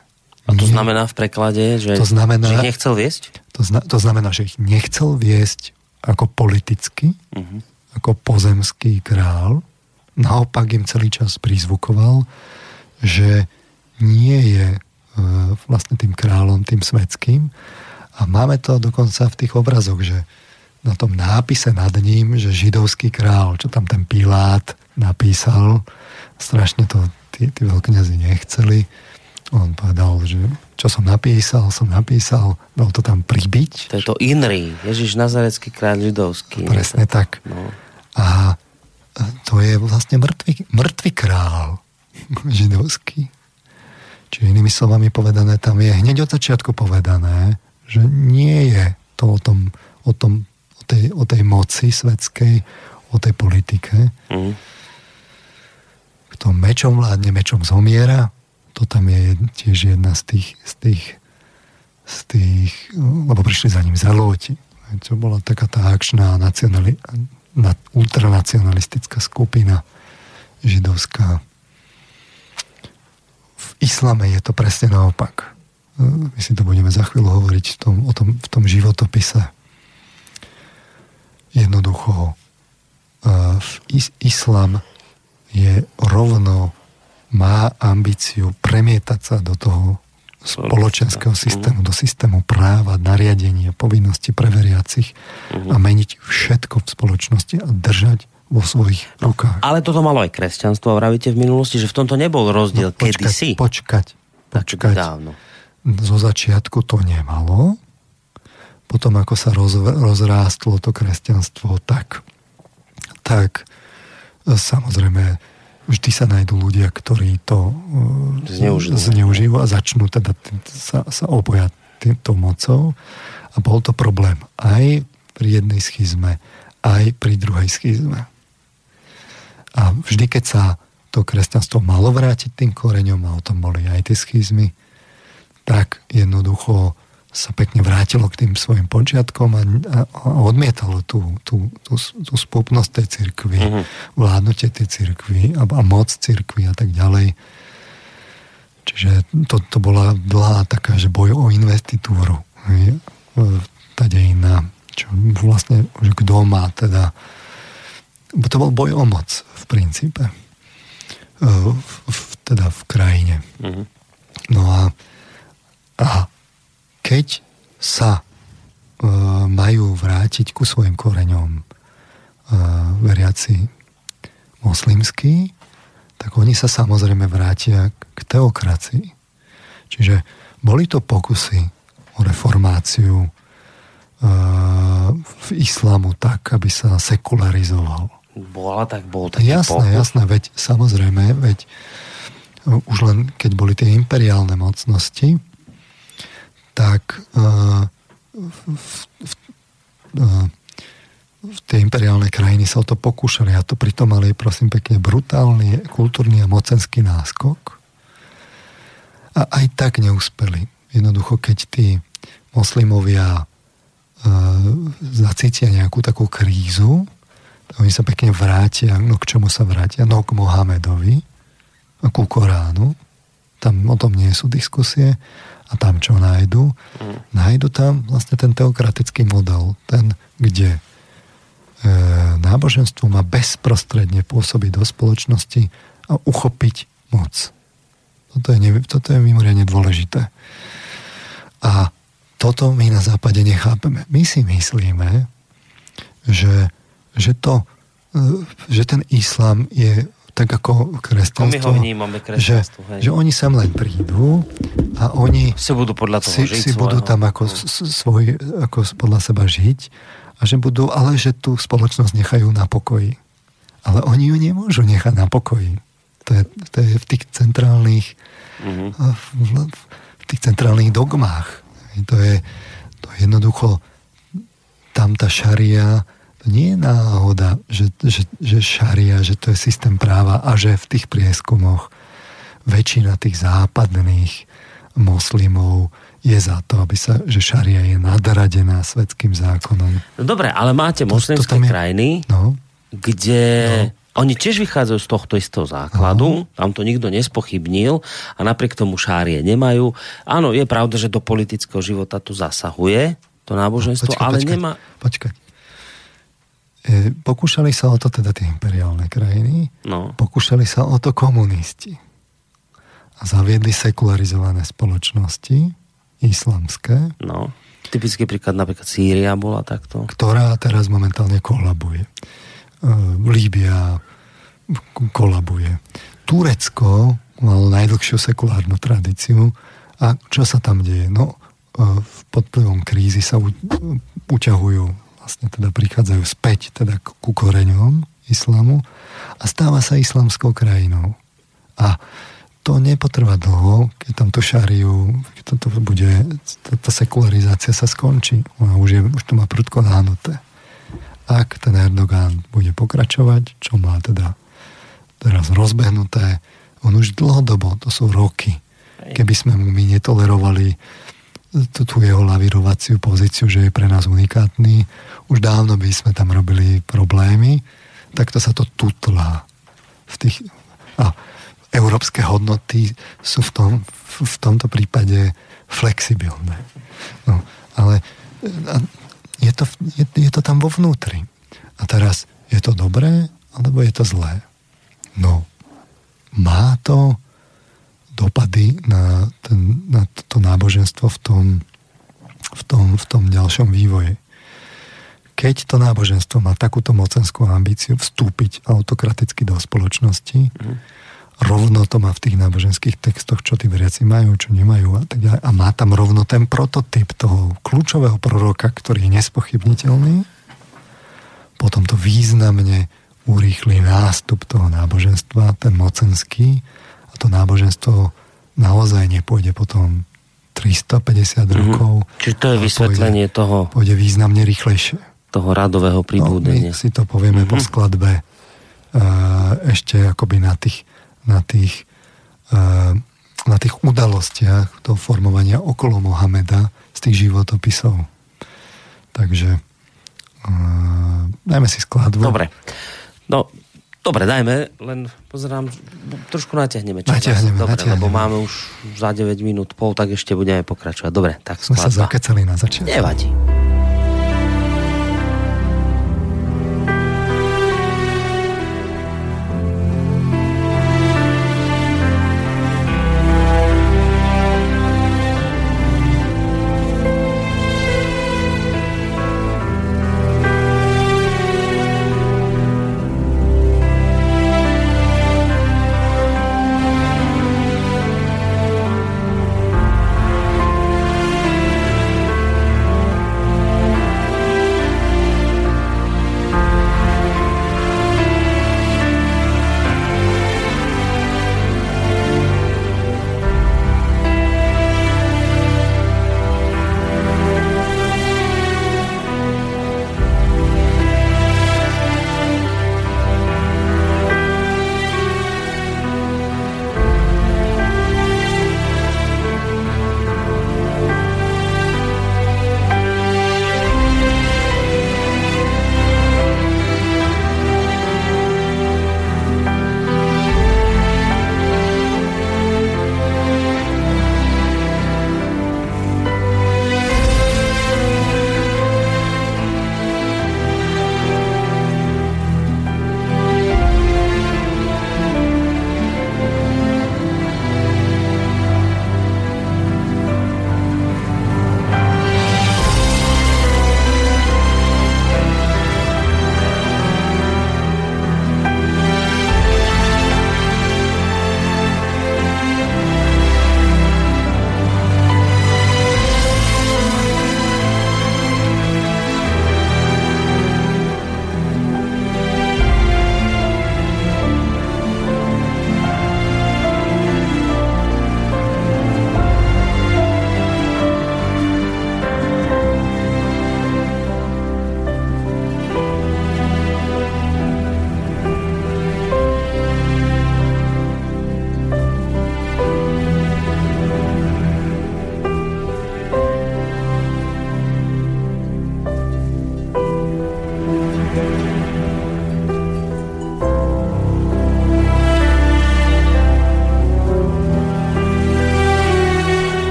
[SPEAKER 1] A to nie, znamená v preklade, že, to znamená, že ich nechcel viesť?
[SPEAKER 2] To, zna, to znamená, že ich nechcel viesť ako politicky, uh-huh. ako pozemský král. Naopak im celý čas prizvukoval, že nie je e, vlastne tým kráľom, tým svetským. A máme to dokonca v tých obrazoch, že na tom nápise nad ním, že židovský král, čo tam ten Pilát napísal, strašne to tí, tí veľkňazi nechceli. On povedal, že čo som napísal, som napísal, dal to tam pribiť.
[SPEAKER 1] To je to Inri, Ježiš Nazarecký kráľ židovský.
[SPEAKER 2] Presne tak. No. A to je vlastne mŕtvy, mŕtvy král židovský. Čiže inými slovami povedané, tam je hneď od začiatku povedané, že nie je to o tom, o tom tej, o tej moci svetskej, o tej politike. Mm. Kto mečom vládne, mečom zomiera. To tam je tiež jedna z tých, z tých, z tých lebo prišli za ním zaloti. To bola taká tá akčná nacionali, na, ultranacionalistická skupina židovská. V islame je to presne naopak. My si to budeme za chvíľu hovoriť v tom, o tom, v tom životopise Jednoducho is- islam je rovno má ambíciu premietať sa do toho spoločenského systému, do systému práva, nariadenia, povinnosti preveriacich a meniť všetko v spoločnosti a držať vo svojich no, rukách.
[SPEAKER 1] Ale toto malo aj kresťanstvo, vravíte v minulosti, že v tomto nebol rozdiel no, počkať, kedysi.
[SPEAKER 2] Počkať, počkať. Dávno. Zo začiatku to nemalo, potom ako sa roz, rozrástlo to kresťanstvo, tak, tak e, samozrejme vždy sa nájdú ľudia, ktorí to
[SPEAKER 1] e, zneužijú,
[SPEAKER 2] zneužijú a začnú teda sa, sa opojať týmto mocou. A bol to problém aj pri jednej schizme, aj pri druhej schizme. A vždy, keď sa to kresťanstvo malo vrátiť tým koreňom, a o tom boli aj tie schizmy, tak jednoducho sa pekne vrátilo k tým svojim počiatkom a, a, odmietalo tú, tú, tú, tú spúpnosť tej cirkvi, uh-huh. vládnutie tej cirkvi a, a moc cirkvi a tak ďalej. Čiže to, to bola dlhá taká, že boj o investitúru. Hej, tá dejina, čo vlastne už kto má teda to bol boj o moc v princípe. V, v, teda v krajine. Uh-huh. No a, a keď sa e, majú vrátiť ku svojim koreňom e, veriaci moslimskí, tak oni sa samozrejme vrátia k teokracii. Čiže boli to pokusy o reformáciu e, v v islamu tak, aby sa sekularizoval.
[SPEAKER 1] Bola tak, bol taký
[SPEAKER 2] Jasné,
[SPEAKER 1] pokus.
[SPEAKER 2] jasné, veď samozrejme, veď už len keď boli tie imperiálne mocnosti, tak uh, v, v, uh, v tie imperiálne krajiny sa o to pokúšali a to pritom mali, prosím pekne, brutálny kultúrny a mocenský náskok. A aj tak neúspeli. Jednoducho, keď tí moslimovia e, zacítia nejakú takú krízu, oni sa pekne vrátia, no k čomu sa vrátia? No k Mohamedovi a ku Koránu. Tam o tom nie sú diskusie. A tam čo nájdu? Mm. Nájdu tam vlastne ten teokratický model, ten, kde e, náboženstvo má bezprostredne pôsobiť do spoločnosti a uchopiť moc. Toto je, toto je mimoriadne dôležité. A toto my na západe nechápeme. My si myslíme, že, že, to, e, že ten islám je tak ako kresťanstvo.
[SPEAKER 1] My ho vnímame kresťanstvo.
[SPEAKER 2] Že, že oni sem len prídu a oni
[SPEAKER 1] si budú podľa toho
[SPEAKER 2] si,
[SPEAKER 1] žiť
[SPEAKER 2] si budú tam ako, svoj, ako podľa seba žiť a že budú, ale že tú spoločnosť nechajú na pokoji. Ale oni ju nemôžu nechať na pokoji. To je, to je v tých centrálnych mm-hmm. v, v tých centrálnych dogmách. To je, to je jednoducho tam tá šaria nie je náhoda, že, že, že šaria, že to je systém práva a že v tých prieskumoch väčšina tých západných moslimov je za to, aby sa, že šaria je nadradená svetským zákonom.
[SPEAKER 1] No dobre, ale máte moslimské to, to je, krajiny, no, kde no. oni tiež vychádzajú z tohto istého základu, no. tam to nikto nespochybnil a napriek tomu šárie nemajú. Áno, je pravda, že do politického života tu zasahuje to náboženstvo, no, počkaj, ale
[SPEAKER 2] počkaj,
[SPEAKER 1] nemá...
[SPEAKER 2] Počkaj. E, pokúšali sa o to teda tie imperiálne krajiny, no. pokúšali sa o to komunisti. A zaviedli sekularizované spoločnosti, islamské.
[SPEAKER 1] No. Typický príklad napríklad Sýria bola takto.
[SPEAKER 2] Ktorá teraz momentálne kolabuje. E, Líbia kolabuje. Turecko malo najdlhšiu sekulárnu tradíciu. A čo sa tam deje? No, e, pod vplyvom krízy sa uťahujú vlastne teda prichádzajú späť teda ku koreňom islamu a stáva sa islamskou krajinou. A to nepotrvá dlho, keď tam to šariu, keď to, to bude, tá sekularizácia sa skončí. Ona už, je, už to má prudko náhnuté. Ak ten Erdogan bude pokračovať, čo má teda teraz rozbehnuté, on už dlhodobo, to sú roky, keby sme mu my netolerovali tú, tú jeho lavirovaciu pozíciu, že je pre nás unikátny. Už dávno by sme tam robili problémy, takto sa to tutlá. V tých, a európske hodnoty sú v, tom, v tomto prípade flexibilné. No, ale je to, je, je to tam vo vnútri. A teraz, je to dobré, alebo je to zlé? No, má to dopady na, ten, na to náboženstvo v tom, v, tom, v tom ďalšom vývoji. Keď to náboženstvo má takúto mocenskú ambíciu vstúpiť autokraticky do spoločnosti, mm. rovno to má v tých náboženských textoch, čo tí veriaci majú, čo nemajú a tak ďalej. A má tam rovno ten prototyp toho kľúčového proroka, ktorý je nespochybniteľný, potom to významne urýchli nástup toho náboženstva, ten mocenský, to náboženstvo naozaj nepôjde potom 350 mm-hmm. rokov.
[SPEAKER 1] Čiže to je vysvetlenie
[SPEAKER 2] pôjde,
[SPEAKER 1] toho...
[SPEAKER 2] Pôjde významne rýchlejšie.
[SPEAKER 1] Toho radového príbudenia.
[SPEAKER 2] No, my si to povieme mm-hmm. po skladbe uh, ešte akoby na tých, na tých, uh, na tých udalostiach toho formovania okolo Mohameda z tých životopisov. Takže uh, dajme si skladbu.
[SPEAKER 1] Dobre. No, Dobre, dajme, len pozerám, trošku natiahneme čas.
[SPEAKER 2] Natiahneme,
[SPEAKER 1] Dobre,
[SPEAKER 2] natiahneme.
[SPEAKER 1] lebo máme už za 9 minút pol, tak ešte budeme pokračovať. Dobre, tak
[SPEAKER 2] skladba. Sme sa zakecali na začiatku.
[SPEAKER 1] Nevadí.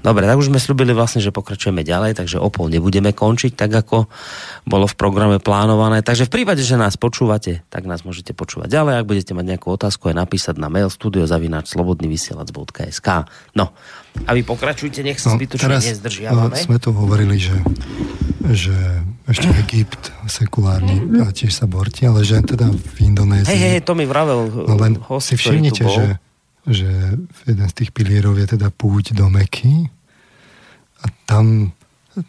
[SPEAKER 1] Dobre, tak už sme slúbili vlastne, že pokračujeme ďalej, takže o pol nebudeme končiť tak, ako bolo v programe plánované. Takže v prípade, že nás počúvate, tak nás môžete počúvať ďalej. Ak budete mať nejakú otázku, aj napísať na mail studiozavináčslobodnyvysielac.sk No, a vy pokračujte, nech sa no, zbytočne nezdržiavame.
[SPEAKER 2] sme tu hovorili, že, že ešte Egypt sekulárny a tiež sa borti, ale že teda v Indonézii...
[SPEAKER 1] Hej, hej, to mi vravel
[SPEAKER 2] no len host, si všimnite, že že jeden z tých pilierov je teda púť do Meky a tam,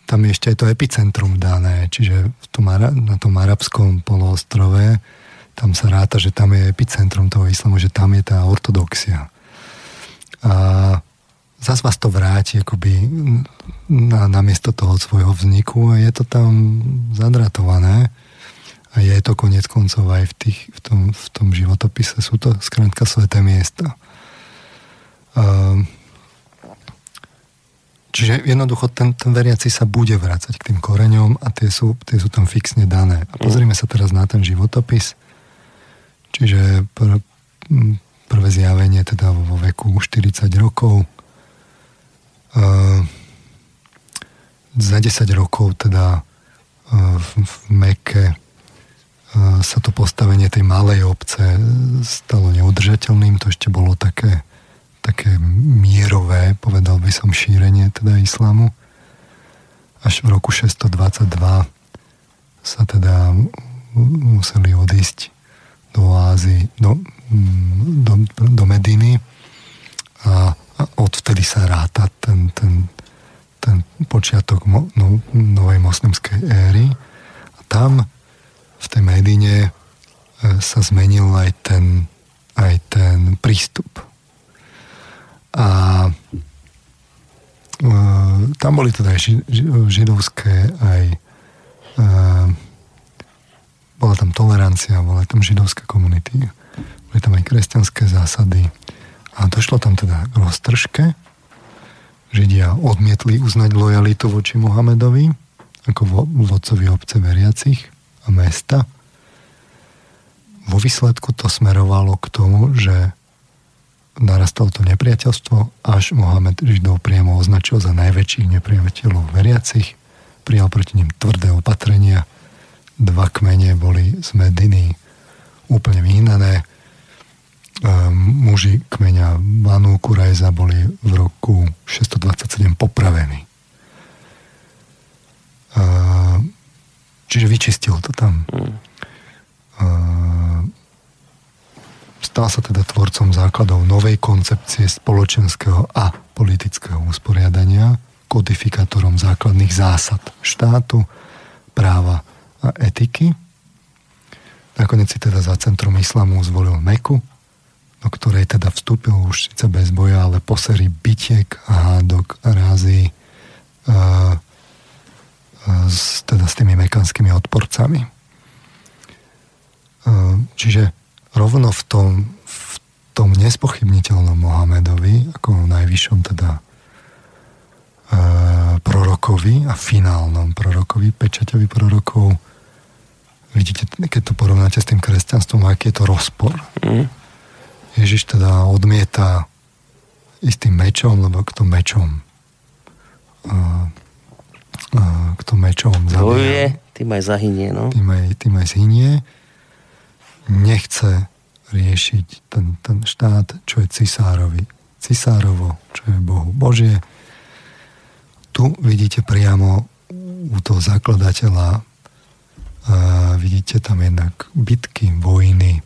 [SPEAKER 2] tam ešte aj to epicentrum dané, čiže v tom, na tom arabskom poloostrove tam sa ráta, že tam je epicentrum toho islamu, že tam je tá ortodoxia. A zase vás to vráti akoby na, na miesto toho svojho vzniku a je to tam zadratované a je to konec koncov aj v, tých, v, tom, v tom životopise. Sú to skrátka sveté miesta. Ehm, čiže jednoducho ten, ten veriaci sa bude vrácať k tým koreňom a tie sú, tie sú tam fixne dané. A pozrime sa teraz na ten životopis. Čiže pr, prvé zjavenie teda vo veku 40 rokov. Uh, za 10 rokov teda uh, v, v Meke uh, sa to postavenie tej malej obce stalo neudržateľným. To ešte bolo také také mierové, povedal by som, šírenie teda islamu. Až v roku 622 sa teda museli odísť do Ázy, do, do, do Mediny a, a odvtedy sa ráta ten, ten, ten počiatok mo, no, novej moslimskej éry. A tam v tej Medine e, sa zmenil aj ten, aj ten prístup a e, tam boli teda aj židovské, aj e, bola tam tolerancia, bola tam židovské komunity, boli tam aj kresťanské zásady a došlo tam teda k roztržke. Židia odmietli uznať lojalitu voči Mohamedovi ako vodcovi obce veriacich a mesta. Vo výsledku to smerovalo k tomu, že narastalo to nepriateľstvo, až Mohamed Židov priamo označil za najväčších nepriateľov veriacich, prijal proti nim tvrdé opatrenia, dva kmene boli z Mediny úplne vyhnané, muži kmeňa Banu Kurajza boli v roku 627 popravení. Čiže vyčistil to tam. Mm Stal sa teda tvorcom základov novej koncepcie spoločenského a politického usporiadania, kodifikátorom základných zásad štátu, práva a etiky. Nakoniec si teda za centrum islamu zvolil Meku, do ktorej teda vstúpil už síce bez boja, ale po sérii bitiek a hádok a rázy uh, s, teda s tými mekanskými odporcami. Uh, čiže rovno v tom, v tom nespochybniteľnom Mohamedovi, ako najvyššom teda e, prorokovi a finálnom prorokovi, pečaťovi prorokov, vidíte, keď to porovnáte s tým kresťanstvom, aký je to rozpor. Mm. Ježiš teda odmieta istým mečom, lebo kto mečom e, e, kto mečom
[SPEAKER 1] zabíja, tým aj zahynie, no?
[SPEAKER 2] Tým aj, tým aj zhynie nechce riešiť ten, ten štát, čo je cisárovi. Cisárovo, čo je Bohu Božie. Tu vidíte priamo u toho zakladateľa a vidíte tam jednak bitky, vojny,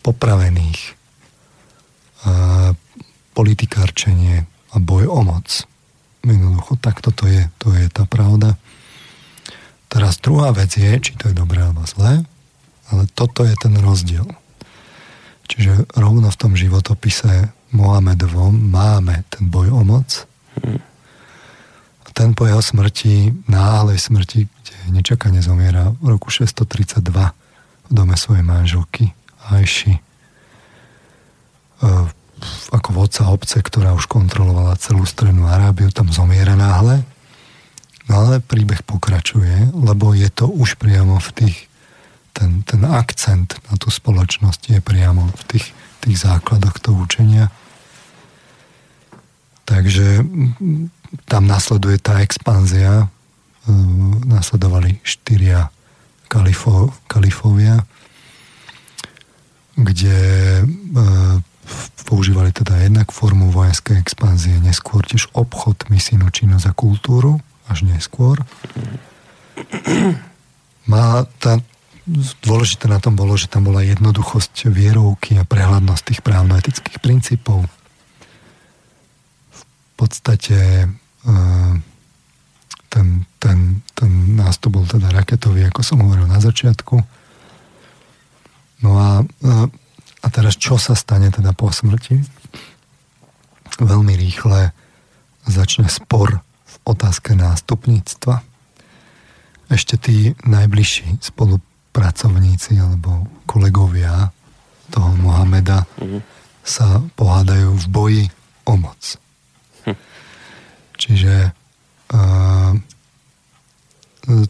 [SPEAKER 2] popravených, a politikárčenie a boj o moc. Jednoducho, tak toto je, to je tá pravda. Teraz druhá vec je, či to je dobré alebo zlé, ale toto je ten rozdiel. Čiže rovno v tom životopise Mohamedovom máme ten boj o moc. A ten po jeho smrti, náhlej smrti, kde nečakane zomiera v roku 632 v dome svojej manželky Ajši e, ako vodca obce, ktorá už kontrolovala celú strednú Arábiu, tam zomiera náhle. No ale príbeh pokračuje, lebo je to už priamo v tých ten, ten akcent na tú spoločnosť je priamo v tých, tých základoch toho učenia. Takže takže tam nasleduje tá expanzia. Nasledovali štyria kalifo, kalifovia, kde používali teda jednak formu vojenskej expanzie, neskôr tiež obchod, misijnú činnosť a kultúru, až neskôr. Má tá, dôležité na tom bolo, že tam bola jednoduchosť vierovky a prehľadnosť tých právno-etických princípov. V podstate e, ten, ten, ten nástup bol teda raketový, ako som hovoril na začiatku. No a, e, a teraz čo sa stane teda po smrti? Veľmi rýchle začne spor v otázke nástupníctva. Ešte tí najbližší spolu pracovníci alebo kolegovia toho Mohameda mm-hmm. sa pohádajú v boji o moc. Hm. Čiže uh,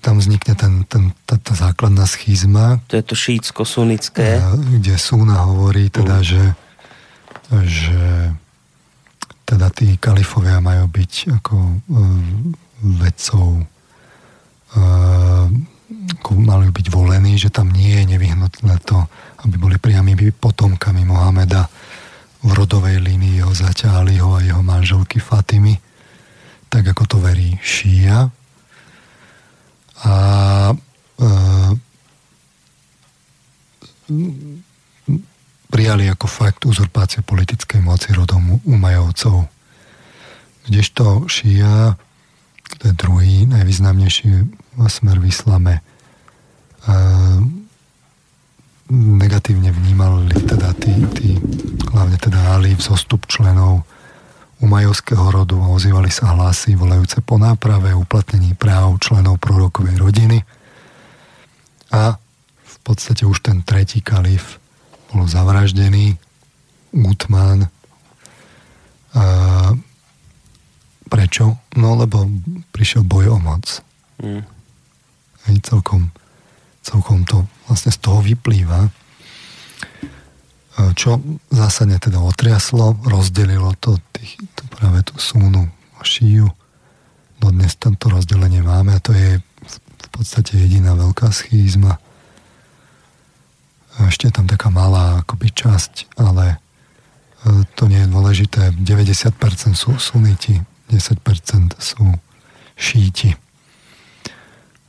[SPEAKER 2] tam vznikne ten, ten, tá, tá základná schizma.
[SPEAKER 1] To je to šítsko-sunické.
[SPEAKER 2] Uh, kde Súna hovorí teda, mm. že, že teda tí kalifovia majú byť ako uh, vedcov uh, mali byť volení, že tam nie je nevyhnutné to, aby boli priamými potomkami Mohameda v rodovej línii jeho zaťa Aliho a jeho manželky Fatimy, tak ako to verí Šíja. A e, prijali ako fakt uzurpácie politickej moci rodom Umajovcov. Kdežto Šíja, to druhý najvýznamnejší smer v islame, negatívne vnímali teda tí, tí hlavne teda Ali, vzostup členov umajovského rodu a ozývali sa hlasy volajúce po náprave uplatnení práv členov prorokovej rodiny. A v podstate už ten tretí kalif bol zavraždený, Utman. A prečo? No lebo prišiel boj o moc. Mm. Hej, celkom celkom to vlastne z toho vyplýva. E, čo zásadne teda otriaslo, rozdelilo to, tých, to práve tú súnu a šíju. Dodnes tento rozdelenie máme a to je v podstate jediná veľká schýzma. Ešte je tam taká malá akoby časť, ale e, to nie je dôležité. 90% sú suniti, 10% sú šíti.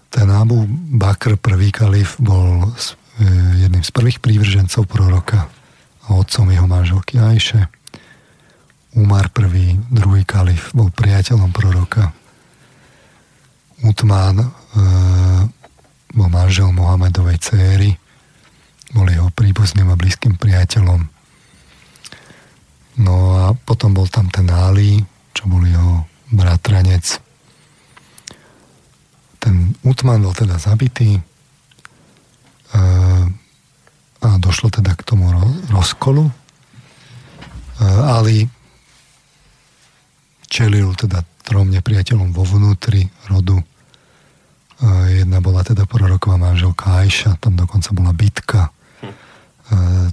[SPEAKER 2] Ten Abu Bakr, prvý kalif, bol e, jedným z prvých prívržencov proroka a otcom jeho manželky Ajše. Umar prvý, druhý kalif, bol priateľom proroka. Utmán e, bol manžel Mohamedovej céry, bol jeho príbuzným a blízkym priateľom. No a potom bol tam ten Ali, čo bol jeho bratranec ten Utman bol teda zabitý e, a došlo teda k tomu rozkolu. E, Ali čelil teda trom nepriateľom vo vnútri rodu. E, jedna bola teda proroková manželka Ajša, tam dokonca bola bitka,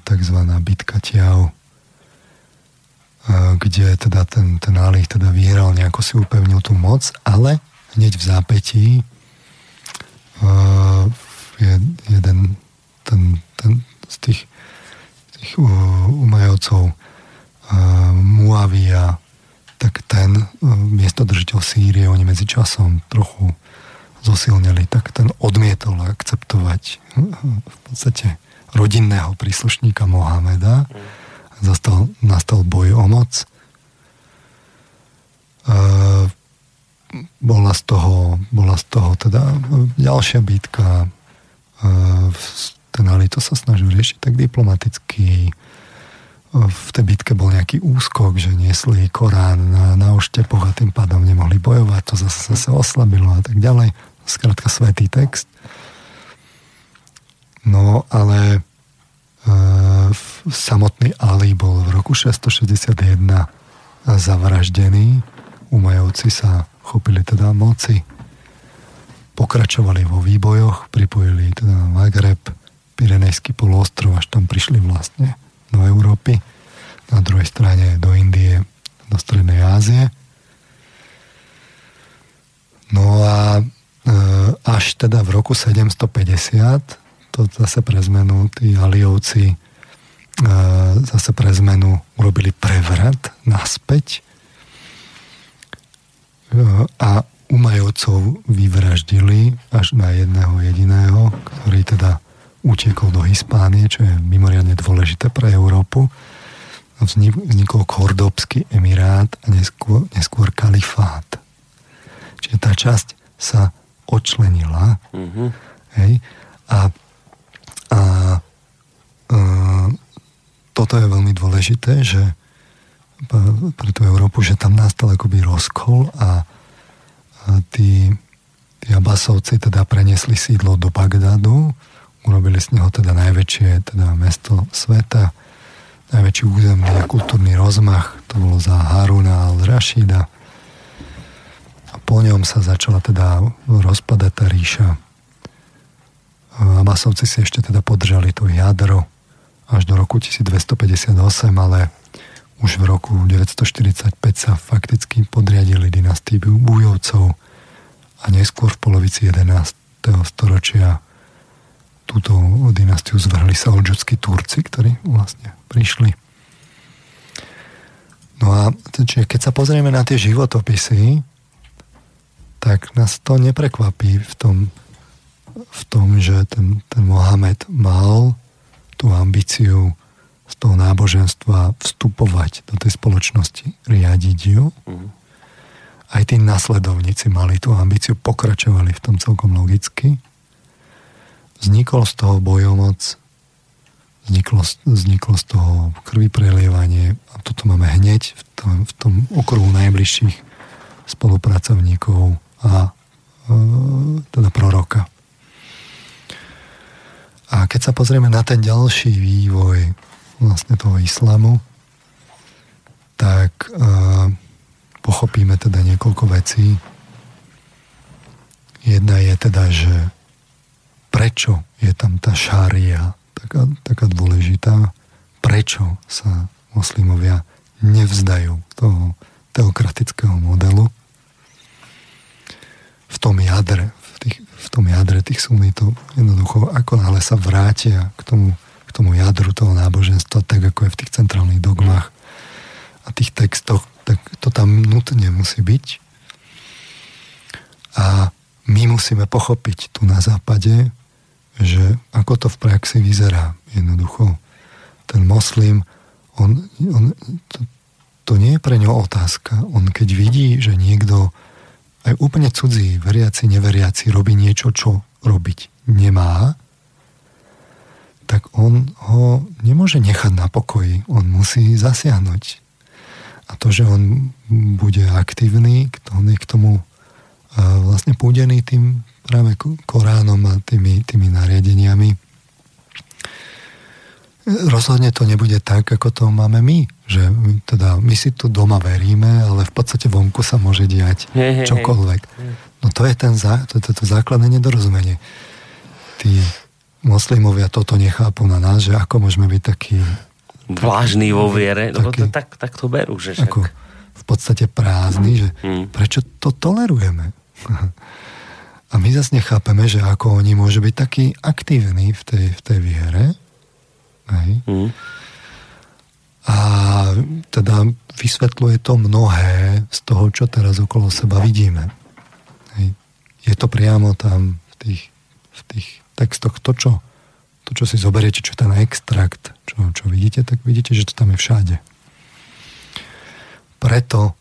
[SPEAKER 2] takzvaná bitka Tiau, kde teda ten, ten Ali teda vyhral, nejako si upevnil tú moc, ale hneď v zápetí je jeden ten, ten z tých, tých umajovcov Muavia, tak ten miestodržiteľ Sýrie, oni medzi časom trochu zosilnili, tak ten odmietol akceptovať v podstate rodinného príslušníka Mohameda. Zastal, nastal boj o moc bola z toho, bola z toho teda ďalšia bitka. Ten Ali to sa snažil riešiť tak diplomaticky. V tej bitke bol nejaký úskok, že niesli Korán na, na oštepoch a tým pádom nemohli bojovať. To zase, zase oslabilo a tak ďalej. Skrátka svetý text. No, ale e, Eh, samotný Ali bol v roku 661 eh, zavraždený. Umajovci sa chopili teda moci. Pokračovali vo výbojoch, pripojili teda Magreb, Pirenejský poloostrov, až tam prišli vlastne do Európy. Na druhej strane do Indie, do Strednej Ázie. No a eh, až teda v roku 750 to zase pre zmenu tí Aliovci e, zase pre zmenu urobili prevrat naspäť e, a Umajovcov vyvraždili až na jedného jediného, ktorý teda utekol do Hispánie, čo je mimoriadne dôležité pre Európu. Vznikol Kordobský emirát a neskôr, neskôr kalifát. Čiže tá časť sa odčlenila. Mm-hmm. Hej? A, a, a toto je veľmi dôležité, že pre tú Európu, že tam nastal akoby rozkol a tí, tí Abasovci teda prenesli sídlo do Bagdadu, urobili z neho teda najväčšie teda mesto sveta, najväčší územný a kultúrny rozmach, to bolo za Haruna al-Rashida. A po ňom sa začala teda rozpadať tá ríša. Abasovci si ešte teda podržali to jadro až do roku 1258, ale už v roku 945 sa fakticky podriadili dynastii Bujovcov a neskôr v polovici 11. storočia túto dynastiu zvrhli sa oldžudskí Turci, ktorí vlastne prišli. No a čiže keď sa pozrieme na tie životopisy, tak nás to neprekvapí v tom, v tom že ten, ten Mohamed mal tú ambíciu z toho náboženstva vstupovať do tej spoločnosti, riadiť ju. Mm. Aj tí nasledovníci mali tú ambíciu, pokračovali v tom celkom logicky. Vznikol z toho bojomoc, vzniklo, vzniklo z toho krvi prelievanie a toto máme hneď v tom, v tom okruhu najbližších spolupracovníkov a e, teda proroka. A keď sa pozrieme na ten ďalší vývoj vlastne toho islamu, tak uh, pochopíme teda niekoľko vecí. Jedna je teda, že prečo je tam tá šária taká, taká dôležitá, prečo sa moslimovia nevzdajú toho teokratického modelu v tom jadre, v, v tom jadre tých sunitov jednoducho ako náhle sa vrátia k tomu tomu jadru toho náboženstva, tak ako je v tých centrálnych dogmách a tých textoch, tak to tam nutne musí byť. A my musíme pochopiť tu na západe, že ako to v praxi vyzerá. Jednoducho, ten moslim, on, on, to, to nie je pre ňo otázka. On keď vidí, že niekto aj úplne cudzí, veriaci, neveriaci, robí niečo, čo robiť nemá, tak on ho nemôže nechať na pokoji. On musí zasiahnuť. A to, že on bude aktívny, on je k tomu vlastne púdený tým práve Koránom a tými, tými nariadeniami. Rozhodne to nebude tak, ako to máme my. Že my, teda, my si tu doma veríme, ale v podstate vonku sa môže diať čokoľvek. No to je, ten, to, to, to základné nedorozumenie. Tí moslimovia toto nechápu na nás, že ako môžeme byť taký...
[SPEAKER 1] Vážny vo viere, no taký, to, tak, tak to berú, že však...
[SPEAKER 2] Ako v podstate prázdny, že hmm. prečo to tolerujeme? A my zase nechápeme, že ako oni môžu byť takí aktívni v tej, v tej viere. Hej? Hmm. A teda vysvetľuje to mnohé z toho, čo teraz okolo seba vidíme. Hej? Je to priamo tam v tých, v tých textoch to, čo, to, čo si zoberiete, čo ten extrakt, čo, čo vidíte, tak vidíte, že to tam je všade. Preto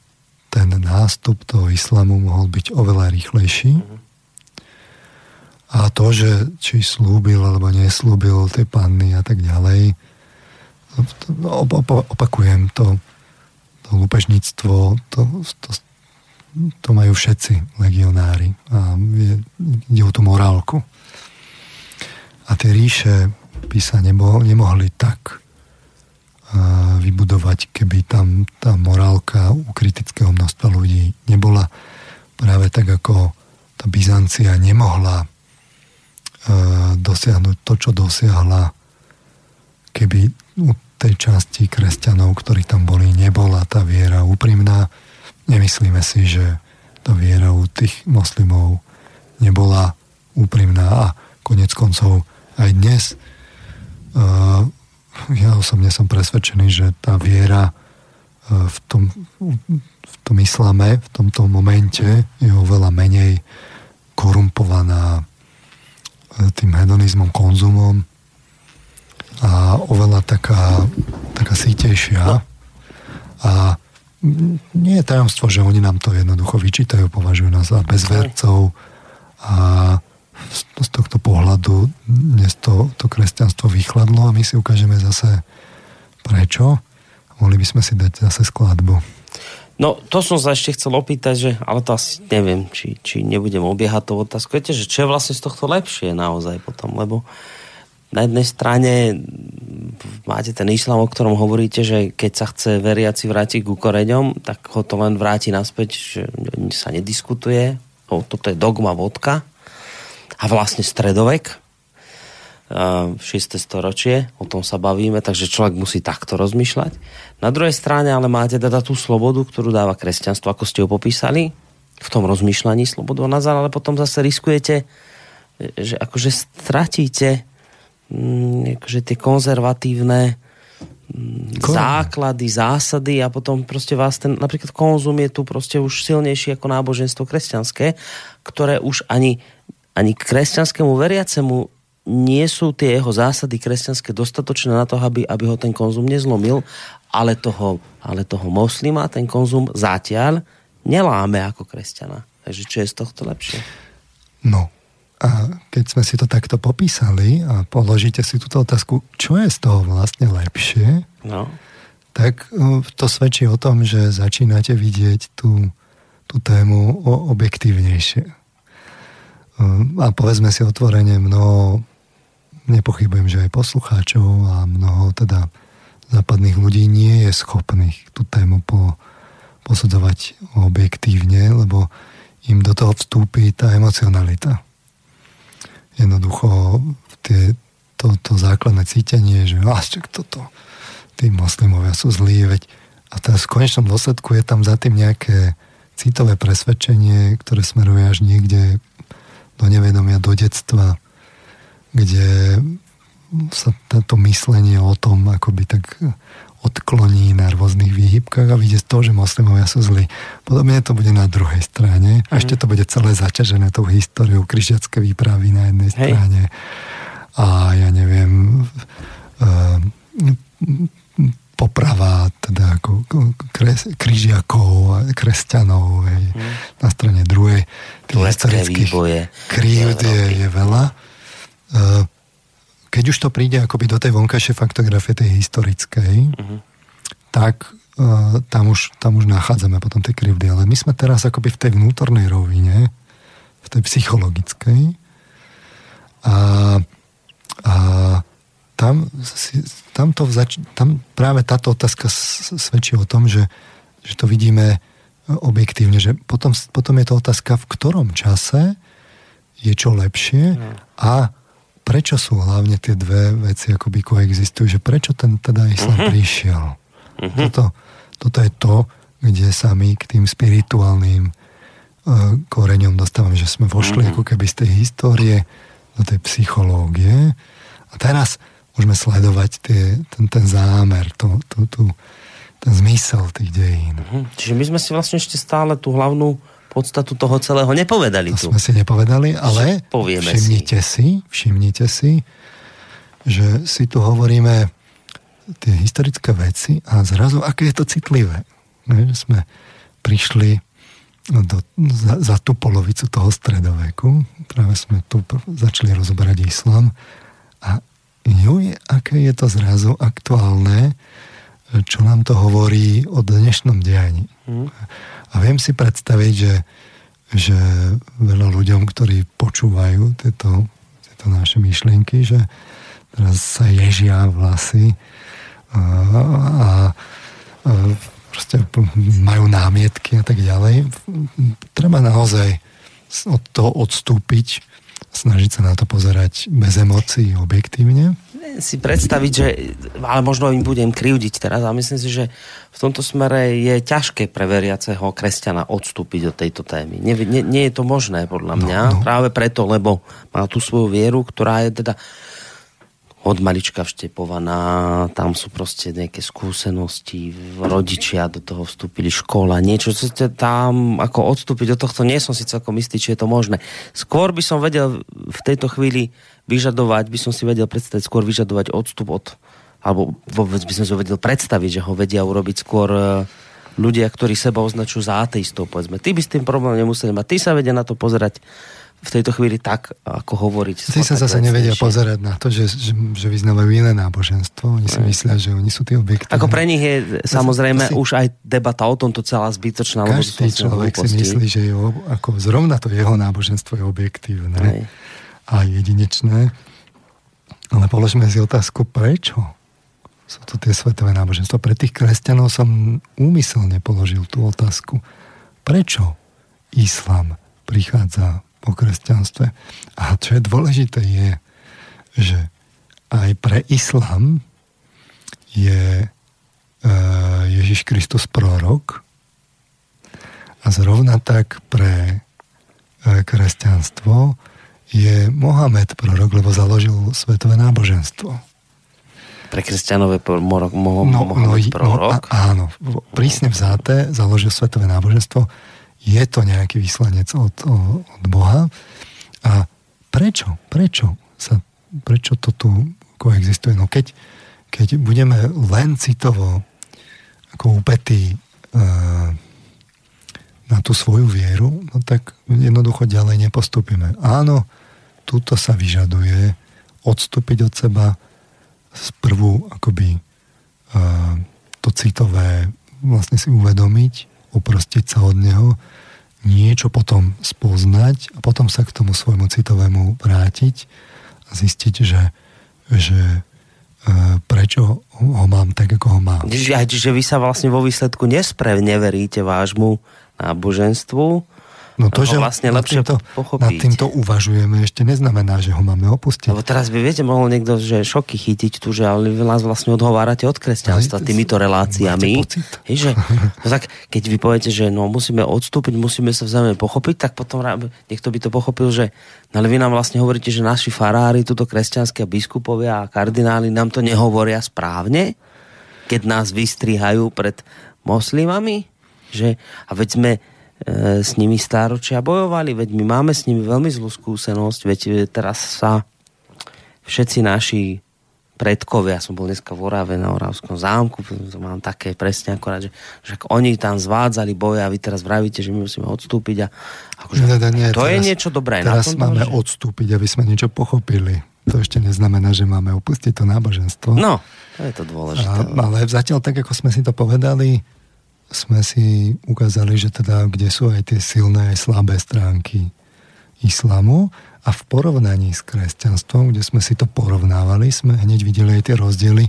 [SPEAKER 2] ten nástup toho islamu mohol byť oveľa rýchlejší. A to, že či slúbil alebo neslúbil tie panny a tak ďalej, no, opakujem, to, to lúpežníctvo, to, to, to majú všetci legionári. A je, ide o tú morálku. A tie ríše by sa nebo, nemohli tak vybudovať, keby tam tá morálka u kritického množstva ľudí nebola. Práve tak, ako tá Byzancia nemohla dosiahnuť to, čo dosiahla, keby u tej časti kresťanov, ktorí tam boli, nebola tá viera úprimná. Nemyslíme si, že tá viera u tých moslimov nebola úprimná a konec koncov aj dnes ja osobne som presvedčený, že tá viera v tom, v tom islame v tomto momente je oveľa menej korumpovaná tým hedonizmom, konzumom a oveľa taká, taká sítejšia a nie je tajomstvo, že oni nám to jednoducho vyčítajú, považujú nás za bezvercov a z tohto pohľadu dnes to, to kresťanstvo vychladlo a my si ukážeme zase prečo. Mohli by sme si dať zase skladbu.
[SPEAKER 1] No, to som sa ešte chcel opýtať, že, ale to asi neviem, či, či nebudem obiehať tú otázku. Viete, že čo je vlastne z tohto lepšie naozaj potom, lebo na jednej strane máte ten islám, o ktorom hovoríte, že keď sa chce veriaci vrátiť ku koreňom, tak ho to len vráti naspäť, že sa nediskutuje. O, toto je dogma vodka a vlastne stredovek, 6. storočie, o tom sa bavíme, takže človek musí takto rozmýšľať. Na druhej strane ale máte teda tú slobodu, ktorú dáva kresťanstvo, ako ste ju popísali, v tom rozmýšľaní slobodu a nazar, ale potom zase riskujete, že akože stratíte Mm, akože tie konzervatívne mm, Kon. základy, zásady a potom proste vás ten, napríklad konzum je tu proste už silnejší ako náboženstvo kresťanské, ktoré už ani, ani kresťanskému veriacemu nie sú tie jeho zásady kresťanské dostatočné na to, aby, aby ho ten konzum nezlomil, ale toho, ale toho moslima ten konzum zatiaľ neláme ako kresťana. Takže čo je z tohto lepšie?
[SPEAKER 2] No, a keď sme si to takto popísali a položíte si túto otázku, čo je z toho vlastne lepšie, no. tak e, to svedčí o tom, že začínate vidieť tú, tú tému objektívnejšie. E, a povedzme si otvorene, mnoho, nepochybujem, že aj poslucháčov a mnoho teda západných ľudí nie je schopných tú tému po, posudzovať objektívne, lebo im do toho vstúpi tá emocionalita. Jednoducho tie, to, to základné cítenie, že čak toto, tí moslimovia sú zlí, veď a teraz v konečnom dôsledku je tam za tým nejaké citové presvedčenie, ktoré smeruje až niekde do nevedomia, do detstva, kde sa toto myslenie o tom akoby tak odkloní na rôznych výhybkách a vidie z toho, že moslimovia sú zlí. Podobne to bude na druhej strane. A ešte to bude celé zaťažené tou históriou križiacké výpravy na jednej Hej. strane. A ja neviem, uh, poprava teda ako kres, križiakov a kresťanov hej, mm. na strane druhej.
[SPEAKER 1] Turecké výboje.
[SPEAKER 2] Krívd je, je veľa. Uh, keď už to príde akoby do tej vonkajšej faktografie, tej historickej, uh-huh. tak uh, tam, už, tam už nachádzame potom tie krivdy. Ale my sme teraz akoby v tej vnútornej rovine, v tej psychologickej a, a tam, tam, to zač- tam práve táto otázka svedčí o tom, že, že to vidíme objektívne, že potom, potom je to otázka, v ktorom čase je čo lepšie mhm. a prečo sú hlavne tie dve veci akoby koexistujú, že prečo ten teda islám uh-huh. prišiel. Uh-huh. Toto, toto je to, kde sa my k tým spirituálnym uh, koreňom dostávame, že sme vošli uh-huh. ako keby z tej histórie do tej psychológie a teraz môžeme sledovať tie, ten, ten zámer, to, to, to, ten zmysel tých dejín. Uh-huh.
[SPEAKER 1] Čiže my sme si vlastne ešte stále tú hlavnú podstatu toho celého nepovedali
[SPEAKER 2] to tu. sme si nepovedali, ale Povieme všimnite si. si, všimnite si, že si tu hovoríme tie historické veci a zrazu, aké je to citlivé. Že sme prišli do, za, za tú polovicu toho stredoveku. Práve sme tu začali rozoberať islám a juj, aké je to zrazu aktuálne, čo nám to hovorí o dnešnom dianí. Hmm. A viem si predstaviť, že, že veľa ľuďom, ktorí počúvajú tieto, tieto naše myšlienky, že teraz sa ježia vlasy a, a, a proste majú námietky a tak ďalej. Treba naozaj od toho odstúpiť, snažiť sa na to pozerať bez emócií, objektívne.
[SPEAKER 1] Si predstaviť, že, ale možno im budem krivdiť teraz, ale myslím si, že v tomto smere je ťažké pre veriaceho kresťana odstúpiť od tejto témy. Nie, nie, nie je to možné, podľa no, mňa, no, no. práve preto, lebo má tú svoju vieru, ktorá je teda od malička vštepovaná, tam sú proste nejaké skúsenosti, rodičia do toho vstúpili, škola, niečo, čo tam, ako odstúpiť od tohto, nie som si celkom istý, či je to možné. Skôr by som vedel v tejto chvíli vyžadovať, by som si vedel predstaviť, skôr vyžadovať odstup od, alebo vôbec by som si vedel predstaviť, že ho vedia urobiť skôr e, ľudia, ktorí seba označujú za ateistov, povedzme. Ty by s tým problém nemuseli mať, ty sa vedia na to pozerať v tejto chvíli tak, ako hovoriť.
[SPEAKER 2] Tí sa zase nevedia pozerať na to, že, že, že vyznávajú iné náboženstvo. Oni si myslia, že oni sú tí objekty.
[SPEAKER 1] Ako pre nich je samozrejme si, už aj debata o tomto celá zbytočná.
[SPEAKER 2] Každý človek si myslí, že je, ako zrovna to jeho náboženstvo je objektívne Aj. a jedinečné. Ale položme si otázku, prečo sú to tie svetové náboženstva. Pre tých kresťanov som úmyselne položil tú otázku. Prečo islám prichádza o kresťanstve. A čo je dôležité je, že aj pre islám je e, Ježiš Kristus prorok a zrovna tak pre e, kresťanstvo je Mohamed prorok, lebo založil svetové náboženstvo.
[SPEAKER 1] Pre kresťanové mo- mo- no, Mohamed no, prorok?
[SPEAKER 2] No, áno, prísne vzáte založil svetové náboženstvo je to nejaký vyslanec od, od Boha. A prečo? Prečo sa, prečo to tu koexistuje? No keď, keď budeme len citovo ako upetí uh, na tú svoju vieru, no tak jednoducho ďalej nepostupíme. Áno, túto sa vyžaduje odstúpiť od seba sprvu akoby uh, to citové vlastne si uvedomiť, uprostiť sa od neho, niečo potom spoznať a potom sa k tomu svojmu citovému vrátiť a zistiť, že, že e, prečo ho mám tak, ako ho mám.
[SPEAKER 1] Čiže vy sa vlastne vo výsledku nesprevne veríte vášmu náboženstvu,
[SPEAKER 2] No to, že vlastne nad, týmto, nad týmto uvažujeme, ešte neznamená, že ho máme opustiť.
[SPEAKER 1] Lebo teraz by, viete, mohol niekto, že šoky chytiť tu, že ale vy nás vlastne odhovárate od kresťanstva Aj, týmito reláciami. Hej, že, no tak, keď vy poviete, že no, musíme odstúpiť, musíme sa vzájomne pochopiť, tak potom niekto by to pochopil, že no, ale vy nám vlastne hovoríte, že naši farári, tuto kresťanské biskupovia a kardináli nám to nehovoria správne, keď nás vystrihajú pred moslimami, že, a veď sme s nimi stáročia bojovali, veď my máme s nimi veľmi zlú skúsenosť, veď e, teraz sa všetci naši predkovia, som bol dneska v Orave na Oravskom zámku, mám také presne akorát, že, že oni tam zvádzali boje a vy teraz vravíte, že my musíme odstúpiť a akože,
[SPEAKER 2] nie, nie,
[SPEAKER 1] to
[SPEAKER 2] teraz,
[SPEAKER 1] je niečo dobré.
[SPEAKER 2] Teraz na tom, máme že... odstúpiť, aby sme niečo pochopili. To ešte neznamená, že máme opustiť to náboženstvo.
[SPEAKER 1] No, to je to dôležité. A,
[SPEAKER 2] ale zatiaľ tak, ako sme si to povedali, sme si ukázali, že teda kde sú aj tie silné aj slabé stránky islamu a v porovnaní s kresťanstvom, kde sme si to porovnávali, sme hneď videli aj tie rozdiely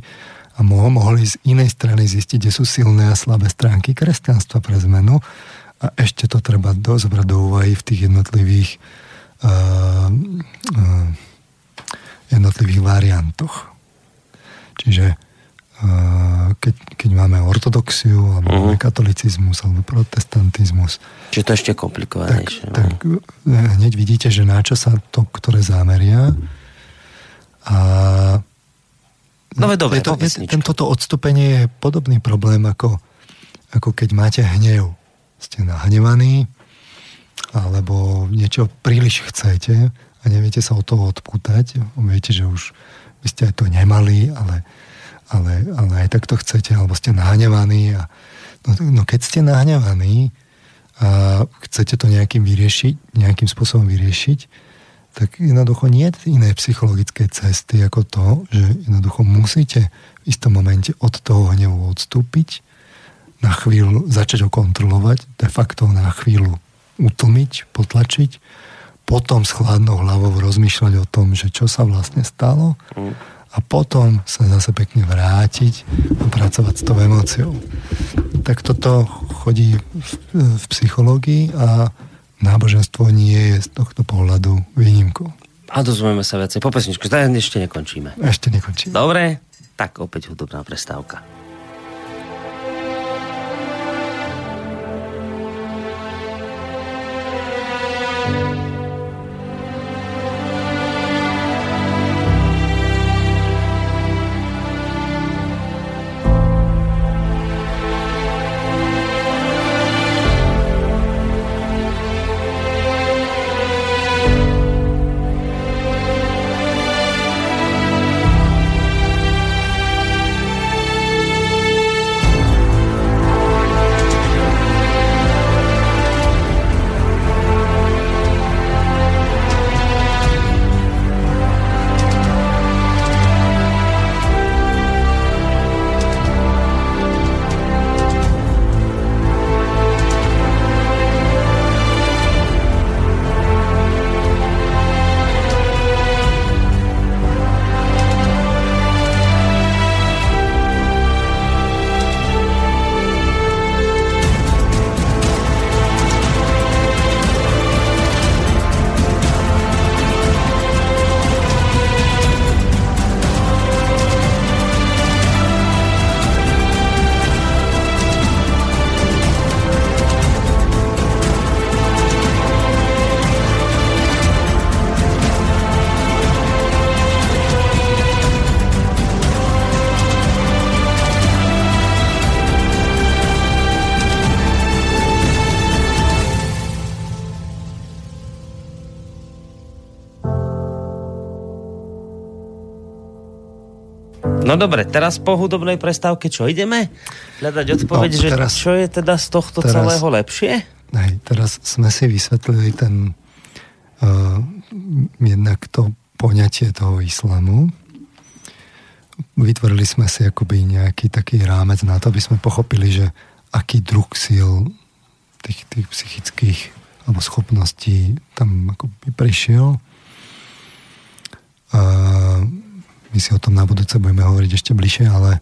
[SPEAKER 2] a mohli z inej strany zistiť, kde sú silné a slabé stránky kresťanstva pre zmenu a ešte to treba dozobrať do úvahy v tých jednotlivých uh, uh, jednotlivých variantoch. Čiže keď, keď máme ortodoxiu, alebo uh-huh. máme katolicizmus, alebo protestantizmus.
[SPEAKER 1] Čiže to ešte komplikovanejšie.
[SPEAKER 2] Tak, no. tak hneď vidíte, že na čo sa to, ktoré zámeria. A
[SPEAKER 1] No, dobre,
[SPEAKER 2] to, tento odstúpenie je podobný problém, ako, ako keď máte hnev. Ste nahnevaní, alebo niečo príliš chcete a neviete sa od toho odpútať. Viete, že už by ste aj to nemali, ale ale, ale aj tak to chcete, alebo ste nahnevaní. A, no, no keď ste nahnevaní a chcete to nejakým vyriešiť, nejakým spôsobom vyriešiť, tak jednoducho nie je iné psychologické cesty ako to, že jednoducho musíte v istom momente od toho hnevu odstúpiť, na chvíľu začať ho kontrolovať, de facto na chvíľu utlmiť, potlačiť, potom s chladnou hlavou rozmýšľať o tom, že čo sa vlastne stalo. A potom sa zase pekne vrátiť a pracovať s tou emóciou. Tak toto chodí v, v psychológii a náboženstvo nie je z tohto pohľadu výnimkou.
[SPEAKER 1] A dozvieme sa viacej po pesničku. Tak ešte nekončíme.
[SPEAKER 2] Ešte nekončíme.
[SPEAKER 1] Dobre, tak opäť hudobná prestávka. No dobre, teraz po hudobnej prestávke čo ideme? Hľadať odpoveď, no, teraz, že čo je teda z tohto teraz, celého lepšie?
[SPEAKER 2] Hej, teraz sme si vysvetlili ten uh, jednak to poňatie toho islamu. Vytvorili sme si akoby nejaký taký rámec na to, aby sme pochopili, že aký druh síl tých, tých psychických alebo schopností tam akoby prišiel. Uh, my si o tom na budúce budeme hovoriť ešte bližšie, ale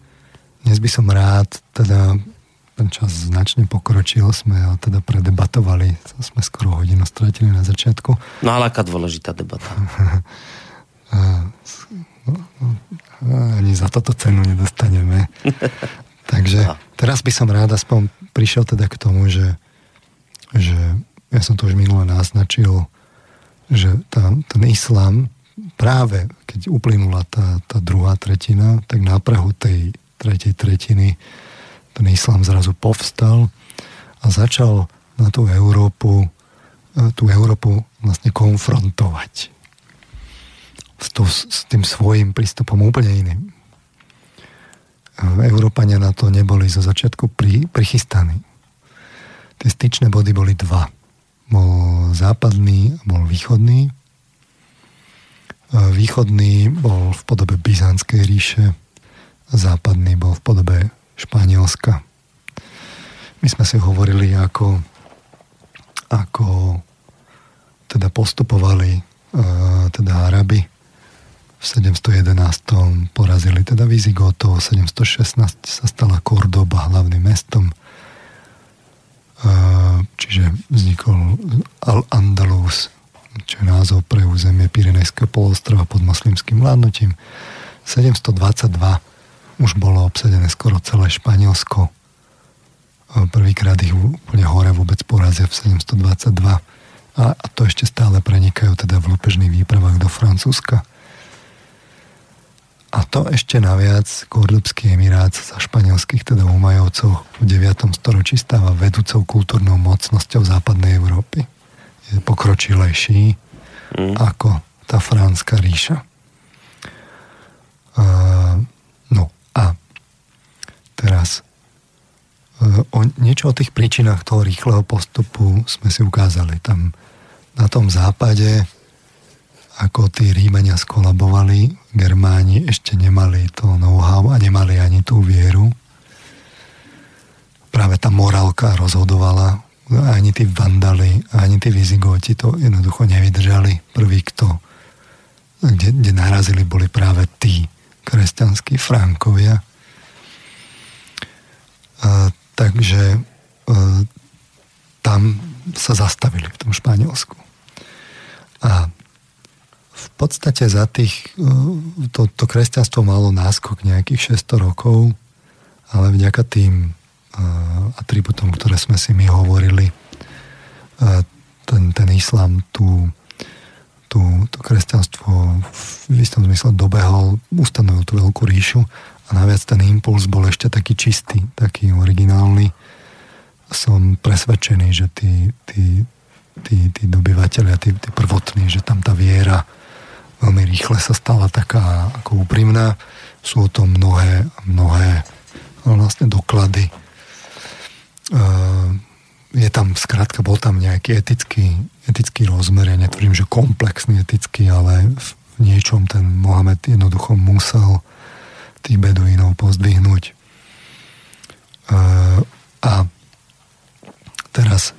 [SPEAKER 2] dnes by som rád, teda ten čas značne pokročil, sme ho teda predebatovali, sme skoro hodinu stratili na začiatku.
[SPEAKER 1] No ale aká dôležitá debata.
[SPEAKER 2] Ani za toto cenu nedostaneme. Takže no. teraz by som rád aspoň prišiel teda k tomu, že, že ja som to už minule naznačil, že tá, ten islám práve keď uplynula tá, tá druhá tretina, tak na prahu tej tretej tretiny ten islám zrazu povstal a začal na tú Európu e, tú Európu vlastne konfrontovať s, to, s tým svojim prístupom úplne iným. E, Európania na to neboli zo začiatku pri, prichystaní. Tie styčné body boli dva. Bol západný bol východný Východný bol v podobe Byzantskej ríše, západný bol v podobe Španielska. My sme si hovorili, ako, ako teda postupovali teda Araby v 711. porazili teda Vizigotov, 716 sa stala Kordoba hlavným mestom, čiže vznikol Al-Andalus, čo je názov pre územie Pirenejského polostrova pod moslimským vládnutím. 722 už bolo obsadené skoro celé Španielsko. Prvýkrát ich úplne hore vôbec porazia v 722 a, a to ešte stále prenikajú teda v lúpežných výpravách do Francúzska. A to ešte naviac Kordobský emirát za španielských teda umajovcov v 9. storočí stáva vedúcou kultúrnou mocnosťou západnej Európy pokročilejší mm. ako tá Fránska ríša. Uh, no a teraz uh, o, niečo o tých príčinách toho rýchleho postupu sme si ukázali. Tam na tom západe ako tí Rímania skolabovali, Germáni ešte nemali to know-how a nemali ani tú vieru. Práve tá morálka rozhodovala ani tí vandali, ani tí vizigoti to jednoducho nevydržali. Prvý, kto, kde, kde narazili, boli práve tí kresťanskí Frankovia. A, takže a, tam sa zastavili v tom Španielsku. A v podstate za tých, e, to, to kresťanstvo malo náskok nejakých 600 rokov, ale vďaka tým atributom, ktoré sme si my hovorili, ten, ten islám tu, tu, to kresťanstvo v istom zmysle dobehol, ustanovil tú veľkú ríšu a naviac ten impuls bol ešte taký čistý, taký originálny. Som presvedčený, že tí, tí, tí, tí dobyvateľia, tí, tí prvotní, že tam tá viera veľmi rýchle sa stala taká ako úprimná. Sú o tom mnohé, mnohé vlastne doklady. Je tam, skrátka, bol tam nejaký etický, etický rozmer. Ja netvrdím, že komplexný etický, ale v niečom ten Mohamed jednoducho musel tých beduínov pozdvihnúť. A teraz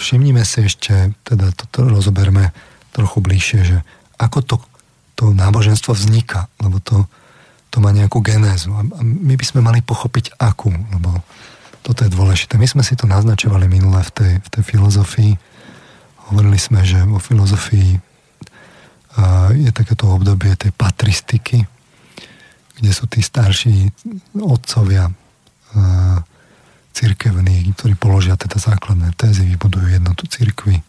[SPEAKER 2] všimnime si ešte, teda toto rozoberme trochu bližšie, že ako to, to náboženstvo vzniká, lebo to, to má nejakú genézu. A my by sme mali pochopiť akú, lebo toto je dôležité. My sme si to naznačovali minule v tej, v tej filozofii. Hovorili sme, že vo filozofii je takéto obdobie tej patristiky, kde sú tí starší otcovia cirkevní, ktorí položia teda základné tézy, vybudujú jednotu cirkvy.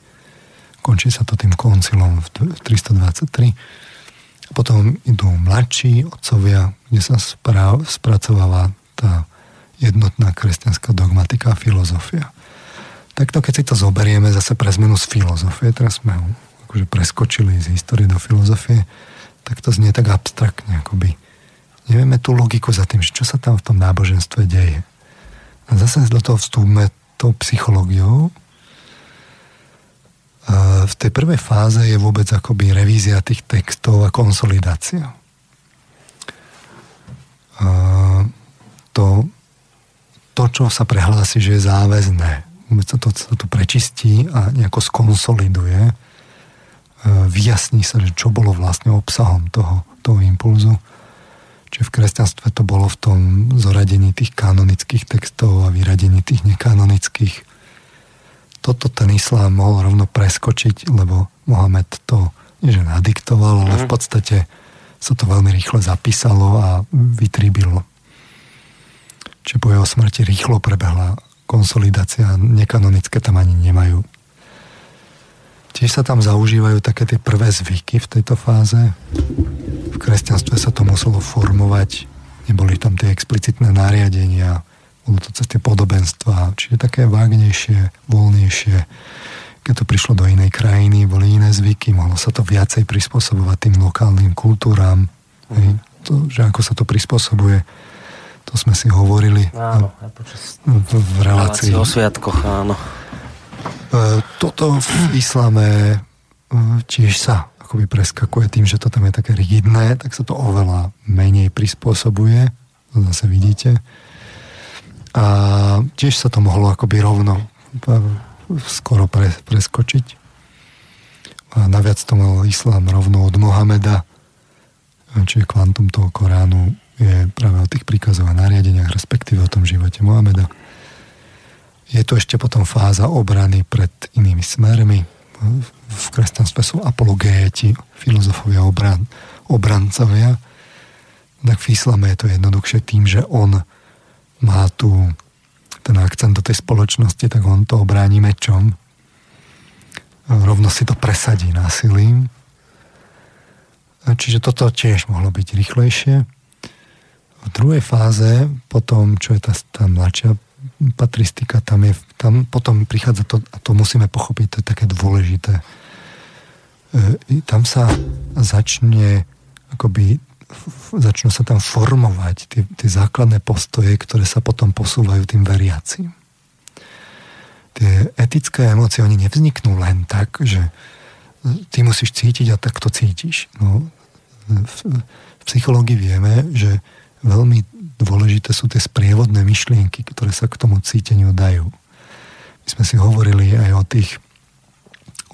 [SPEAKER 2] Končí sa to tým koncilom v 323 potom idú mladší otcovia, kde sa správ, spracováva tá jednotná kresťanská dogmatika a filozofia. Takto, keď si to zoberieme zase pre zmenu z filozofie, teraz sme ho akože preskočili z histórie do filozofie, tak to znie tak abstraktne, akoby nevieme tú logiku za tým, že čo sa tam v tom náboženstve deje. A zase do toho vstúpme tou psychológiou, v tej prvej fáze je vôbec akoby revízia tých textov a konsolidácia. To, to čo sa prehlási, že je záväzné, vôbec sa to, sa to prečistí a nejako skonsoliduje, vyjasní sa, že čo bolo vlastne obsahom toho, toho impulzu. Čiže v kresťanstve to bolo v tom zoradení tých kanonických textov a vyradení tých nekanonických toto ten islám mohol rovno preskočiť, lebo Mohamed to nie že nadiktoval, ale v mhm. podstate sa to veľmi rýchle zapísalo a vytríbilo. Čiže po jeho smrti rýchlo prebehla konsolidácia, nekanonické tam ani nemajú. Tiež sa tam zaužívajú také tie prvé zvyky v tejto fáze. V kresťanstve sa to muselo formovať, neboli tam tie explicitné nariadenia, bolo to cez tie podobenstva, čiže také vágnejšie, voľnejšie. Keď to prišlo do inej krajiny, boli iné zvyky, mohlo sa to viacej prispôsobovať tým lokálnym kultúram. Hej, to, že ako sa to prispôsobuje, to sme si hovorili
[SPEAKER 1] áno, počas v, v relácii. o sviatkoch, áno.
[SPEAKER 2] E, toto v islame e, tiež sa akoby preskakuje tým, že to tam je také rigidné, tak sa to oveľa menej prispôsobuje. To zase vidíte. A tiež sa to mohlo akoby rovno skoro pre, preskočiť. A naviac to mal islám rovno od Mohameda, čiže kvantum toho Koránu je práve o tých príkazoch a nariadeniach, respektíve o tom živote Mohameda. Je to ešte potom fáza obrany pred inými smermi. V kresťanstve sú apologéti, filozofovia obran, obrancovia. Tak v islame je to jednoduchšie tým, že on má tu ten akcent do tej spoločnosti, tak on to obráni mečom. Rovno si to presadí násilím. Čiže toto tiež mohlo byť rýchlejšie. V druhej fáze, potom, čo je tá, tá mladšia patristika, tam, je, tam potom prichádza to, a to musíme pochopiť, to je také dôležité. E, tam sa začne akoby začnú sa tam formovať tie, tie základné postoje, ktoré sa potom posúvajú tým veriacim. Tie etické emócie, oni nevzniknú len tak, že ty musíš cítiť a tak to cítiš. No, v, v psychológii vieme, že veľmi dôležité sú tie sprievodné myšlienky, ktoré sa k tomu cíteniu dajú. My sme si hovorili aj o tých,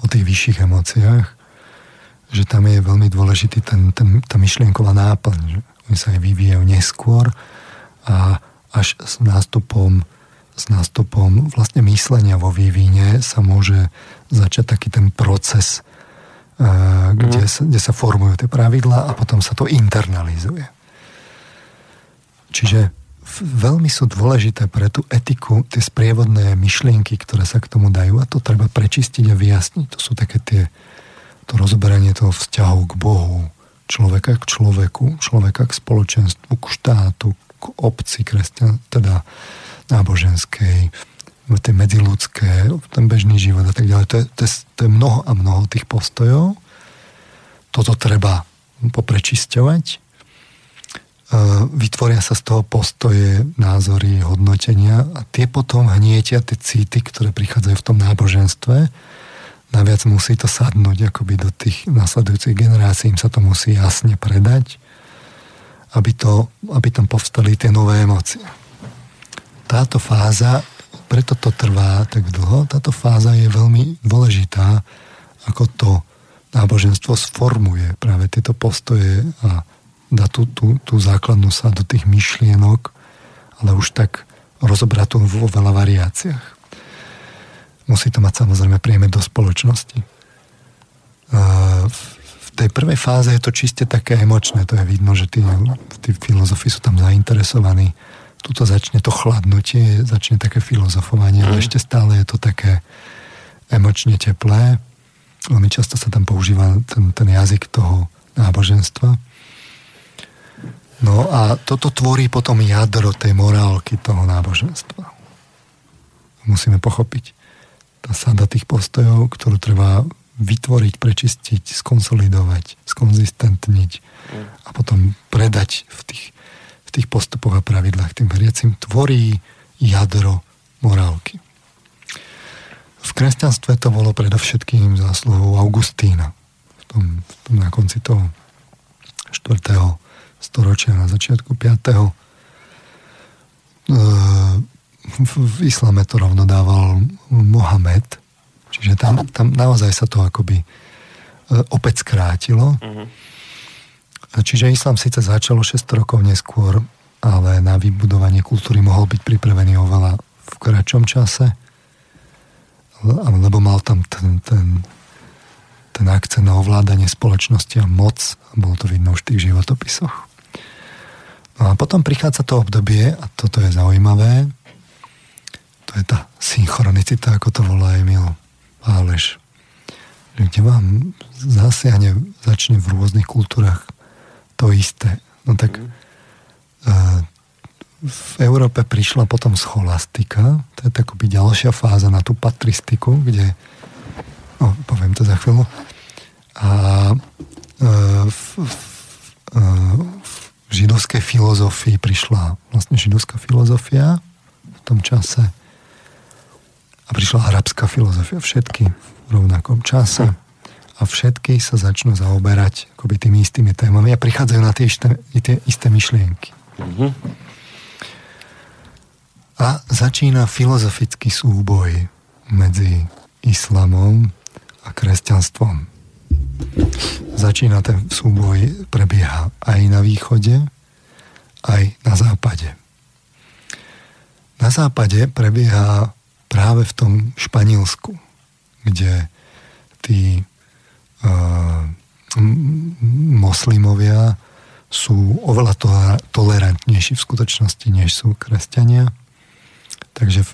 [SPEAKER 2] o tých vyšších emóciách, že tam je veľmi dôležitý ten, ten, tá myšlienková náplň, že oni sa aj vyvíjajú neskôr a až s nástupom s nástupom vlastne myslenia vo vývine sa môže začať taký ten proces kde, mm. sa, kde sa formujú tie pravidlá a potom sa to internalizuje. Čiže veľmi sú dôležité pre tú etiku tie sprievodné myšlienky, ktoré sa k tomu dajú a to treba prečistiť a vyjasniť. To sú také tie, to rozoberanie toho vzťahu k Bohu, človeka k človeku, človeka k spoločenstvu, k štátu, k obci kresťan, teda náboženskej, tie medziludské, ten bežný život a tak ďalej. To je, to, je, to je mnoho a mnoho tých postojov. Toto treba poprečisťovať. E, vytvoria sa z toho postoje, názory, hodnotenia a tie potom hnietia tie cíty, ktoré prichádzajú v tom náboženstve. Naviac musí to sadnúť akoby do tých nasledujúcich generácií, im sa to musí jasne predať, aby, to, aby tam povstali tie nové emócie. Táto fáza preto to trvá tak dlho. Táto fáza je veľmi dôležitá, ako to náboženstvo sformuje práve tieto postoje a dá tú, tú, tú základnú sa do tých myšlienok, ale už tak rozobrať to vo veľa variáciách. Musí to mať samozrejme príjme do spoločnosti. V tej prvej fáze je to čiste také emočné, to je vidno, že tí, tí filozofi sú tam zainteresovaní tuto začne to chladnutie, začne také filozofovanie, mm. ale mhm. ešte stále je to také emočne teplé. Veľmi často sa tam používa ten, ten jazyk toho náboženstva. No a toto tvorí potom jadro tej morálky toho náboženstva. Musíme pochopiť. Tá sada tých postojov, ktorú treba vytvoriť, prečistiť, skonsolidovať, skonzistentniť a potom predať v tých tých postupoch a pravidlách tým veriacim tvorí jadro morálky. V kresťanstve to bolo predovšetkým zásluhou Augustína. V tom, v tom na konci toho 4. storočia, na začiatku 5. E, v islame to rovno dával Mohamed, čiže tam, tam naozaj sa to akoby e, opäť skrátilo. Uh-huh Čiže islám síce začalo 600 rokov neskôr, ale na vybudovanie kultúry mohol byť pripravený oveľa v kratšom čase, lebo mal tam ten, ten, ten akcent na ovládanie spoločnosti a moc, bolo to vidno už v tých životopisoch. No a potom prichádza to obdobie, a toto je zaujímavé, to je tá synchronicita, ako to volá Emil Páleš, kde vám zasiahne, začne v rôznych kultúrach to isté. No tak uh, v Európe prišla potom scholastika, to je takoby ďalšia fáza na tú patristiku, kde, no poviem to za chvíľu, a uh, v, v, uh, v židovskej filozofii prišla vlastne židovská filozofia v tom čase a prišla arabská filozofia, všetky v rovnakom čase a všetky sa začnú zaoberať akoby tými istými témami a prichádzajú na tie isté, tie isté myšlienky. Mm-hmm. A začína filozofický súboj medzi islamom a kresťanstvom. Začína ten súboj, prebieha aj na východe, aj na západe. Na západe prebieha práve v tom Španielsku, kde tí moslimovia sú oveľa tolerantnejší v skutočnosti, než sú kresťania. Takže v,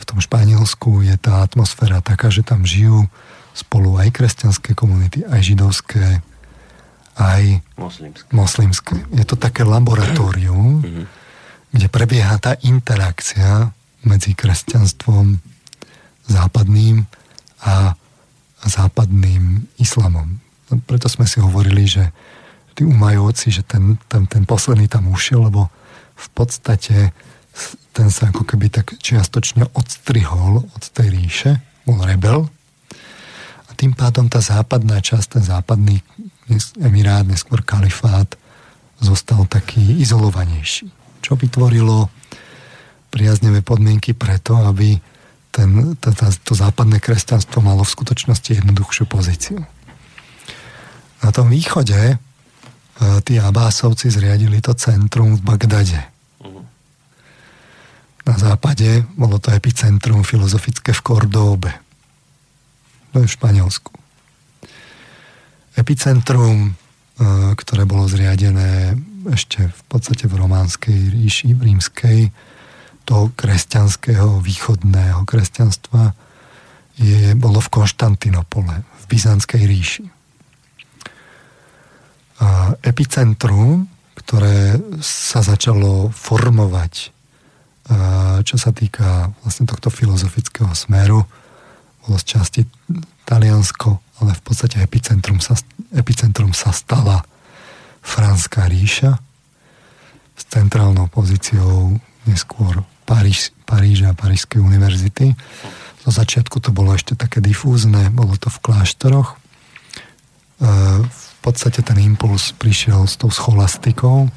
[SPEAKER 2] v tom Španielsku je tá atmosféra taká, že tam žijú spolu aj kresťanské komunity, aj židovské, aj moslimské. moslimské. Je to také laboratórium, mm-hmm. kde prebieha tá interakcia medzi kresťanstvom západným a západným islamom. Preto sme si hovorili, že tí umajovci, že ten, ten, ten posledný tam ušiel, lebo v podstate ten sa ako keby tak čiastočne odstrihol od tej ríše, bol rebel a tým pádom tá západná časť, ten západný emirát, neskôr kalifát, zostal taký izolovanejší. Čo vytvorilo priaznevé podmienky preto, aby ten, to, to západné kresťanstvo malo v skutočnosti jednoduchšiu pozíciu. Na tom východe e, tí Abásovci zriadili to centrum v Bagdade. Na západe bolo to epicentrum filozofické v Kordóbe. To je v Španielsku. epicentrum, ktoré bolo zriadené ešte v podstate v románskej ríši, v rímskej, toho kresťanského, východného kresťanstva, je, bolo v Konštantinopole, v Byzantskej ríši. A epicentrum, ktoré sa začalo formovať, čo sa týka vlastne tohto filozofického smeru, bolo z časti Taliansko, ale v podstate epicentrum sa, epicentrum sa stala Franská ríša s centrálnou pozíciou neskôr Paríž, Paríža a Parížskej univerzity. Zo začiatku to bolo ešte také difúzne, bolo to v kláštoroch. E, v podstate ten impuls prišiel s tou scholastikou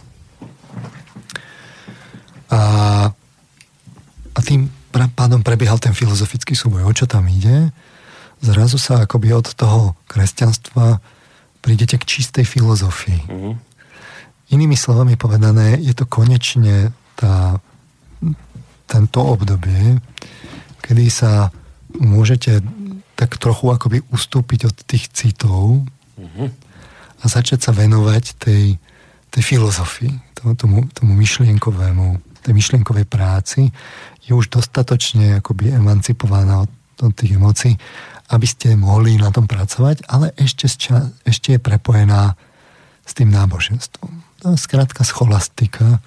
[SPEAKER 2] a, a tým pádom prebiehal ten filozofický súboj. O čo tam ide? Zrazu sa akoby od toho kresťanstva prídete k čistej filozofii. Mm-hmm. Inými slovami povedané, je to konečne tá, tento obdobie, kedy sa môžete tak trochu akoby ustúpiť od tých citov mm-hmm. a začať sa venovať tej, tej filozofii, tomu, tomu myšlienkovému, tej myšlienkovej práci, je už dostatočne akoby emancipovaná od, od tých emócií, aby ste mohli na tom pracovať, ale ešte, ešte je prepojená s tým náboženstvom. To je skrátka scholastika,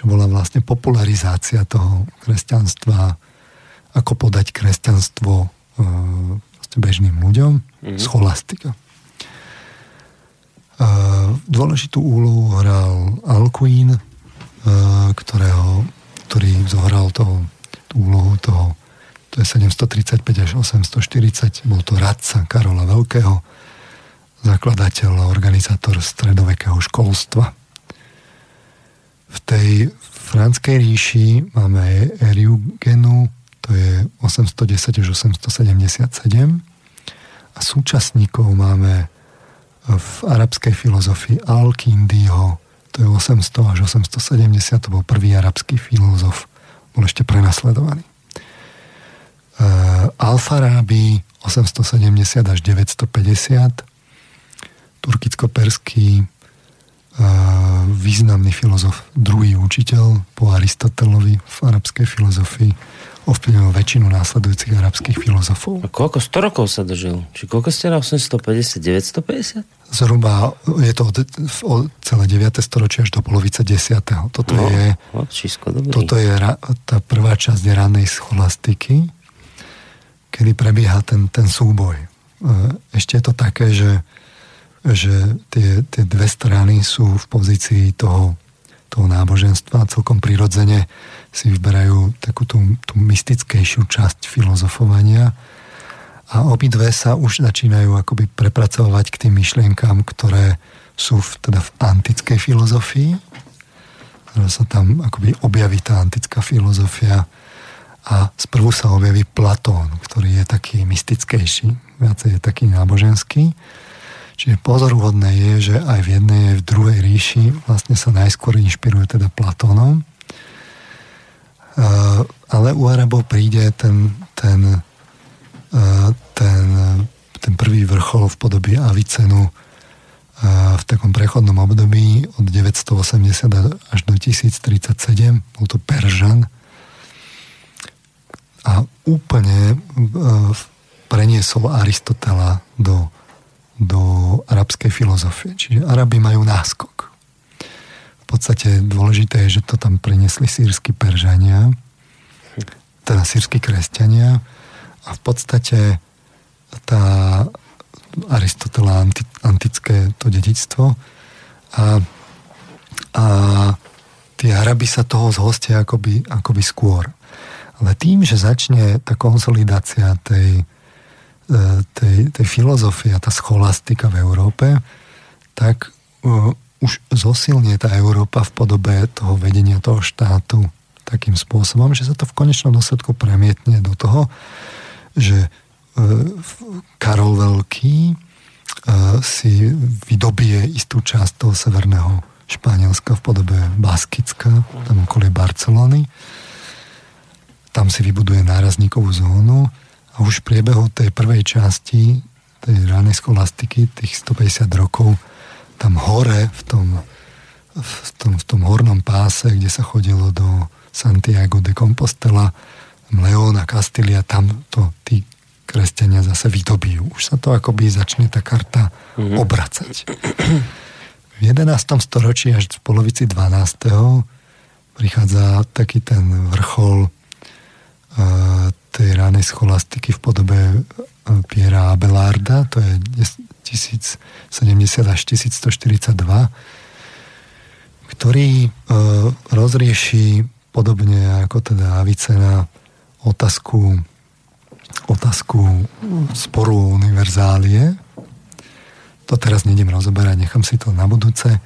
[SPEAKER 2] čo bola vlastne popularizácia toho kresťanstva, ako podať kresťanstvo e, bežným ľuďom, mm-hmm. scholastika. E, dôležitú úlohu hral Alcuin, e, ktorého, ktorý zohral toho, tú úlohu toho to je 735 až 840, bol to radca Karola Veľkého, zakladateľ a organizátor stredovekého školstva. V tej franskej ríši máme Eriugenu, to je 810 až 877 a súčasníkov máme v arabskej filozofii Al-Kindiho, to je 800 až 870, to bol prvý arabský filozof, bol ešte prenasledovaný. Alfarabi 870 až 950, turkicko-perský významný filozof, druhý učiteľ po Aristotelovi v arabskej filozofii, ovplyvnil väčšinu následujúcich arabských filozofov.
[SPEAKER 1] A koľko? 100 rokov sa dožil? Či koľko ste na 850? 950?
[SPEAKER 2] Zhruba je to od, od celé 9. storočie až do polovice 10. Toto no, je, toto je tá prvá časť ranej scholastiky kedy prebieha ten, ten súboj. E, ešte je to také, že, že tie, tie dve strany sú v pozícii toho, toho náboženstva a celkom prirodzene si vyberajú takú tú, tú mystickejšiu časť filozofovania a obidve sa už začínajú akoby prepracovať k tým myšlienkám, ktoré sú v, teda v antickej filozofii. Sa tam akoby objaví tá antická filozofia a sprvu sa objaví Platón, ktorý je taký mystickejší, viacej je taký náboženský. Čiže pozoruhodné je, že aj v jednej, aj v druhej ríši vlastne sa najskôr inšpiruje teda Platónom. Ale u Arabov príde ten, ten, ten, ten prvý vrchol v podobe Avicenu v takom prechodnom období od 980 až do 1037. Bol to Peržan, a úplne e, preniesol Aristotela do, do arabskej filozofie. Čiže Arabi majú náskok. V podstate dôležité je, že to tam preniesli sírsky Peržania, teda sírsky kresťania a v podstate tá Aristotela anti, antické to dedičstvo a, a tí Arabi sa toho zhostia akoby, akoby skôr. Ale tým, že začne tá konsolidácia tej, tej, tej filozofie a tá scholastika v Európe, tak uh, už zosilnie tá Európa v podobe toho vedenia toho štátu takým spôsobom, že sa to v konečnom dôsledku premietne do toho, že uh, Karol Veľký uh, si vydobie istú časť toho severného Španielska v podobe Baskicka, tam okolie Barcelony. Tam si vybuduje nárazníkovú zónu a už v priebehu tej prvej časti tej ranej scholastiky, tých 150 rokov, tam hore v tom, v tom, v tom hornom páse, kde sa chodilo do Santiago de Compostela, Leona, Castilia, tam to tí kresťania zase vydobijú. Už sa to akoby začne tá karta mm-hmm. obracať. V 11. storočí až v polovici 12. prichádza taký ten vrchol tej ranej scholastiky v podobe Piera Abelarda, to je 1070 až 1142, ktorý e, rozrieši podobne ako teda Avicena otázku, otázku sporu univerzálie. To teraz nejdem rozoberať, nechám si to na budúce.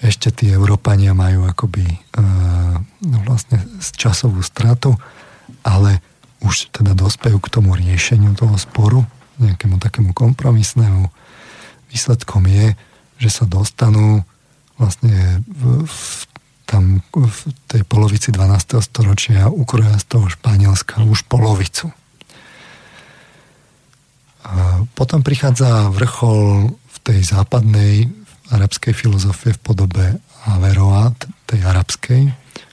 [SPEAKER 2] Ešte tí Európania majú akoby e, vlastne časovú stratu, ale už teda dospejú k tomu riešeniu toho sporu, nejakému takému kompromisnému. Výsledkom je, že sa dostanú vlastne v, v, tam v tej polovici 12. storočia ukroja z toho Španielska už polovicu. A potom prichádza vrchol v tej západnej arabskej filozofie v podobe Averroa, tej arabskej,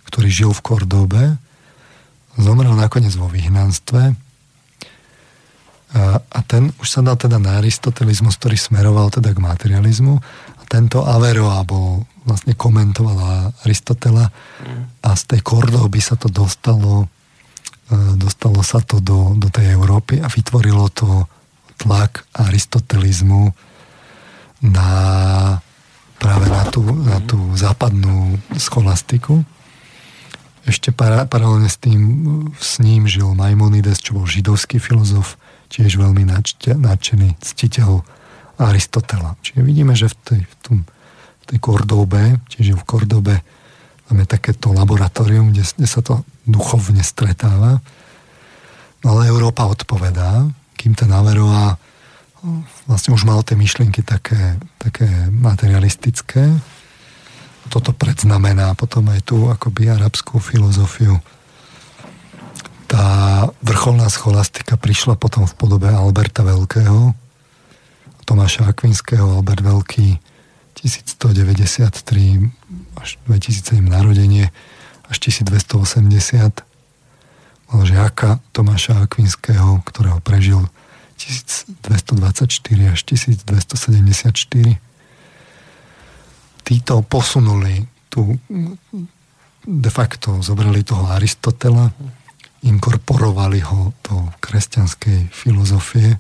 [SPEAKER 2] ktorý žil v Kordobe Zomrel nakoniec vo vyhnanstve. A, a ten už sa dal teda na aristotelizmus, ktorý smeroval teda k materializmu. A tento Averroa bol vlastne komentoval Aristotela. A z tej Kordoby sa to dostalo e, dostalo sa to do, do tej Európy a vytvorilo to tlak aristotelizmu na práve na tú, na tú západnú scholastiku ešte para, paralelne s tým s ním žil Maimonides, čo bol židovský filozof, tiež veľmi nadšený ctiteľ Aristotela. Čiže vidíme, že v tej, v tom, v tej Kordobe, čiže v Kordobe tam takéto laboratórium, kde, kde sa to duchovne stretáva. No ale Európa odpovedá, kým ten Averroa vlastne už mal tie myšlienky také, také materialistické, toto predznamená potom aj tú akoby arabskú filozofiu. Tá vrcholná scholastika prišla potom v podobe Alberta Veľkého, Tomáša Akvinského, Albert Veľký, 1193 až 2007 narodenie, až 1280 mal žiaka Tomáša Akvinského, ktorého prežil 1224 až 1274 títo posunuli tu de facto zobrali toho Aristotela, inkorporovali ho do kresťanskej filozofie.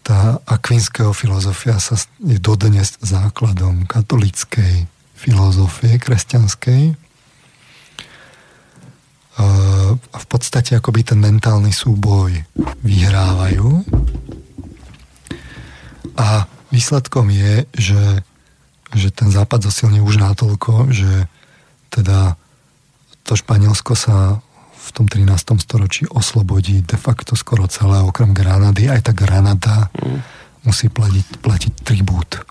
[SPEAKER 2] Tá akvinského filozofia sa je dodnes základom katolickej filozofie kresťanskej. A v podstate akoby ten mentálny súboj vyhrávajú. A výsledkom je, že že ten západ zasilne už natoľko, že teda to Španielsko sa v tom 13. storočí oslobodí de facto skoro celé, okrem Granady. Aj tá Granada mm. musí platiť, platiť tribút. E,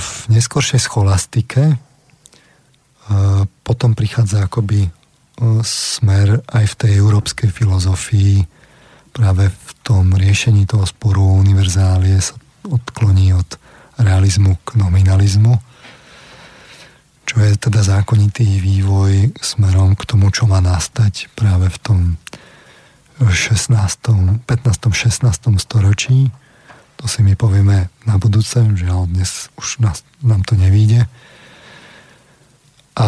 [SPEAKER 2] v neskoršej scholastike e, potom prichádza akoby e, smer aj v tej európskej filozofii práve v tom riešení toho sporu univerzálie sa odkloní od realizmu k nominalizmu, čo je teda zákonitý vývoj smerom k tomu, čo má nastať práve v tom 16., 15. 16. storočí. To si my povieme na budúce, že dnes už nás, nám to nevíde. A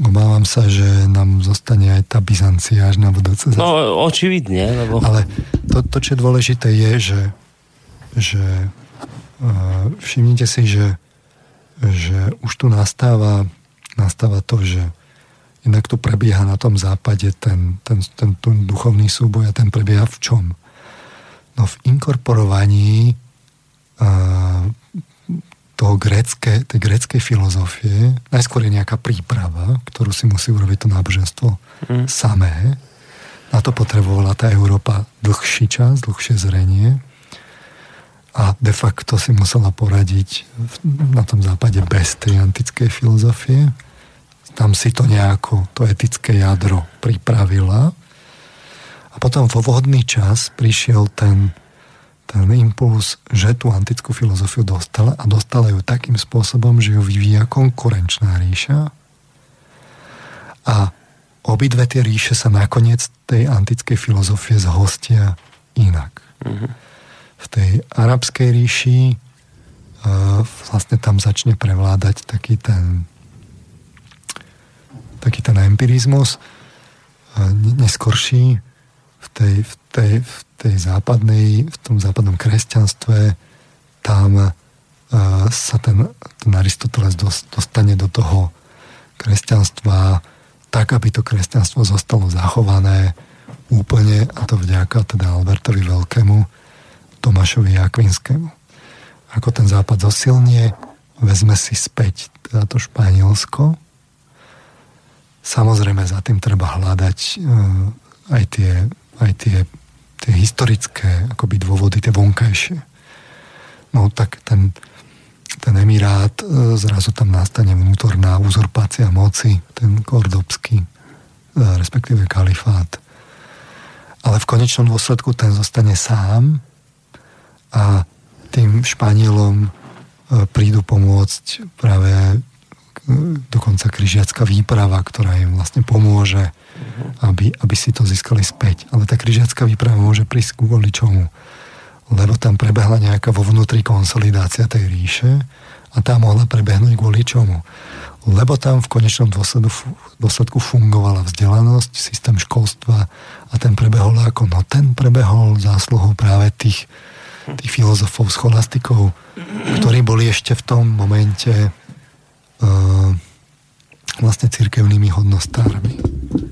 [SPEAKER 2] obávam sa, že nám zostane aj tá Byzancia až na budúce.
[SPEAKER 1] No, očividne. Lebo...
[SPEAKER 2] Ale to, to, čo je dôležité, je, že, že všimnite si, že, že už tu nastáva, nastáva to, že inak tu prebieha na tom západe ten, ten, ten, ten duchovný súboj a ten prebieha v čom? No v inkorporovaní uh, toho grécké, tej gréckej filozofie najskôr je nejaká príprava, ktorú si musí urobiť to náboženstvo mm. samé. Na to potrebovala tá Európa dlhší čas, dlhšie zrenie a de facto si musela poradiť na tom západe bez tej antickej filozofie. Tam si to nejako, to etické jadro pripravila A potom vo vhodný čas prišiel ten, ten impuls, že tú antickú filozofiu dostala a dostala ju takým spôsobom, že ju vyvíja konkurenčná ríša. A obidve tie ríše sa nakoniec tej antickej filozofie zhostia inak. Mm-hmm. V tej arabskej ríši vlastne tam začne prevládať taký ten taký ten empirizmus neskorší v tej, v, tej, v tej západnej, v tom západnom kresťanstve. Tam sa ten, ten Aristoteles dostane do toho kresťanstva tak, aby to kresťanstvo zostalo zachované úplne, a to vďaka teda Albertovi Veľkému, Tomášovi Jakvinskému. Ako ten západ zosilnie, vezme si späť to Španielsko. Samozrejme, za tým treba hľadať uh, aj tie, aj tie, tie historické akoby dôvody, tie vonkajšie. No tak ten, ten emirát, e, zrazu tam nastane vnútorná uzurpácia moci, ten kordobský, e, respektíve kalifát. Ale v konečnom dôsledku ten zostane sám a tým Španielom e, prídu pomôcť práve dokonca križiacká výprava, ktorá im vlastne pomôže, aby, aby si to získali späť. Ale tá križiacká výprava môže prísť kvôli čomu? lebo tam prebehla nejaká vo vnútri konsolidácia tej ríše a tá mohla prebehnúť kvôli čomu? Lebo tam v konečnom dôsledku, dôsledku fungovala vzdelanosť, systém školstva a ten prebehol ako? No ten prebehol zásluhou práve tých, tých filozofov, scholastikov, ktorí boli ešte v tom momente uh, vlastne cirkevnými hodnostármi.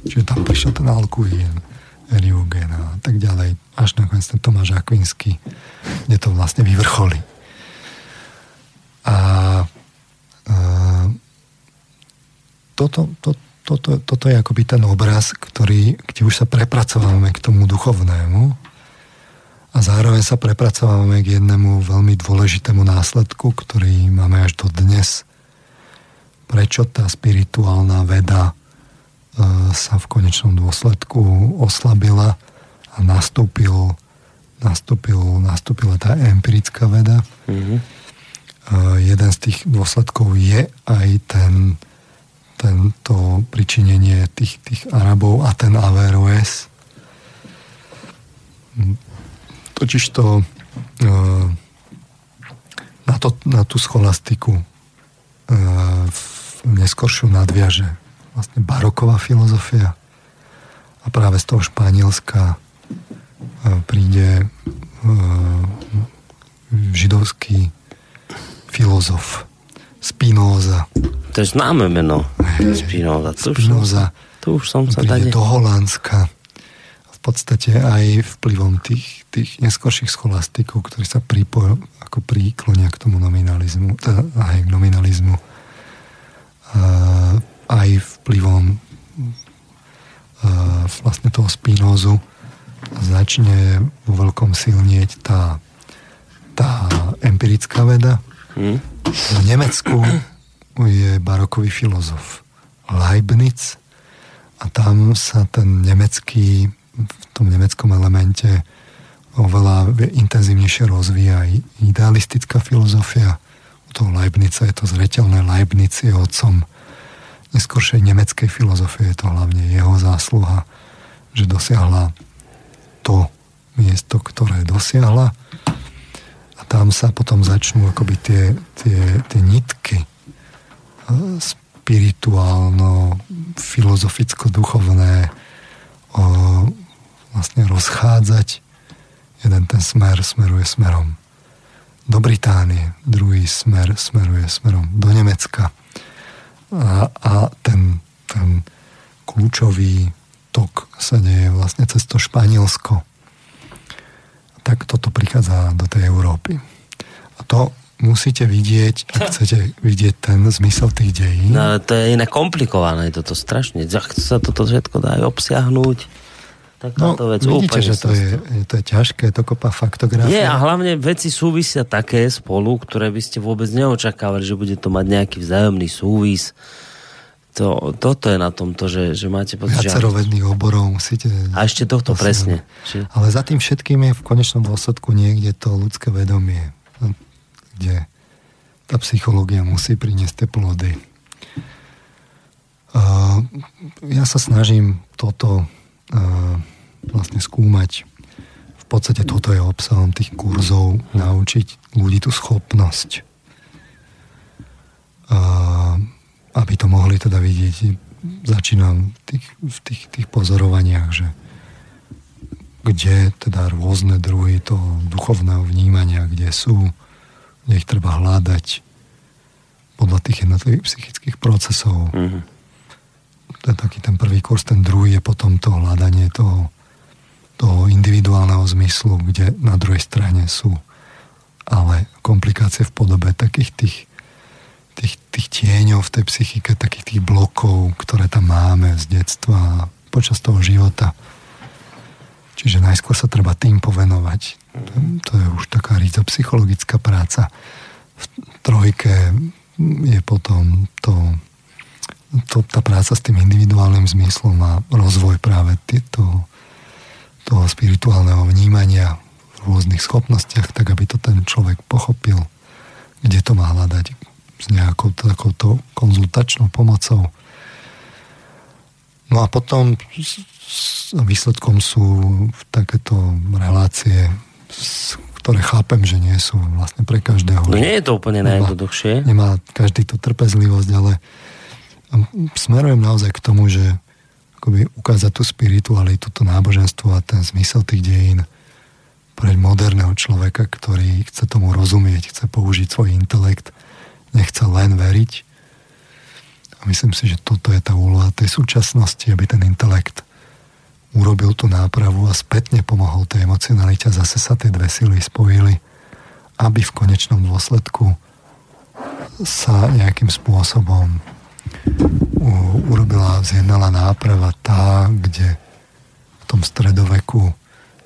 [SPEAKER 2] Čiže tam prišiel ten Alcuin Eliugen a tak ďalej. Až nakoniec ten Tomáš Akvinsky, kde to vlastne vyvrcholí. A, a toto, to, toto, toto je akoby ten obraz, ktorý, kde už sa prepracovávame k tomu duchovnému a zároveň sa prepracovávame k jednému veľmi dôležitému následku, ktorý máme až do dnes. Prečo tá spirituálna veda E, sa v konečnom dôsledku oslabila a nastúpil, nastúpil, nastúpila tá empirická veda. Mm-hmm. Jeden z tých dôsledkov je aj ten, tento pričinenie tých, tých Arabov a ten Averroes. Totiž to e, na, to, na tú scholastiku v neskoršiu nadviaže vlastne baroková filozofia. A práve z toho Španielska e, príde e, židovský filozof Spinoza.
[SPEAKER 1] To je známe meno. Spinoza.
[SPEAKER 2] Tu Spinoza.
[SPEAKER 1] Tu už som sa
[SPEAKER 2] príde do Holandska. V podstate aj vplyvom tých, tých neskorších scholastikov, ktorí sa pripo, ako príklonia k tomu nominalizmu, teda aj k nominalizmu. Uh, aj vplyvom uh, vlastne toho spinózu začne vo veľkom silnieť tá, tá empirická veda. Hmm. V Nemecku je barokový filozof Leibniz a tam sa ten nemecký, v tom nemeckom elemente oveľa intenzívnejšie rozvíja idealistická filozofia. U toho Leibnica je to zretelné. Leibniz je otcom neskôršej nemeckej filozofie je to hlavne jeho zásluha, že dosiahla to miesto, ktoré dosiahla a tam sa potom začnú akoby tie, tie, tie nitky e, spirituálno, filozoficko-duchovné vlastne rozchádzať. Jeden ten smer smeruje smerom do Británie, druhý smer smeruje smerom do Nemecka a, a ten, ten kľúčový tok sa deje vlastne cez to Španielsko. Tak toto prichádza do tej Európy. A to musíte vidieť, ak chcete vidieť ten zmysel tých dejín.
[SPEAKER 1] No, to je iné komplikované, toto strašne. Sa toto všetko dá aj obsiahnuť, tak no, vec
[SPEAKER 2] vidíte, že to je, to je ťažké, to kopa faktografie.
[SPEAKER 1] Nie, a hlavne veci súvisia také spolu, ktoré by ste vôbec neočakávali, že bude to mať nejaký vzájomný súvis. to, toto je na tomto, že, že máte
[SPEAKER 2] pocit, Viacero vedných oborov musíte...
[SPEAKER 1] A ešte tohto to presne.
[SPEAKER 2] Či... Ale za tým všetkým je v konečnom dôsledku niekde to ľudské vedomie, kde tá psychológia musí priniesť tie plody. Uh, ja sa snažím toto vlastne skúmať. V podstate toto je obsahom tých kurzov, naučiť ľudí tú schopnosť uh, aby to mohli teda vidieť. Začínam v tých, v tých, tých pozorovaniach, že kde teda rôzne druhy toho duchovného vnímania, kde sú, kde ich treba hľadať podľa tých jednotlivých psychických procesov. Mm-hmm. Je taký ten prvý kurz, ten druhý je potom to hľadanie toho, toho individuálneho zmyslu, kde na druhej strane sú ale komplikácie v podobe takých tých tých, tých tieňov v tej psychike, takých tých blokov, ktoré tam máme z detstva počas toho života. Čiže najskôr sa treba tým povenovať. To je už taká psychologická práca. V trojke je potom to, to, tá práca s tým individuálnym zmyslom a rozvoj práve tieto, toho spirituálneho vnímania v rôznych schopnostiach, tak aby to ten človek pochopil, kde to má hľadať, s nejakou takouto konzultačnou pomocou. No a potom výsledkom sú takéto relácie, ktoré chápem, že nie sú vlastne pre každého.
[SPEAKER 1] No nie je to úplne najjednoduchšie.
[SPEAKER 2] Nemá každý tú trpezlivosť, ale smerujem naozaj k tomu, že akoby ukázať tú spiritualitu, to náboženstvo a ten zmysel tých dejín pre moderného človeka, ktorý chce tomu rozumieť, chce použiť svoj intelekt nechce len veriť. A myslím si, že toto je tá úloha tej súčasnosti, aby ten intelekt urobil tú nápravu a spätne pomohol tej emocionalite a zase sa tie dve sily spojili, aby v konečnom dôsledku sa nejakým spôsobom urobila, zjednala náprava tá, kde v tom stredoveku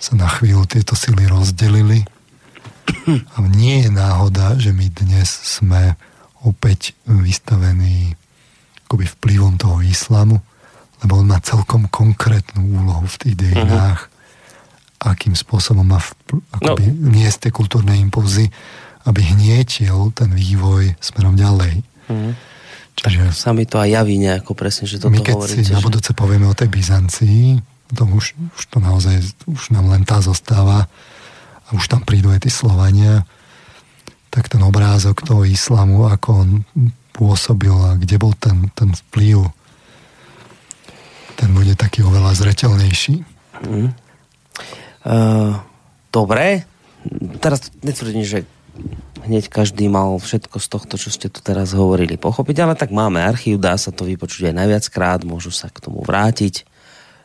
[SPEAKER 2] sa na chvíľu tieto sily rozdelili. A nie je náhoda, že my dnes sme opäť vystavený akoby vplyvom toho islamu, lebo on má celkom konkrétnu úlohu v tých dejinách, uh-huh. akým spôsobom má vpl- akoby no. niesť tie kultúrne impulzy, aby hnietil ten vývoj smerom ďalej. Uh-huh.
[SPEAKER 1] Čiže, tak sa mi to aj javí nejako presne, že toto
[SPEAKER 2] my keď
[SPEAKER 1] hovoríte.
[SPEAKER 2] si na budúce povieme o tej Byzancii, to už, už to naozaj, už nám len tá zostáva a už tam prídu aj tí Slovania, tak ten obrázok toho islamu, ako on pôsobil a kde bol ten, ten vplyv, ten bude taký oveľa zretelnejší. Mm.
[SPEAKER 1] Uh, dobre. Teraz netvrdím, že hneď každý mal všetko z tohto, čo ste tu teraz hovorili, pochopiť, ale tak máme archív, dá sa to vypočuť aj najviackrát, môžu sa k tomu vrátiť.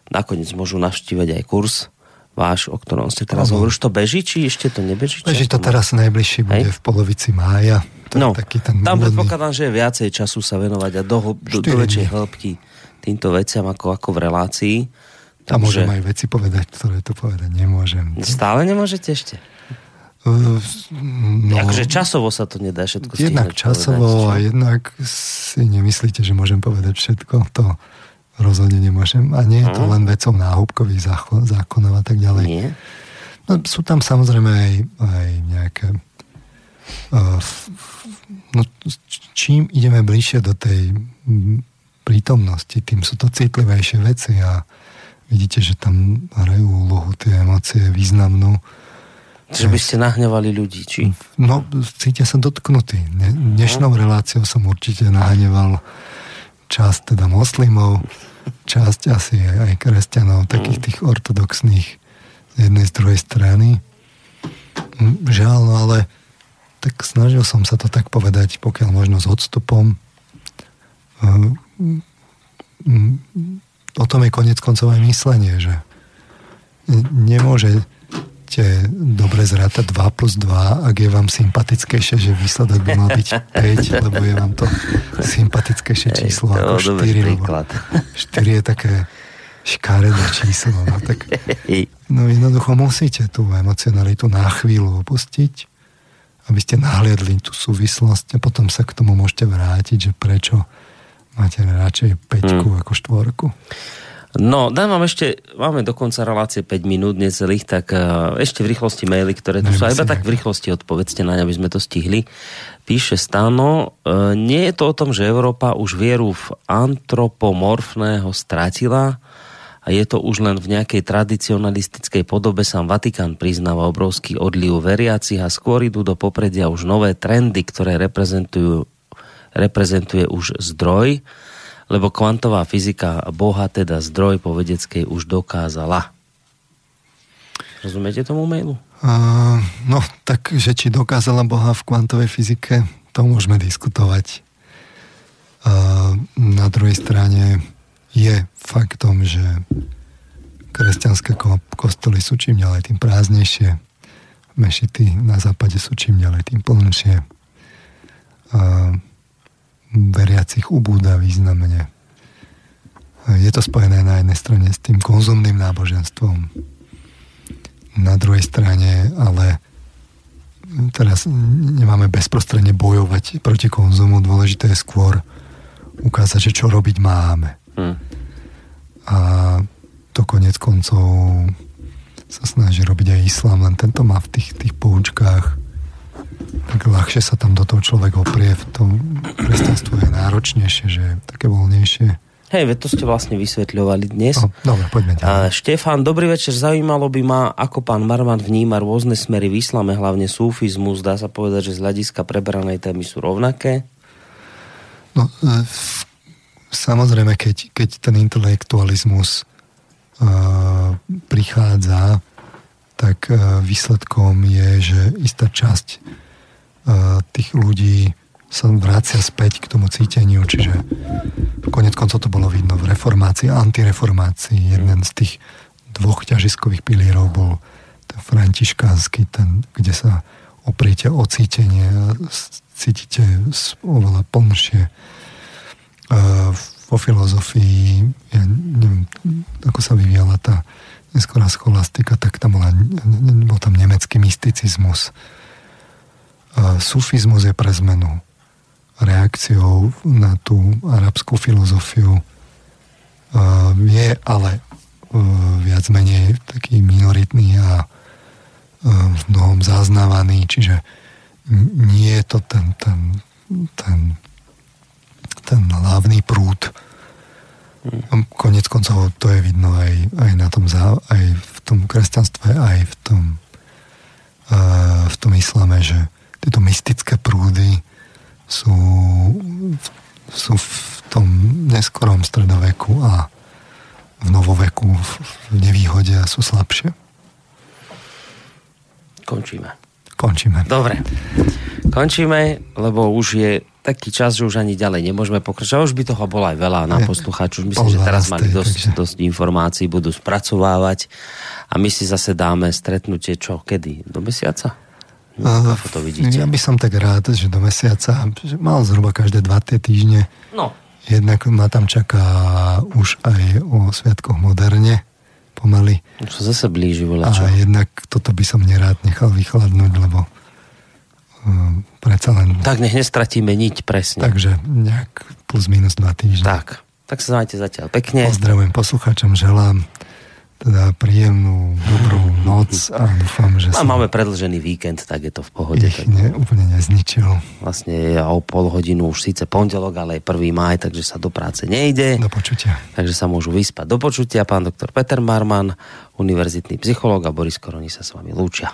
[SPEAKER 1] Nakoniec môžu navštívať aj kurz váš, o ktorom ste teraz hovorili. Už to beží, či ešte to nebeží?
[SPEAKER 2] Beží to teraz najbližšie bude Hej? v polovici mája. To
[SPEAKER 1] no, taký ten tam úvodný... predpokladám, že je viacej času sa venovať a do, do, do väčšej hĺbky týmto veciam ako, ako v relácii.
[SPEAKER 2] Tam môžem aj veci povedať, ktoré to povedať nemôžem.
[SPEAKER 1] Stále nemôžete ešte? Uh, no, akože časovo sa to nedá všetko
[SPEAKER 2] Jednak časovo povedať, a jednak si nemyslíte, že môžem povedať všetko. To, rozhodne nemôžem. A nie je to mhm. len vecou náhubkových zákon, zákonov a tak ďalej. Nie? No, sú tam samozrejme aj, aj nejaké... Uh, no, čím ideme bližšie do tej prítomnosti, tým sú to citlivejšie veci a vidíte, že tam hrajú úlohu tie emócie významnú.
[SPEAKER 1] Že by ste nahnevali ľudí, či?
[SPEAKER 2] No, cítia sa dotknutý. Dnešnou reláciou som určite nahneval časť teda moslimov, časť asi aj, aj kresťanov, takých mm. tých ortodoxných z jednej z druhej strany. Mm, žiaľ, no ale tak snažil som sa to tak povedať, pokiaľ možno s odstupom. Ehm, mm, o tom je konec koncov aj myslenie, že nemôže viete dobre zrátať 2 plus 2, ak je vám sympatickejšie, že výsledok by mal byť 5, lebo je vám to sympatickejšie číslo Ej, ako 4. Lebo 4 je také škaredé číslo. No, tak, no jednoducho musíte tú emocionalitu na chvíľu opustiť, aby ste nahliadli tú súvislosť a potom sa k tomu môžete vrátiť, že prečo máte radšej peťku hmm. ako štvorku.
[SPEAKER 1] No, dám vám ešte, máme dokonca relácie 5 minút necelých, tak uh, ešte v rýchlosti maily, ktoré tu sú, iba tak v rýchlosti odpovedzte na ne, aby sme to stihli. Píše Stano, uh, nie je to o tom, že Európa už vieru v antropomorfného stratila a je to už len v nejakej tradicionalistickej podobe. Sám Vatikán priznáva obrovský odliv veriacich a skôr idú do popredia už nové trendy, ktoré reprezentujú, reprezentuje už zdroj, lebo kvantová fyzika Boha, teda zdroj po vedeckej, už dokázala. Rozumiete tomu mailu?
[SPEAKER 2] Uh, no, tak, že či dokázala Boha v kvantovej fyzike, to môžeme diskutovať. Uh, na druhej strane je faktom, že kresťanské kostoly sú čím ďalej tým prázdnejšie. Mešity na západe sú čím ďalej tým plnšie. Uh, veriacich ubúda významne. Je to spojené na jednej strane s tým konzumným náboženstvom, na druhej strane ale teraz nemáme bezprostredne bojovať proti konzumu, dôležité je skôr ukázať, že čo robiť máme. Hmm. A to konec koncov sa snaží robiť aj islám, len tento má v tých, tých poučkách tak ľahšie sa tam do toho človek oprie. V tom kresťanstvu je náročnejšie, že je také voľnejšie.
[SPEAKER 1] Hej, veď to ste vlastne vysvetľovali dnes.
[SPEAKER 2] No, dobre, poďme ďalej.
[SPEAKER 1] Štefán, dobrý večer. Zaujímalo by ma, ako pán Marman vníma rôzne smery v islame, hlavne sufizmus. Dá sa povedať, že z hľadiska preberanej témy sú rovnaké?
[SPEAKER 2] No, e, samozrejme, keď, keď ten intelektualizmus uh, prichádza, tak uh, výsledkom je, že istá časť tých ľudí sa vracia späť k tomu cíteniu, čiže konec koncov to bolo vidno v reformácii antireformácii. Jeden z tých dvoch ťažiskových pilierov bol ten františkánsky, ten, kde sa opriete o cítenie a cítite oveľa plnšie. Vo filozofii, ja neviem, ako sa vyvíjala tá neskorá scholastika, tak tam bola, bol tam nemecký mysticizmus, sufizmus je pre zmenu reakciou na tú arabskú filozofiu. Je ale viac menej taký minoritný a v mnohom zaznávaný, čiže nie je to ten, ten, ten, ten hlavný prúd. Hmm. Konec koncov to je vidno aj, aj, na tom, aj v tom kresťanstve, aj v tom, v tom islame, že tieto mystické prúdy sú, sú v tom neskorom stredoveku a v novoveku v nevýhode a sú slabšie.
[SPEAKER 1] Končíme.
[SPEAKER 2] Končíme.
[SPEAKER 1] Dobre. Končíme, lebo už je taký čas, že už ani ďalej nemôžeme pokračovať. Už by toho bolo aj veľa na poslucháčov. Myslím, že teraz mali dosť, dosť informácií, budú spracovávať a my si zase dáme stretnutie čo, kedy? Do mesiaca?
[SPEAKER 2] No, ako to vidíte? Ja by som tak rád, že do mesiaca, že mal zhruba každé dva tie týždne.
[SPEAKER 1] No.
[SPEAKER 2] Jednak ma tam čaká už aj o Sviatkoch moderne, pomaly.
[SPEAKER 1] Sa zase blíži
[SPEAKER 2] A čo? jednak toto by som nerád nechal vychladnúť, lebo um, predsa len...
[SPEAKER 1] Tak nech nestratíme niť, presne.
[SPEAKER 2] Takže nejak plus minus dva týždne.
[SPEAKER 1] Tak, tak sa majte zatiaľ pekne.
[SPEAKER 2] Pozdravujem poslucháčom, želám teda príjemnú, dobrú noc a dúfam, že...
[SPEAKER 1] A máme predlžený víkend, tak je to v pohode.
[SPEAKER 2] Ich tak... ne, úplne nezničil.
[SPEAKER 1] Vlastne je o pol hodinu už síce pondelok, ale je 1. maj, takže sa do práce nejde.
[SPEAKER 2] Do počutia.
[SPEAKER 1] Takže sa môžu vyspať do počutia. Pán doktor Peter Marman, univerzitný psychológ a Boris Koroni sa s vami lúčia.